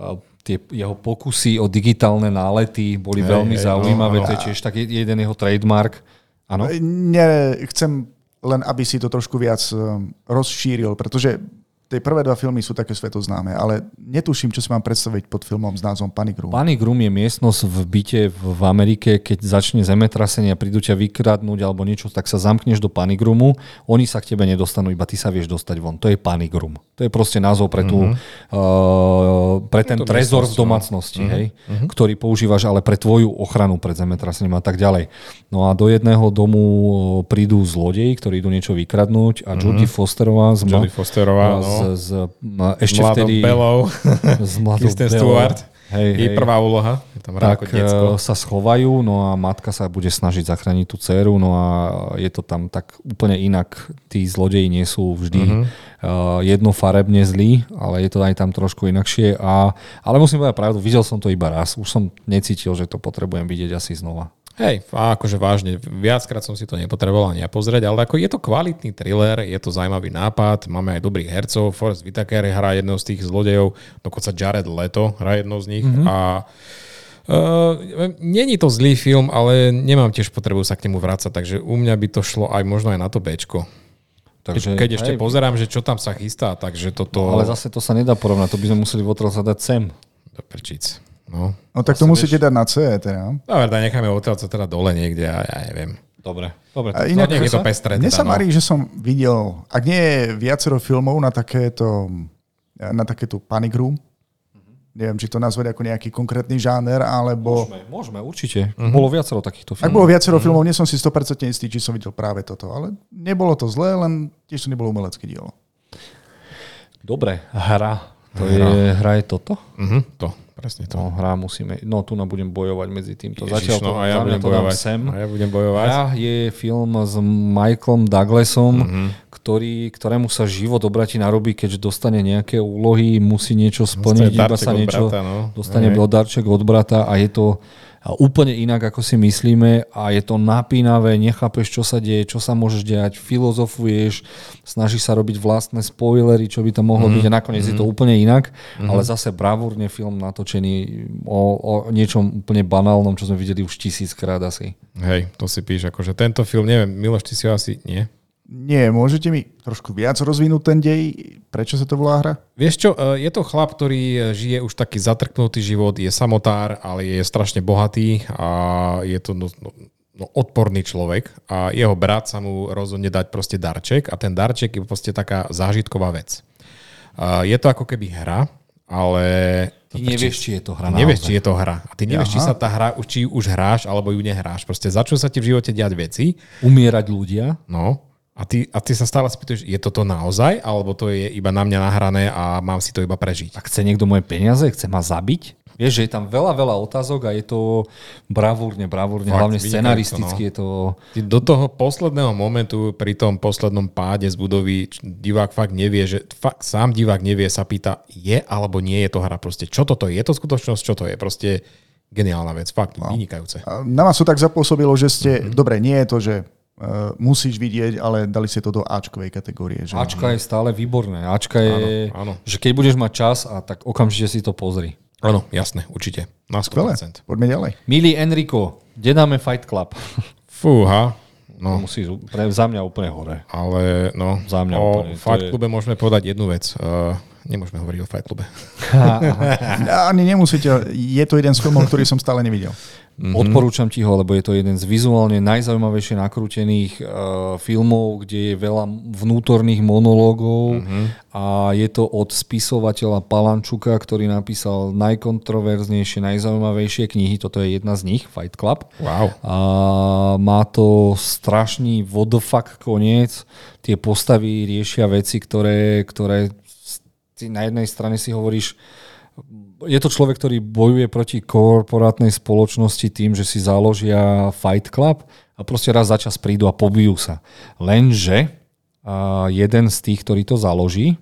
uh, tie jeho pokusy o digitálne nálety boli Hej, veľmi hej, zaujímavé, no, to je tiež tak jeden jeho trademark. Áno? Ne, chcem len, aby si to trošku viac um, rozšíril, pretože tie prvé dva filmy sú také svetoznáme, ale netuším, čo si mám predstaviť pod filmom s názvom Panic Room. Panic Room je miestnosť v byte v Amerike, keď začne zemetrasenie a prídu ťa vykradnúť alebo niečo, tak sa zamkneš do Panic Roomu, oni sa k tebe nedostanú, iba ty sa vieš dostať von. To je Panic Room. To je proste názov pre, tú, uh, pre ten trezor v no. domácnosti, hej, ktorý používaš ale pre tvoju ochranu pred zemetrasením a tak ďalej. No a do jedného domu uh, prídu zlodeji, ktorí idú niečo vykradnúť a Jodie Fosterová z, Jodie Fosterová, no. z, no, ešte Mladou vtedy Belou, s mladou Kristen Bellou. Stewart. Hej, Jej hej. prvá úloha. Je tam ako tak decko. eh, sa schovajú, no a matka sa bude snažiť zachrániť tú dceru, no a je to tam tak úplne inak. Tí zlodeji nie sú vždy Mhm. uh, jednofarebne zlí, ale je to aj tam trošku inakšie. A, ale musím povedať pravdu, videl som to iba raz. Už som necítil, že to potrebujem vidieť asi znova. Hej, a akože vážne, viackrát som si to nepotreboval ani ja pozrieť, ale ako je to kvalitný thriller, je to zaujímavý nápad, máme aj dobrých hercov, Forrest Whitaker hrá jedného z tých zlodejov, dokonca Jared Leto hrá jednou z nich mm-hmm. a Uh, Není to zlý film, ale nemám tiež potrebu sa k nemu vrácať, takže u mňa by to šlo aj možno aj na to Bčko. Takže, Keď, ešte hej, pozerám, že čo tam sa chystá, takže toto... Ale zase to sa nedá porovnať, to by sme museli Votrel zadať sem. Do prčíc. No. No tak to musíte dať na C, teda. Dobre, tak necháme odtiaľ teda dole niekde, ja, ja neviem. Dobre. Dobre. A No, inak, je to pestré. mne Teda, sa no. marí, že som videl, ak nie je viacero filmov na takéto, na takéto Panic Room, neviem, či to nazvať ako nejaký konkrétny žáner, alebo... Môžeme, môžeme, určite. Bolo viacero takýchto Ak filmov. bolo viacero filmov, nie som si 100% istý, či som videl práve toto, ale nebolo to zlé, len tiež to nebolo umelecké dielo. Dobre, hra. To je, hra je toto? Mhm, to, presne to. No, hra musíme, no tu na budem bojovať medzi týmto. Ježiš, Zatiaľ to, no, a ja budem to bojovať. sem. A ja budem bojovať. Hra je film s Michaelom Douglasom, Mhm. ktorý, ktorému sa život obratí na ruby, keďže dostane nejaké úlohy, musí niečo splniť, Dostane iba sa niečo brata, no. dostane Hej. darček od brata a je to úplne inak, ako si myslíme a je to napínavé, nechápeš, čo sa deje, čo sa môžeš diať, filozofuješ, snažíš sa robiť vlastné spoilery, čo by to mohlo mm. byť a nakoniec mm. je to mhm. úplne inak, mm. ale zase bravúrne film natočený o, o niečom úplne banálnom, čo sme videli už tisíckrát asi. Hej, to si píš, akože tento film, neviem, Miloš, ty si ho asi, nie? Nie, môžete mi trošku viac rozvinúť ten dej? Prečo sa to volá hra? Vieš čo, e, je to chlap, ktorý e, žije už taký zatrknutý život, je samotár, ale je strašne bohatý a je to no, no, no, odporný človek a jeho brat sa mu rozhodne dať proste darček a ten darček je proste taká zážitková vec. Je to ako keby hra, ale... Ty nevieš, či je to hra. Nevieš, či je to hra. A ty nevieš, Aha. či sa tá hra, či už hráš, alebo ju nehráš. Proste začnú sa ti v živote diať veci. Umierať ľudia. No. A ty, a ty sa stále spýtaš, je toto naozaj, alebo to je iba na mňa nahrané a mám si to iba prežiť? A chce niekto moje peniaze? Chce ma zabiť? Vieš, že je tam veľa, veľa otázok a je to bravúrne, bravúrne, Fakt, hlavne scenaristicky no. je to... Ty do toho posledného momentu, pri tom poslednom páde z budovy, divák fakt nevie, že fakt sám divák nevie, sa pýta, je alebo nie je to hra, proste čo toto je, je to skutočnosť, čo to je, proste geniálna vec, fakt, no. vynikajúce. Na vás to tak zapôsobilo, že ste, mm-hmm. dobre, nie je to, že Uh, musíš vidieť, ale dali ste to do Ačkovej kategórie. Že? Ačka je stále výborné. Ačka je, áno, áno. že keď budeš mať čas, a tak okamžite si to pozri. Áno, jasné, určite. Na 100%. Poďme ďalej. Milý Enrico, kde dáme Fight Club? Fúha, No. Musí, pre, za mňa úplne hore. Ale no, za mňa o úplne, Fight Clube je... môžeme povedať jednu vec. Uh, nemôžeme hovoriť o Fight Clube. Ani nemusíte. Je to jeden z filmov, ktorý som stále nevidel. Mm-hmm. Odporúčam ti ho, lebo je to jeden z vizuálne najzaujímavejšie nakrútených uh, filmov, kde je veľa vnútorných monológov mm-hmm. a je to od spisovateľa Palančuka, ktorý napísal najkontroverznejšie, najzaujímavejšie knihy. Toto je jedna z nich, Fight Club. Wow. A má to strašný fuck koniec. Tie postavy riešia veci, ktoré, ktoré na jednej strane si hovoríš, je to človek, ktorý bojuje proti korporátnej spoločnosti tým, že si založia Fight Club a proste raz za čas prídu a pobijú sa. Lenže jeden z tých, ktorý to založí,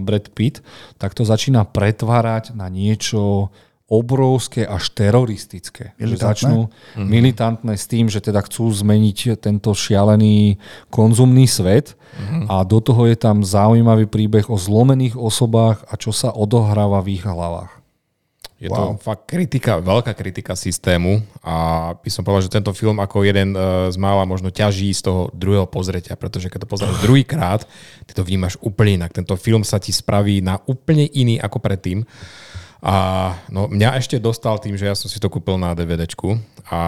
Brad Pitt, tak to začína pretvárať na niečo obrovské až teroristické. Militantné? Že začnú mm-hmm. militantné s tým, že teda chcú zmeniť tento šialený konzumný svet mm-hmm. a do toho je tam zaujímavý príbeh o zlomených osobách a čo sa odohráva v ich hlavách. Je wow. to fakt kritika, veľká kritika systému a by som povedal, že tento film ako jeden uh, z mála možno ťaží z toho druhého pozretia, pretože keď to pozrieš druhýkrát, ty to vnímaš úplne inak. Tento film sa ti spraví na úplne iný ako predtým. A no, mňa ešte dostal tým, že ja som si to kúpil na DVDčku a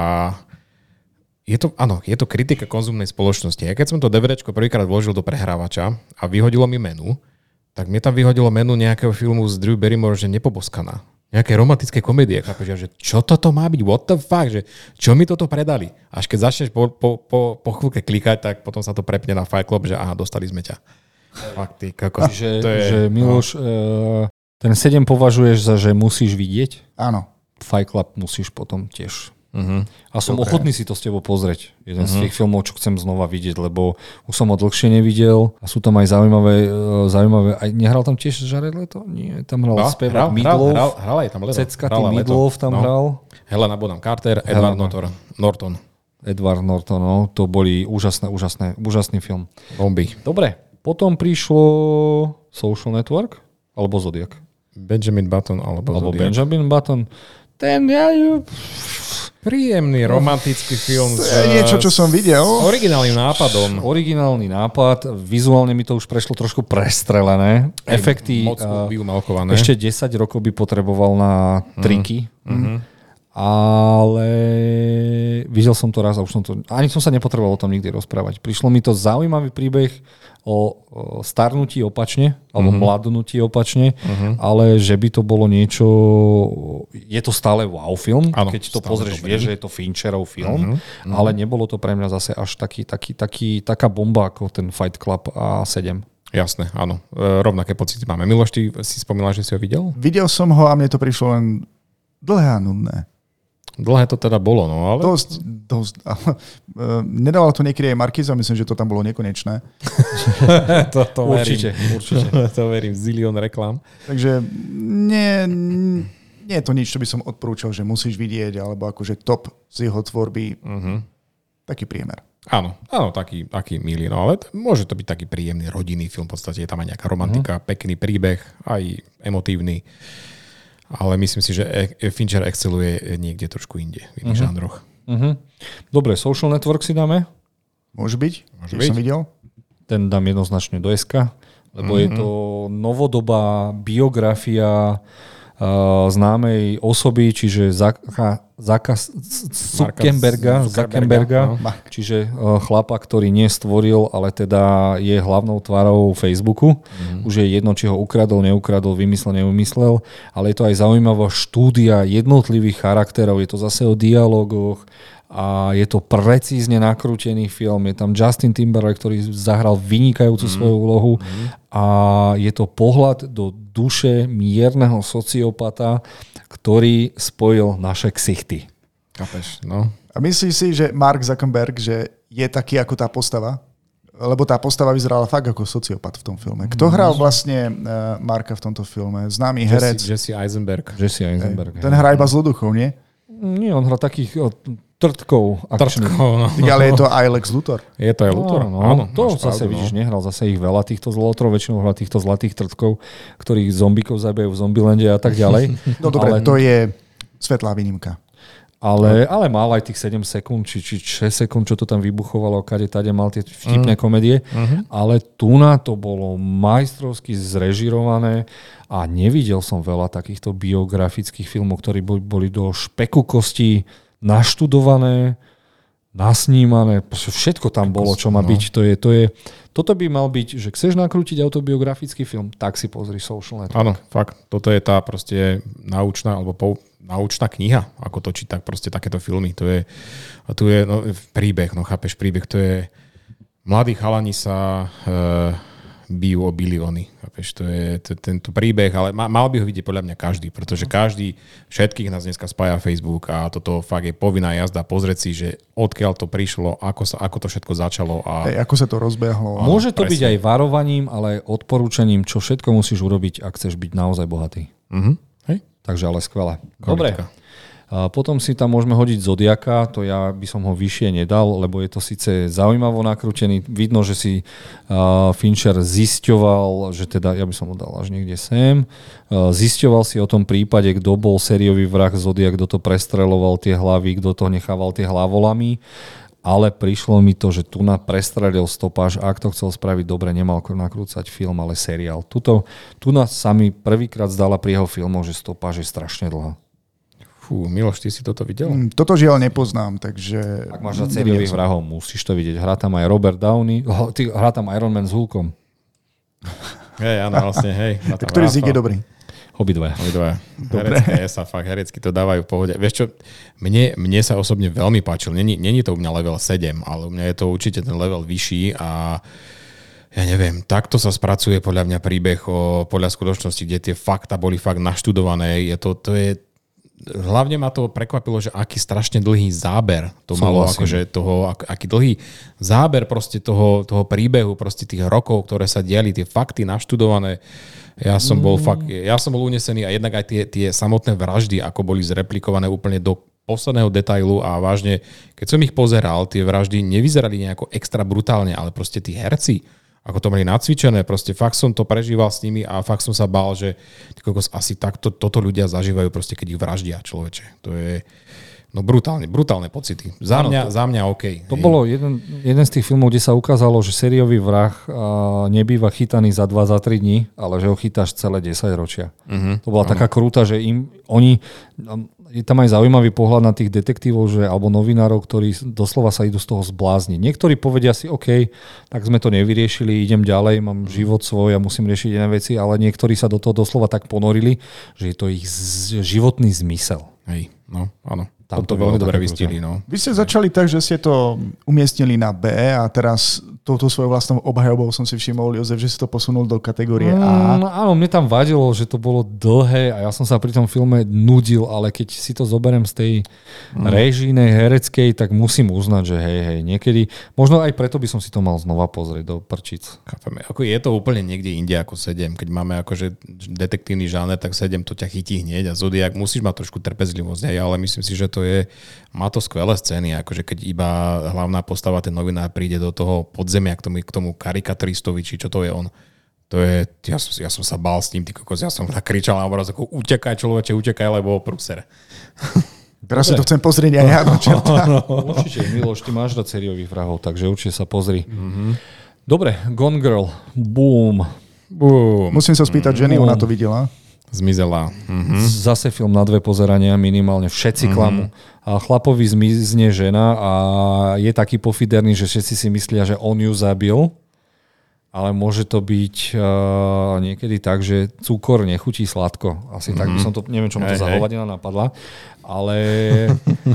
je to, áno, je to kritika konzumnej spoločnosti. Ja keď som to DVDčko prvýkrát vložil do prehrávača a vyhodilo mi menu, tak mne tam vyhodilo menu nejakého filmu z Drew Barrymore, že nepoboskaná nejaké romantické komédie. Chápeš, že čo toto má byť? What the fuck? Že čo mi toto predali? Až keď začneš po, po, po, po chvíľke klikať, tak potom sa to prepne na Fight Club, že aha, dostali sme ťa. Fakt, ty, kako, že, to je, že Miloš, no. ten 7 považuješ za, že musíš vidieť? Áno. Fight Club musíš potom tiež. Uh-huh. A som okay. ochotný si to s tebou pozrieť. Jeden uh-huh. z mhm. tých filmov, čo chcem znova vidieť, lebo už som ho dlhšie nevidel a sú tam aj zaujímavé, uh, zaujímavé aj nehral tam tiež Jared Leto? Nie, tam hral no, spevák Midlov. Hral, hral, hral aj tam Leto. Ceckatý Midlov tam no. hral. Helena Bonham Carter, Edward Norton. Norton. Edward Norton, no, to boli úžasné, úžasné, úžasný film. Bomby. Dobre, potom prišlo Social Network alebo Zodiac. Benjamin Button alebo, alebo Zodiac. Benjamin Button. Ten, ja ju... Príjemný romantický film. Je niečo, čo som videl. S originálnym nápadom. Originálny nápad. Vizuálne mi to už prešlo trošku prestrelené. Efekty. Moc uh, Ešte 10 rokov by potreboval na triky. Mm-hmm ale videl som to raz a už som to... Ani som sa nepotreboval o tom nikdy rozprávať. Prišlo mi to zaujímavý príbeh o, starnutí opačne, alebo mm-hmm. mladnutí opačne, mm-hmm. ale že by to bolo niečo... Je to stále wow film, ano, keď to pozrieš, vieš, že je to Fincherov film, mm-hmm. ale nebolo to pre mňa zase až taký, taký, taký, taká bomba ako ten Fight Club A7. Jasné, áno. E, rovnaké pocity máme. Miloš, ty si spomínal, že si ho videl? Videl som ho a mne to prišlo len dlhé a nudné. Dlhé to teda bolo, no ale... Dosť, dosť. Nedával to niekedy aj Markiza, myslím, že to tam bolo nekonečné. to, to určite, verím. určite. to verím, zilión reklám. Takže nie, nie je to nič, čo by som odporúčal, že musíš vidieť, alebo akože top z jeho tvorby. Uh-huh. Taký priemer. Áno, áno, taký, taký milý, no ale t- môže to byť taký príjemný rodinný film, v podstate je tam aj nejaká romantika, uh-huh. pekný príbeh, aj emotívny, ale myslím si, že e- Fincher exceluje niekde trošku inde, v iných uh-huh. žánroch. Uh-huh. Dobre, Social Network si dáme? Môže byť, Môže byť. som videl. Ten dám jednoznačne do SK, lebo mm-hmm. je to novodobá biografia známej osoby, čiže Zaka, Zaka Zuckerberga, Zuckerberga no. čiže uh, chlapa, ktorý nestvoril, ale teda je hlavnou tvárou Facebooku. Mm-hmm. Už je jedno, či ho ukradol, neukradol, vymyslel, neumyslel, ale je to aj zaujímavá štúdia jednotlivých charakterov, je to zase o dialogoch, a je to precízne nakrútený film. Je tam Justin Timberlake, ktorý zahral vynikajúcu mm. svoju úlohu mm. a je to pohľad do duše mierneho sociopata, ktorý spojil naše ksichty. Kapeš, no. A myslíš si, že Mark Zuckerberg, že je taký ako tá postava? Lebo tá postava vyzerala fakt ako sociopat v tom filme. Kto hral vlastne uh, Marka v tomto filme? Známy herec. Jesse, Jesse Eisenberg. Jesse Eisenberg. Ten hrá iba zloduchov, nie? Nie, on hrá takých trtkov. Trtkov, no. Tak ale je to aj Lex Luthor. Je to aj Luthor? No, Áno, to máš zase pravdu, vidíš, no. nehral zase ich veľa týchto zlotrov, väčšinou hral týchto zlatých trtkov, ktorých zombikov zabijajú v Zombilande a tak ďalej. No dobre, ale, to je svetlá výnimka. ale, ale mal aj tých 7 sekúnd, či, či 6 sekúnd, čo to tam vybuchovalo, kade tade mal tie vtipné Mm. komedie, Mhm. ale tu na to bolo majstrovsky zrežirované a nevidel som veľa takýchto biografických filmov, ktorí boli, boli do špeku kostí naštudované, nasnímané, všetko tam bolo, čo má no. byť. To je, to je, toto by mal byť, že chceš nakrútiť autobiografický film, tak si pozri Social Network. Áno, fakt. Toto je tá proste naučná, alebo pou, naučná kniha, ako točiť tak proste takéto filmy. To je, a tu je no, príbeh, no chápeš, príbeh, to je mladí chalani sa e, bijú o bilióny. To je to, tento príbeh, ale ma, mal by ho vidieť podľa mňa každý, pretože každý, všetkých nás dneska spája Facebook a toto fakt je povinná jazda pozrieť si, že odkiaľ to prišlo, ako, sa, ako to všetko začalo a Hej, ako sa to rozbehlo. Môže to presne. byť aj varovaním, ale aj odporúčaním, čo všetko musíš urobiť, ak chceš byť naozaj bohatý. Mhm. Hej? Takže ale skvelé. Dobre. Potom si tam môžeme hodiť Zodiaka, to ja by som ho vyššie nedal, lebo je to síce zaujímavo nakrútený. Vidno, že si Fincher zisťoval, že teda, ja by som ho dal až niekde sem, zisťoval si o tom prípade, kto bol sériový vrah Zodiak, kto to prestreloval tie hlavy, kto to nechával tie hlavolami ale prišlo mi to, že tu na prestrelil stopáž a ak to chcel spraviť dobre, nemal nakrúcať film, ale seriál. Tuto, tu nás sa mi prvýkrát zdala pri jeho filmoch, že stopáž je strašne dlhá. Fú, Miloš, ty si toto videl? Mm, Toto žiaľ nepoznám, takže... Ak máš za sériových vrahov, musíš to vidieť. Hrá tam aj Robert Downey, ty, hrá tam Iron Man s Hulkom. Hej, áno, vlastne, hej. Ktorý z nich je dobrý? Obidve. Obidva. Herecké sa fakt, herecky to dávajú v pohode. Vieš čo, mne, mne sa osobne veľmi páčil. Není, není to u mňa level 7, ale u mňa je to určite ten level vyšší a ja neviem, takto sa spracuje podľa mňa príbeh o, podľa skutočnosti, kde tie fakta boli fakt naštudované. Je to, to je, hlavne ma to prekvapilo, že aký strašne dlhý záber to malo, Súhlasím. akože toho, ak, aký dlhý záber proste toho, toho príbehu, proste tých rokov, ktoré sa diali, tie fakty naštudované. Ja som bol fakt, ja som bol unesený a jednak aj tie, tie samotné vraždy, ako boli zreplikované úplne do posledného detailu a vážne, keď som ich pozeral, tie vraždy nevyzerali nejako extra brutálne, ale proste tí herci, ako to mali nacvičené, proste fakt som to prežíval s nimi a fakt som sa bál, že asi takto toto ľudia zažívajú proste, keď ich vraždia človeče. To je no brutálne, brutálne pocity. Za mňa, za mňa OK. To hej. bolo jeden, jeden z tých filmov, kde sa ukázalo, že sériový vrah uh, nebýva chytaný za 2 za 3 dní, ale že ho chytáš celé 10 ročia. Uh-huh. To bola taká krúta, že im, oni, um, je tam aj zaujímavý pohľad na tých detektívov, že, alebo novinárov, ktorí doslova sa idú z toho zblázniť. Niektorí povedia si, OK, tak sme to nevyriešili, idem ďalej, mám život svoj a musím riešiť iné veci, ale niektorí sa do toho doslova tak ponorili, že je to ich z- životný zmysel. Hej, no, áno. Tam to veľmi dobre vystihli, no. Vy ste začali tak, že ste to umiestnili na B a teraz touto svojou vlastnou obhajobou som si všimol, Jozef, že si to posunul do kategórie A. Mm, áno, mne tam vadilo, že to bolo dlhé a ja som sa pri tom filme nudil, ale keď si to zoberiem z tej mm. režínej, hereckej, tak musím uznať, že hej, hej, niekedy, možno aj preto by som si to mal znova pozrieť do prčic. Chápeme. Ako je to úplne niekde inde ako 7. Keď máme akože detektívny žáner, tak 7 to ťa chytí hneď a Zodiak musíš mať trošku trpezlivosť, hej, ale myslím si, že to je, má to skvelé scény, akože keď iba hlavná postava, ten novinár príde do toho podzemia k tomu, k tomu karikaturistovi, či čo to je on. To je, ja som, ja som sa bál s ním, ty kokos, ja som tak kričal na obraz, ako utekaj človeče, utekaj, lebo prúser. Teraz si to chcem pozrieť aj ja, no čerta. No, určite, Miloš, ty máš rád sériových vrahov, takže určite sa pozri. Mm-hmm. Dobre, Gone Girl, boom. Boom. Musím sa spýtať ženy, ona to videla. Zmizela. Mm-hmm. Zase film na dve pozerania, minimálne všetci mm-hmm. klamú. Chlapovi zmizne žena a je taký pofiderný, že všetci si myslia, že on ju zabil, ale môže to byť uh, niekedy tak, že cukor nechutí sladko. Asi mm-hmm. tak by som to, neviem, čo ma to za hovadina napadla, ale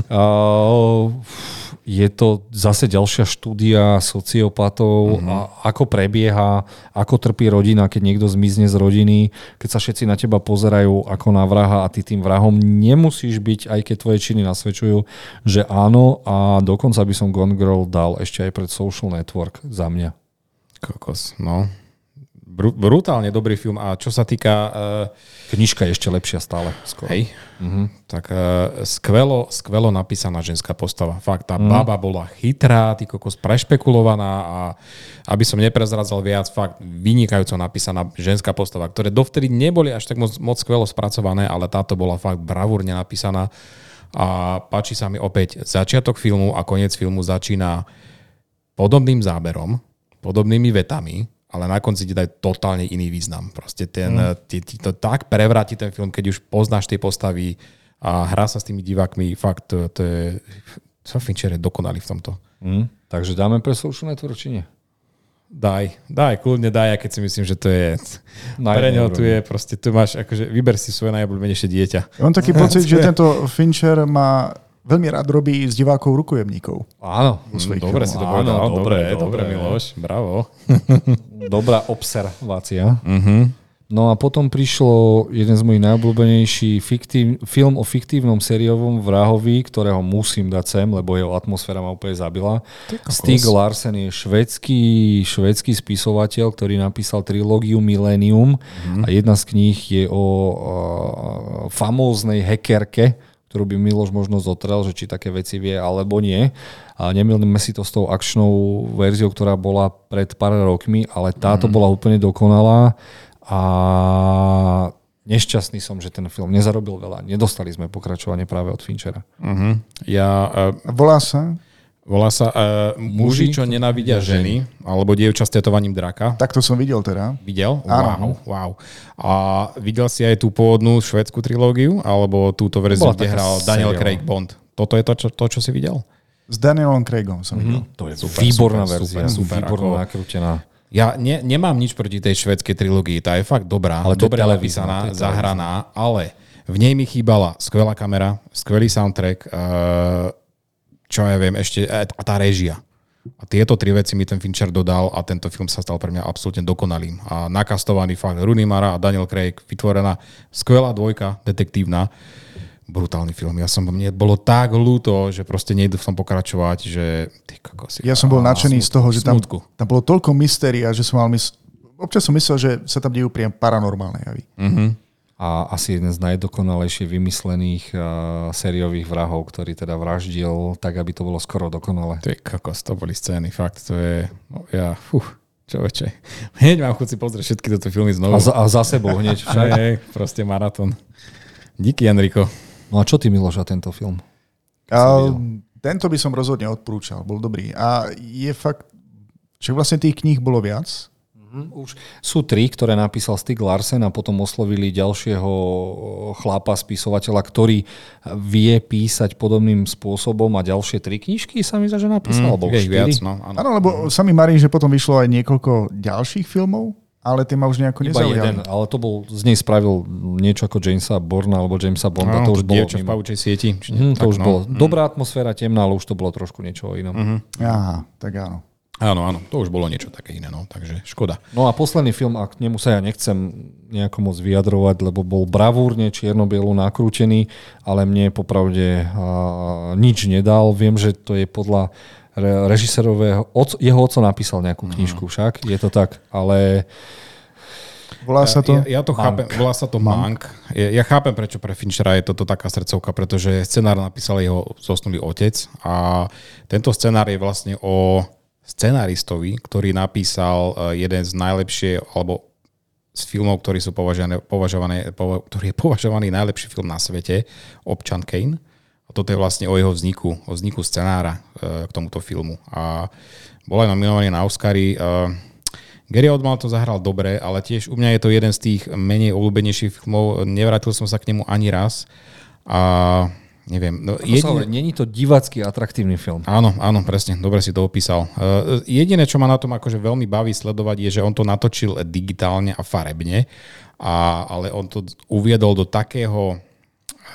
uh, je to zase ďalšia štúdia sociopatov mm-hmm. a ako prebieha, ako trpí rodina, keď niekto zmizne z rodiny, keď sa všetci na teba pozerajú ako na vraha a ty tým vrahom nemusíš byť, aj keď tvoje činy nasvedčujú, že áno a dokonca by som Gone Girl dal ešte aj pred Social Network za mňa. Kokos, no brutálne dobrý film a čo sa týka... Uh, Knižka je ešte lepšia stále. Skoro. Hej, uh-huh. tak uh, skvelo, skvelo napísaná ženská postava. Fakt, tá uh-huh. baba bola chytrá, ty kokos prešpekulovaná a aby som neprezradzal viac, fakt vynikajúco napísaná ženská postava, ktoré dovtedy neboli až tak moc, moc skvelo spracované, ale táto bola fakt bravúrne napísaná a páči sa mi opäť začiatok filmu a koniec filmu začína podobným záberom, podobnými vetami, ale na konci ti dajú totálne iný význam. Proste ten, mm. ti, ti to tak prevráti ten film, keď už poznáš tie postavy a hrá sa s tými divákmi, fakt to, to je... Sa Fincher je dokonalý v tomto. Mm. Takže dáme pre Social Network, či nie? Daj, daj, kľudne daj, keď si myslím, že to je... Pre neho tu je proste, tu máš, akože vyber si svoje najobľúbenejšie dieťa. Mám taký pocit, že tento Fincher má veľmi rád robí s divákov rukojemníkov. Áno, dobre si to povedal. Áno, dobre, dobre, dobre, Miloš, bravo. Dobrá observácia. Uh-huh. No a potom prišlo jeden z mojich najobľúbenejších fiktív, film o fiktívnom sériovom vrahovi, ktorého musím dať sem, lebo jeho atmosféra ma úplne zabila. Stig Larsen je švedský, švedský spisovateľ, ktorý napísal trilógiu Millennium uh-huh. a jedna z kníh je o uh, famóznej hackerke, ktorú by Miloš možno zotrel, že či také veci vie alebo nie. A nemilníme si to s tou akčnou verziou, ktorá bola pred pár rokmi, ale táto mm. bola úplne dokonalá a nešťastný som, že ten film nezarobil veľa. Nedostali sme pokračovanie práve od Finchera. Uh-huh. Ja, uh, Volá sa? Volá sa uh, Muži, čo nenávidia ženy, alebo dievča s tetovaním draka. Tak to som videl teda. Videl? Áno. Wow, wow. A videl si aj tú pôvodnú švedskú trilógiu, alebo túto verziu, kde hral Daniel seriál. Craig Bond? Toto je to čo, to, čo si videl? S Danielom Craigom som mm-hmm. videl. To je super, výborná super, verzia, super, super, výborná ako... nakrútená. Ja ne, nemám nič proti tej švedskej trilógii, tá je fakt dobrá, ale dobre napísaná, zahraná, ale v nej mi chýbala skvelá kamera, skvelý soundtrack, uh, čo ja viem, ešte a tá režia. A tieto tri veci mi ten Fincher dodal a tento film sa stal pre mňa absolútne dokonalým. A nakastovaný fakt Rooney Mara a Daniel Craig, vytvorená skvelá dvojka, detektívna. Brutálny film. Ja som, mne bolo tak ľúto, že proste nejdu v tom pokračovať, že ty kokosi. Ja som bol nadšený z toho, že tam, tam bolo toľko mystéria, že som mal mysl... Občas som myslel, že sa tam dejú priam paranormálne javy. Mm-hmm a asi jeden z najdokonalejšie vymyslených uh, sériových vrahov, ktorý teda vraždil tak, aby to bolo skoro dokonalé. Ty kokos, to boli scény, fakt, to je, no, ja, fuh, človeče. Hneď mám chuť si pozrieť všetky tieto filmy znovu. A za, a za sebou hneď však. Hej, proste maratón. Díky, Enrico. No a čo ty, Miloš, a tento film? A, tento by som rozhodne odporúčal, bol dobrý. A je fakt, že vlastne tých kníh bolo viac, už sú tri, ktoré napísal Stig Larsen a potom oslovili ďalšieho chlapa, spisovateľa, ktorý vie písať podobným spôsobom a ďalšie tri knižky sa mi zdá, že napísal, mm, alebo viac, no, áno. áno, lebo mm. sami marí, že potom vyšlo aj niekoľko ďalších filmov, ale tie ma už nejako Iba jeden, ale to bol, z nej spravil niečo ako Jamesa Borna alebo Jamesa Bonda, no, to už bolo... v paučej sieti. Mm, to tak, už no. bolo. Mm. Dobrá atmosféra, temná, ale už to bolo trošku niečo inom. Mm-hmm. Aha, tak áno. Áno, áno, to už bolo niečo také iné, no, takže škoda. No a posledný film, a k nemu sa ja nechcem nejako moc vyjadrovať, lebo bol bravúrne čierno-bielu nakrútený, ale mne popravde uh, nič nedal. Viem, že to je podľa re- režisérového, jeho oco napísal nejakú knižku však, je to tak, ale Volá sa to? Ja, ja to Mank. chápem, volá sa to Mank. Ja, ja chápem, prečo pre Finchera je toto taká srdcovka, pretože scenár napísal jeho zosnulý otec a tento scenár je vlastne o scenáristovi, ktorý napísal eh, jeden z najlepšie, alebo z filmov, ktorí sú považované, považované, po, ktorý je považovaný najlepší film na svete, Občan Kane. A toto je vlastne o jeho vzniku, o vzniku scenára e, k tomuto filmu. A bol aj nominovaný na Oscary. E, Gary Oldman to zahral dobre, ale tiež u mňa je to jeden z tých menej obľúbenejších filmov. Nevrátil som sa k nemu ani raz. A neviem. No, jedine... Není to divácky atraktívny film. Áno, áno, presne, dobre si to opísal. Uh, jediné, čo ma na tom akože veľmi baví sledovať, je, že on to natočil digitálne a farebne, a, ale on to uviedol do takého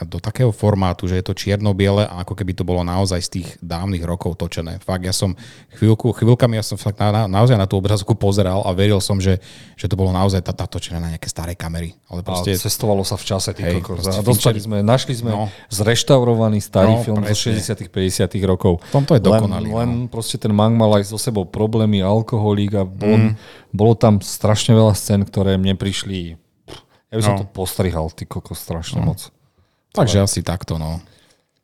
do takého formátu, že je to čierno-biele a ako keby to bolo naozaj z tých dávnych rokov točené. Fakt, ja som chvíľku, chvíľkami ja som fakt na, na, naozaj na tú obrazovku pozeral a veril som, že, že to bolo naozaj tá, tá točené na nejaké staré kamery. Ale proste... A cestovalo sa v čase. Hej, a dostali sme, našli sme no. zreštaurovaný starý no, film presne. zo 60 50 rokov. V tomto je dokonalý. Len, len no. proste ten Mang mal aj so sebou problémy, alkoholík a bolo, mm. bolo tam strašne veľa scén, ktoré mne prišli ja by som no. to postrihal, ty koko, strašne no. moc. Takže asi takto, no.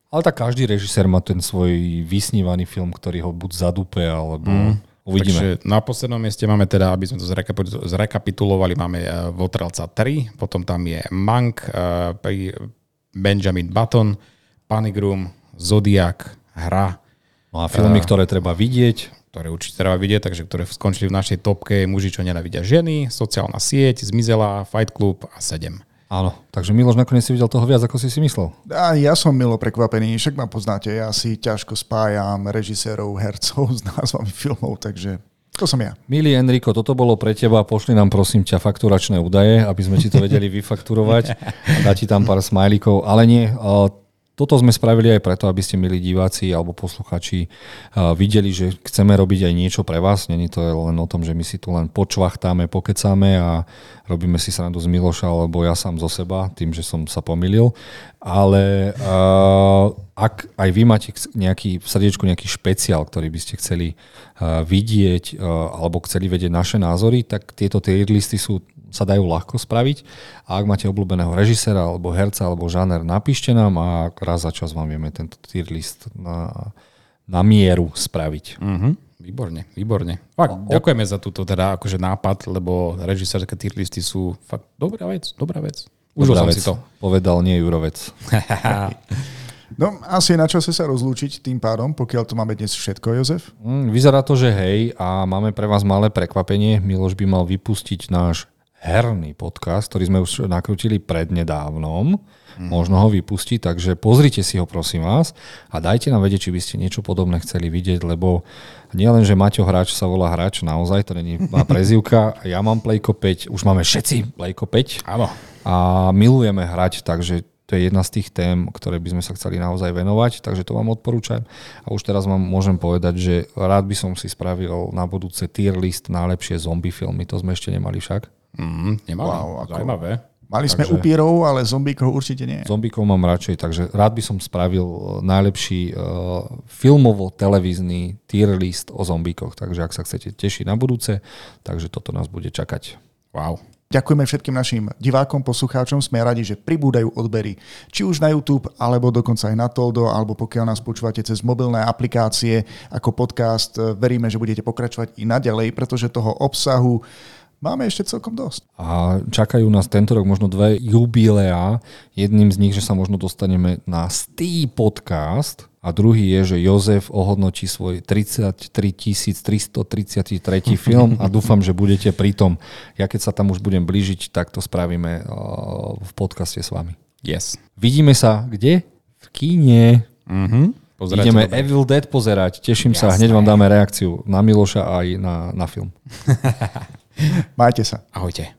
Ale tak každý režisér má ten svoj vysnívaný film, ktorý ho buď zadúpe, alebo mm. uvidíme. Takže na poslednom mieste máme teda, aby sme to zrekapitulovali, máme uh, Votrelca 3, potom tam je Mank, uh, Benjamin Button, Panic Room, Zodiak, Hra. No a filmy, uh, ktoré treba vidieť. Ktoré určite treba vidieť, takže ktoré skončili v našej topke Muži, čo nenavidia ženy, Sociálna sieť, Zmizela, Fight Club a 7. Áno, takže Miloš nakoniec si videl toho viac, ako si si myslel. A ja som milo prekvapený, však ma poznáte, ja si ťažko spájam režisérov, hercov s názvami filmov, takže to som ja. Milý Enrico, toto bolo pre teba, pošli nám prosím ťa fakturačné údaje, aby sme ti to vedeli vyfakturovať a dať ti tam pár smajlíkov, ale nie, toto sme spravili aj preto, aby ste, milí diváci alebo posluchači, videli, že chceme robiť aj niečo pre vás. Není to len o tom, že my si tu len počvachtáme, pokecáme a robíme si srandu z Miloša alebo ja sám zo seba, tým, že som sa pomýlil. Ale uh, ak aj vy máte nejaký v srdiečku nejaký špeciál, ktorý by ste chceli uh, vidieť uh, alebo chceli vedieť naše názory, tak tieto tier listy sú sa dajú ľahko spraviť. A ak máte obľúbeného režisera, alebo herca, alebo žáner, napíšte nám a raz za čas vám vieme tento tier list na, na mieru spraviť. Mm-hmm. Výborne, výborne. Fakt, o, ďakujeme za túto teda akože nápad, lebo režisérske tier listy sú fakt dobrá vec, dobrá vec. Užil som si to. Povedal nie Jurovec. No, asi je na čase sa rozlúčiť tým pádom, pokiaľ to máme dnes všetko, Jozef. Mm, vyzerá to, že hej, a máme pre vás malé prekvapenie. Miloš by mal vypustiť náš herný podcast, ktorý sme už nakrútili prednedávnom. Mm. Možno ho vypustiť, takže pozrite si ho prosím vás a dajte nám vedieť, či by ste niečo podobné chceli vidieť, lebo nie len, že Maťo Hráč sa volá Hráč, naozaj, to není má prezivka, ja mám Playko 5, už máme všetci Playko 5 Áno. a milujeme hrať, takže to je jedna z tých tém, ktoré by sme sa chceli naozaj venovať, takže to vám odporúčam. A už teraz vám môžem povedať, že rád by som si spravil na budúce tier list najlepšie zombie filmy, to sme ešte nemali však. Mm, nemali. Wow, ako... Zaujímavé. Mali sme takže, upírov, ale zombíkov určite nie. Zombíkov mám radšej, takže rád by som spravil najlepší uh, filmovo-televízny tier list o zombíkoch. Takže ak sa chcete tešiť na budúce, takže toto nás bude čakať. Wow. Ďakujeme všetkým našim divákom, poslucháčom. Sme radi, že pribúdajú odbery. Či už na YouTube, alebo dokonca aj na Toldo, alebo pokiaľ nás počúvate cez mobilné aplikácie ako podcast, veríme, že budete pokračovať i naďalej, pretože toho obsahu máme ešte celkom dosť. A čakajú nás tento rok možno dve jubileá. Jedným z nich, že sa možno dostaneme na Stý podcast a druhý je, že Jozef ohodnotí svoj 33 333 film a dúfam, že budete pri tom. Ja keď sa tam už budem blížiť, tak to spravíme v podcaste s vami. Yes. Vidíme sa kde? V kíne. Mhm. Ideme dobre. Evil Dead pozerať. Teším Jasné. sa, hneď vám dáme reakciu na Miloša aj na, na film. Majte sa. Ahojte.